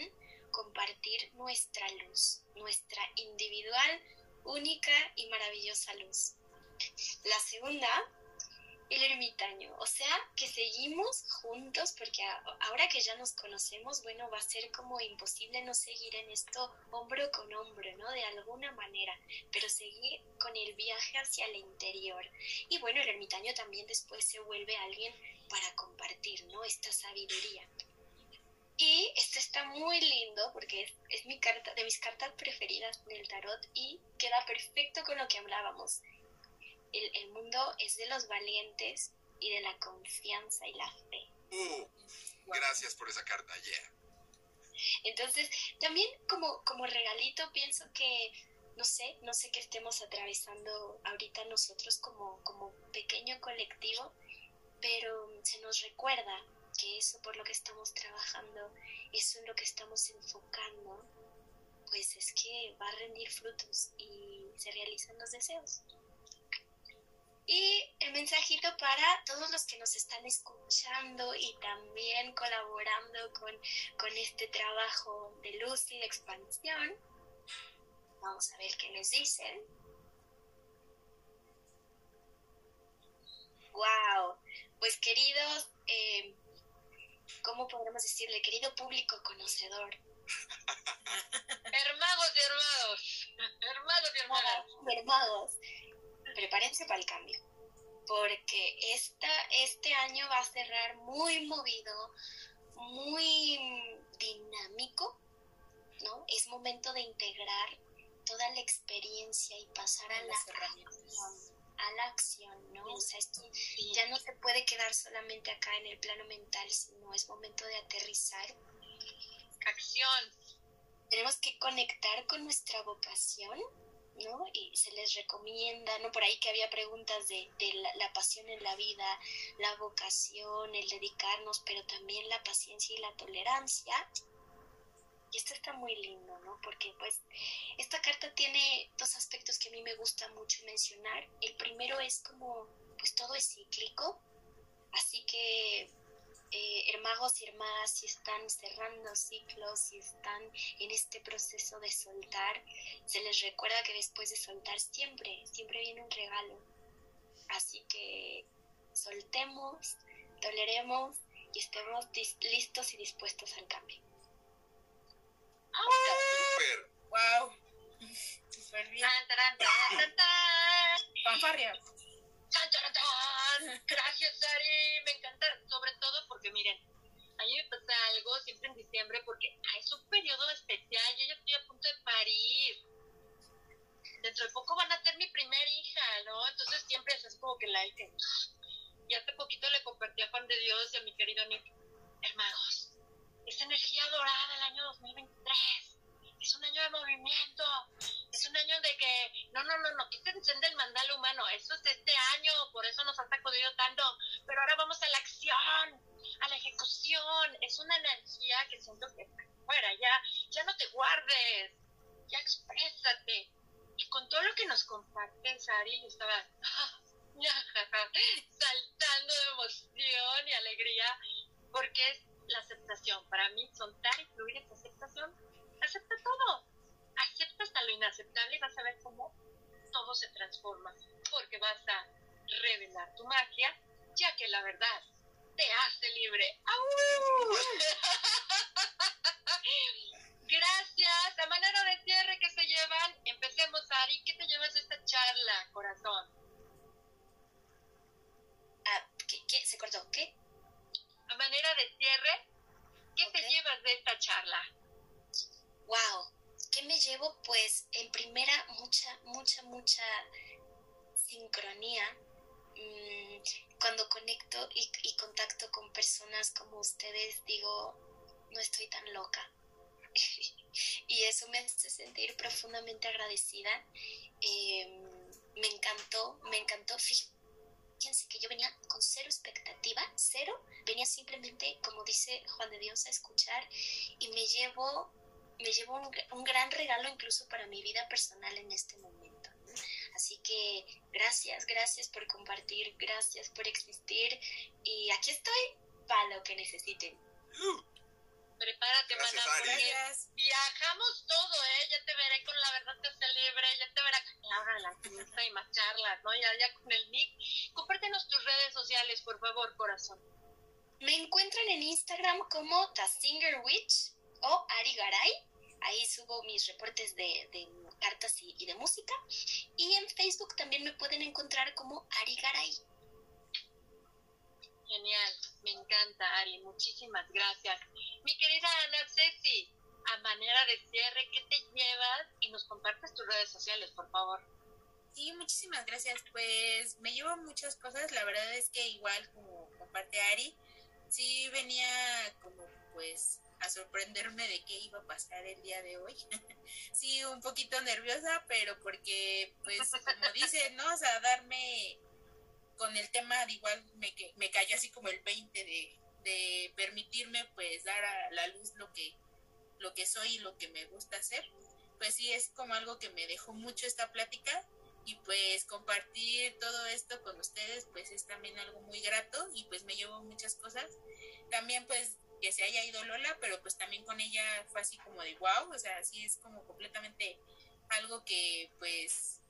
compartir nuestra luz, nuestra individual, única y maravillosa luz. La segunda, el ermitaño, o sea, que seguimos juntos porque ahora que ya nos conocemos, bueno, va a ser como imposible no seguir en esto hombro con hombro, ¿no? De alguna manera, pero seguir con el viaje hacia el interior. Y bueno, el ermitaño también después se vuelve alguien para compartir, ¿no? Esta sabiduría. Y esto está muy lindo porque es, es mi carta, de mis cartas preferidas del tarot y queda perfecto con lo que hablábamos. El, el mundo es de los valientes y de la confianza y la fe. Uh, gracias por esa carta, yeah. Entonces, también como, como regalito pienso que, no sé, no sé qué estemos atravesando ahorita nosotros como, como pequeño colectivo, pero se nos recuerda que eso por lo que estamos trabajando, eso en lo que estamos enfocando, pues es que va a rendir frutos y se realizan los deseos. Y el mensajito para todos los que nos están escuchando y también colaborando con, con este trabajo de luz y de expansión. Vamos a ver qué nos dicen. Wow, pues queridos, eh, ¿cómo podremos decirle? Querido público conocedor, Hermanos y hermanos, hermanos y hermanas. hermanos, prepárense para el cambio, porque esta, este año va a cerrar muy movido, muy dinámico, ¿no? Es momento de integrar toda la experiencia y pasar a la acción, a la acción, ¿no? O sea, esto ya no se puede quedar solamente acá en el plano mental, sino es momento de aterrizar Acción. tenemos que conectar con nuestra vocación, ¿no? Y se les recomienda, ¿no? Por ahí que había preguntas de, de la, la pasión en la vida, la vocación, el dedicarnos, pero también la paciencia y la tolerancia. Y esto está muy lindo, ¿no? Porque pues esta carta tiene dos aspectos que a mí me gusta mucho mencionar. El primero es como, pues todo es cíclico, así que eh, hermagos y hermanas, si están cerrando ciclos, si están en este proceso de soltar, se les recuerda que después de soltar siempre, siempre viene un regalo. Así que soltemos, toleremos y estemos dis- listos y dispuestos al cambio. Súper. Wow. Súper bien. Tan, taran, tan, tan, tan. Chan, chan, chan. Gracias, Ari. Me encanta, sobre todo porque miren, a mí me pasa algo siempre en diciembre porque es un periodo especial, yo ya estoy a punto de parir. Dentro de poco van a ser mi primer hija, ¿no? Entonces siempre es como que la. Y hace poquito le compartí a Juan de Dios y a mi querido Nick, hermanos, esa energía dorada del año 2023 es un año de movimiento, es un año de que, no, no, no, no, quítense del mandal humano, eso es este año, por eso nos ha sacudido tanto, pero ahora vamos a la acción, a la ejecución, es una energía que siento que está fuera, ya, ya no te guardes, ya exprésate. Y con todo lo que nos comparten, Sari, yo estaba saltando de emoción y alegría, porque es la aceptación. Para mí, soltar y fluir esa aceptación acepta todo. Acepta hasta lo inaceptable y vas a ver cómo todo se transforma. Porque vas a revelar tu magia, ya que la verdad te hace libre. Gracias. A manera de cierre que se llevan, empecemos, Ari. ¿Qué te llevas de esta charla, corazón? Ah, ¿qué, ¿Se cortó? ¿Qué? A manera de cierre, ¿qué te llevas de esta charla? Wow, ¿qué me llevo? Pues en primera mucha, mucha, mucha sincronía. Mm, cuando conecto y, contacto con personas como ustedes, digo, no estoy tan loca. y eso me hace sentir profundamente agradecida. Em, me encantó, me encantó. Fíjense que yo venía con cero expectativa, cero. Venía simplemente, como dice Juan de Dios, a escuchar y me llevo me llevo un, gran regalo incluso para mi vida personal en este momento. Así que gracias, gracias por compartir, gracias por existir y aquí estoy para lo que necesiten. Prepárate, gracias, maná, viajamos todo, ¿eh? Ya te veré con la verdad te hace libre, ya te veré con Laura de la fiesta y más charlas, ¿no? Ya, ya con el Nick. Compártenos tus redes sociales, por favor, corazón. Me encuentran en Instagram como The Singer Witch o Ari Garay Ahí subo mis reportes de, cartas y, de música. Y en Facebook también me pueden encontrar como Ari Garay. Genial, me encanta Ari, muchísimas gracias. Mi querida Ana Ceci, a manera de cierre, ¿qué te llevas? Y nos compartes tus redes sociales, por favor. Sí, muchísimas gracias. Pues me llevo muchas cosas. La verdad es que igual como comparte Ari, sí venía como pues a sorprenderme de qué iba a pasar el día de hoy. sí, un poquito nerviosa, pero porque, pues, como dice, ¿no? O sea, darme con el tema, igual me, me cayó así como el 20 de, de permitirme, pues, dar a la luz lo que, lo que soy y lo que me gusta hacer. Pues sí, es como algo que me dejó mucho esta plática y pues compartir todo esto con ustedes pues es también algo muy grato y pues me llevo muchas cosas. También pues que se haya ido Lola, pero pues también con ella fue así como de wow, o sea, así es como completamente algo que pues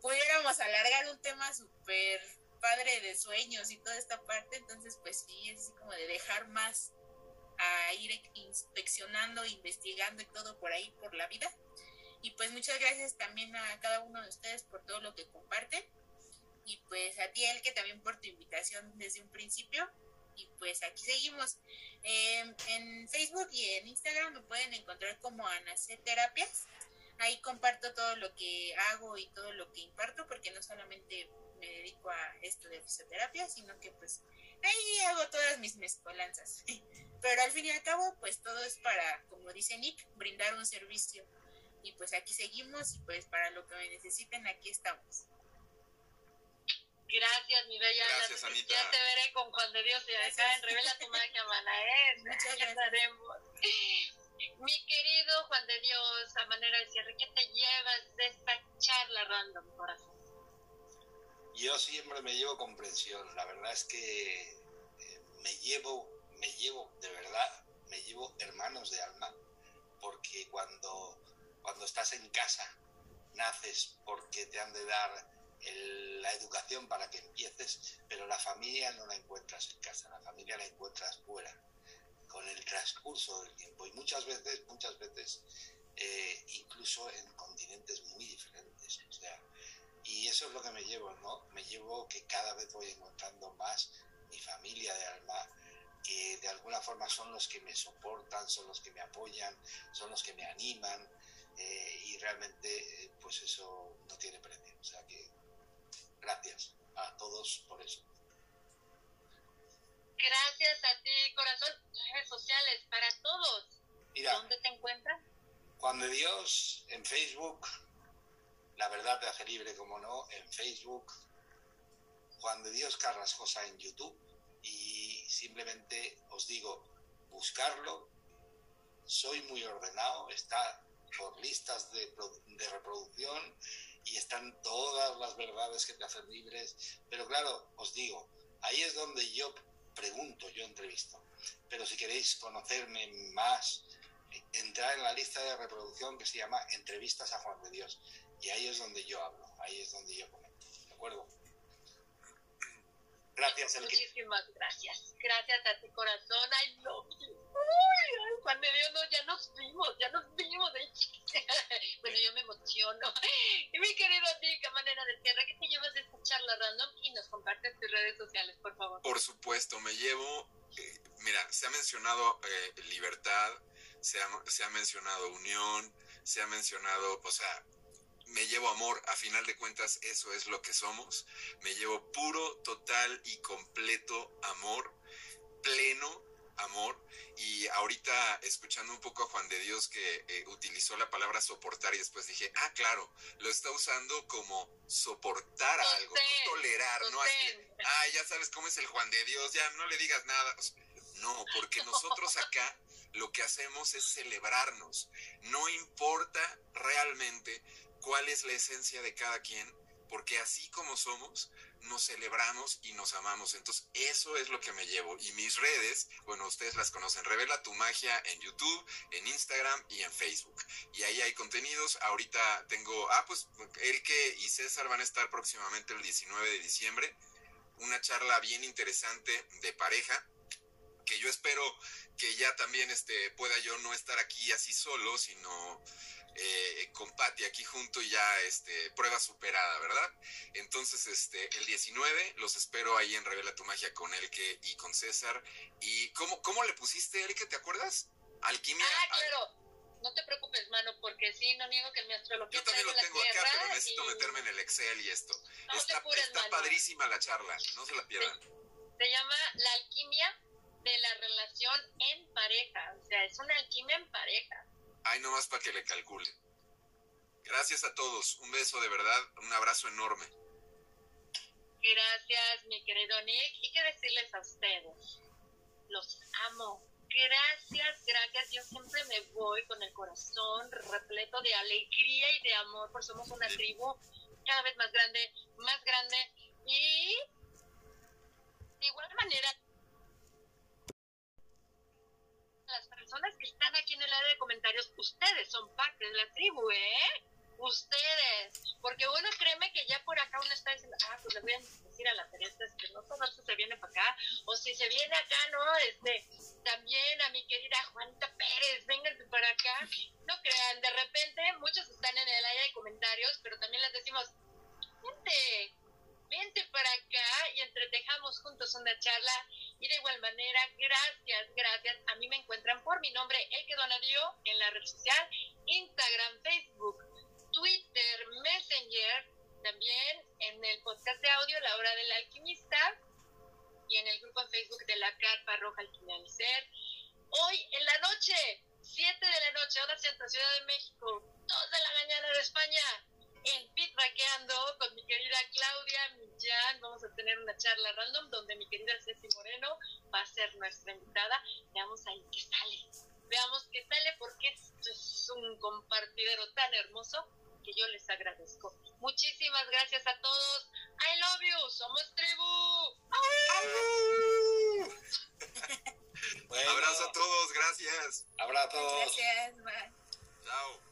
pudiéramos alargar un tema súper padre de sueños y toda esta parte, entonces pues sí, es así como de dejar más a ir inspeccionando, investigando y todo por ahí, por la vida. Y pues muchas gracias también a cada uno de ustedes por todo lo que comparten. Y pues a ti, El, que también por tu invitación desde un principio y pues aquí seguimos. Em, en Facebook y en Instagram me pueden encontrar como Anacé Terapias. Ahí comparto todo lo que hago y todo lo que imparto, porque no solamente me dedico a esto de fisioterapia, sino que pues ahí hago todas mis mezcolanzas. Pero al fin y al cabo, pues todo es para, como dice Nick, brindar un servicio. Y pues aquí seguimos y pues para lo que me necesiten, aquí estamos. Gracias, mi bella Gracias, Anita. Ya te veré con Juan de Dios y acá en Revela tu magia, mana. ¿eh? Muchas gracias. Mi querido Juan de Dios, a manera de cierre, ¿qué te llevas de esta charla random, corazón? Yo siempre me llevo comprensión. La verdad es que eh, me llevo, me llevo, de verdad, me llevo hermanos de alma, porque cuando, cuando estás en casa, naces porque te han de dar la educación para que empieces, pero la familia no la encuentras en casa, la familia la encuentras fuera, con el transcurso del tiempo. Y muchas veces, muchas veces, eh, incluso en continentes muy diferentes. O sea, y eso es lo que me llevo, ¿no? Me llevo que cada vez voy encontrando más mi familia de alma, que de alguna forma son los que me soportan, son los que me apoyan, son los que me animan eh, y realmente eh, pues eso no tiene precio. O sea que gracias a todos por eso. Gracias a ti, corazón. Redes sociales para todos. Mira, ¿Dónde te encuentras? Juan de Dios en Facebook, La Verdad te hace libre, como no, en Facebook, Juan de Dios Carrascosa en YouTube y simplemente os digo, buscarlo, soy muy ordenado, está por listas de, de reproducción y están todas las verdades que te hacen libres, pero claro, os digo, ahí es donde yo pregunto, yo entrevisto, pero si queréis conocerme más, entrar en la lista de reproducción que se llama Entrevistas a Juan de Dios. Y ahí es donde yo hablo, ahí es donde yo comento. ¿De acuerdo? Gracias, Elke. Muchísimas gracias. Gracias a tu corazón. I love you. Uy, Juan de Dios, no, ya nos vimos, ya nos vimos. bueno, yo me emociono. Y mi querido Nica, manera de tierra, ¿qué te llevas de esta charla random? Y nos compartes tus redes sociales, por favor. Por supuesto, me llevo, eh, mira, se ha mencionado eh, libertad, se ha, se ha mencionado unión, se ha mencionado, o sea, me llevo amor, a final de cuentas eso es lo que somos, me llevo puro, total y completo amor, pleno amor, y ahorita escuchando un poco a Juan de Dios que eh, utilizó la palabra soportar y después dije, ah, claro, lo está usando como soportar algo, no tolerar, no así, ah, ya sabes cómo es el Juan de Dios, ya no le digas nada, no, porque nosotros acá lo que hacemos es celebrarnos. No importa realmente cuál es la esencia de cada quien, porque así como somos, nos celebramos y nos amamos. Entonces, eso es lo que me llevo. Y mis redes, bueno, ustedes las conocen, Revela tu magia en YouTube, en Instagram y en Facebook. Y ahí hay contenidos. Ahorita tengo, ah, pues Elke y César van a estar próximamente el 19 de diciembre. Una charla bien interesante de pareja que yo espero que ya también este, pueda yo no estar aquí así solo, sino eh, con Patti aquí junto y ya este, prueba superada, ¿verdad? Entonces, este, el 19 los espero ahí en Revela tu Magia con Elke y con César. ¿Y cómo, cómo le pusiste, Elke, te acuerdas? Alquimia. Ah, claro. No te preocupes, mano, porque sí, no niego que mi astrología. Yo también lo tengo acá, pero necesito meterme en el Excel y esto. No está apures, está padrísima la charla, no se la pierdan. Se, se llama La Alquimia de la relación en pareja. O sea, es una alquimia en pareja. Ay, nomás para que le calcule. Gracias a todos. Un beso de verdad. Un abrazo enorme. Gracias, mi querido Nick. Y qué decirles a ustedes. Los amo. Gracias, gracias. Yo siempre me voy con el corazón repleto de alegría y de amor, porque somos una tribu cada vez más grande, más grande. Y de igual manera, personas que están aquí en el área de comentarios, ustedes son parte de la tribu, ¿eh? Ustedes. Porque bueno, créeme que ya por acá uno está diciendo, ah, pues le voy a decir a la Teresa que no todo esto se viene para acá. O si se viene acá, ¿no? Este, también a mi querida Juanita Pérez, vénganse para acá. No crean, de repente muchos están en el área de comentarios, pero también les decimos, gente, vente para acá y entretejamos juntos una charla. Y de igual manera, gracias, gracias. A mí me encuentran por mi nombre, El que Donadio, en la red social, Instagram, Facebook, Twitter, Messenger, también en el podcast de audio La Hora del Alquimista y en el grupo en Facebook de la Carpa Roja Alquimia Ser. Hoy en la noche, 7 de la noche, hora centro, Ciudad de México, 2 de la mañana de España, en Pitraqueando con mi querida Claudia Millán. Vamos a tener una charla random donde mi querida Ceci Moreno va a ser nuestra invitada. Veamos ahí qué sale. Veamos qué sale porque esto es un compartidero tan hermoso que yo les agradezco. Muchísimas gracias a todos. I love you. Somos tribu. bueno. Abrazo a todos. Gracias. Abrazo a todos. Gracias. Bye. Chao.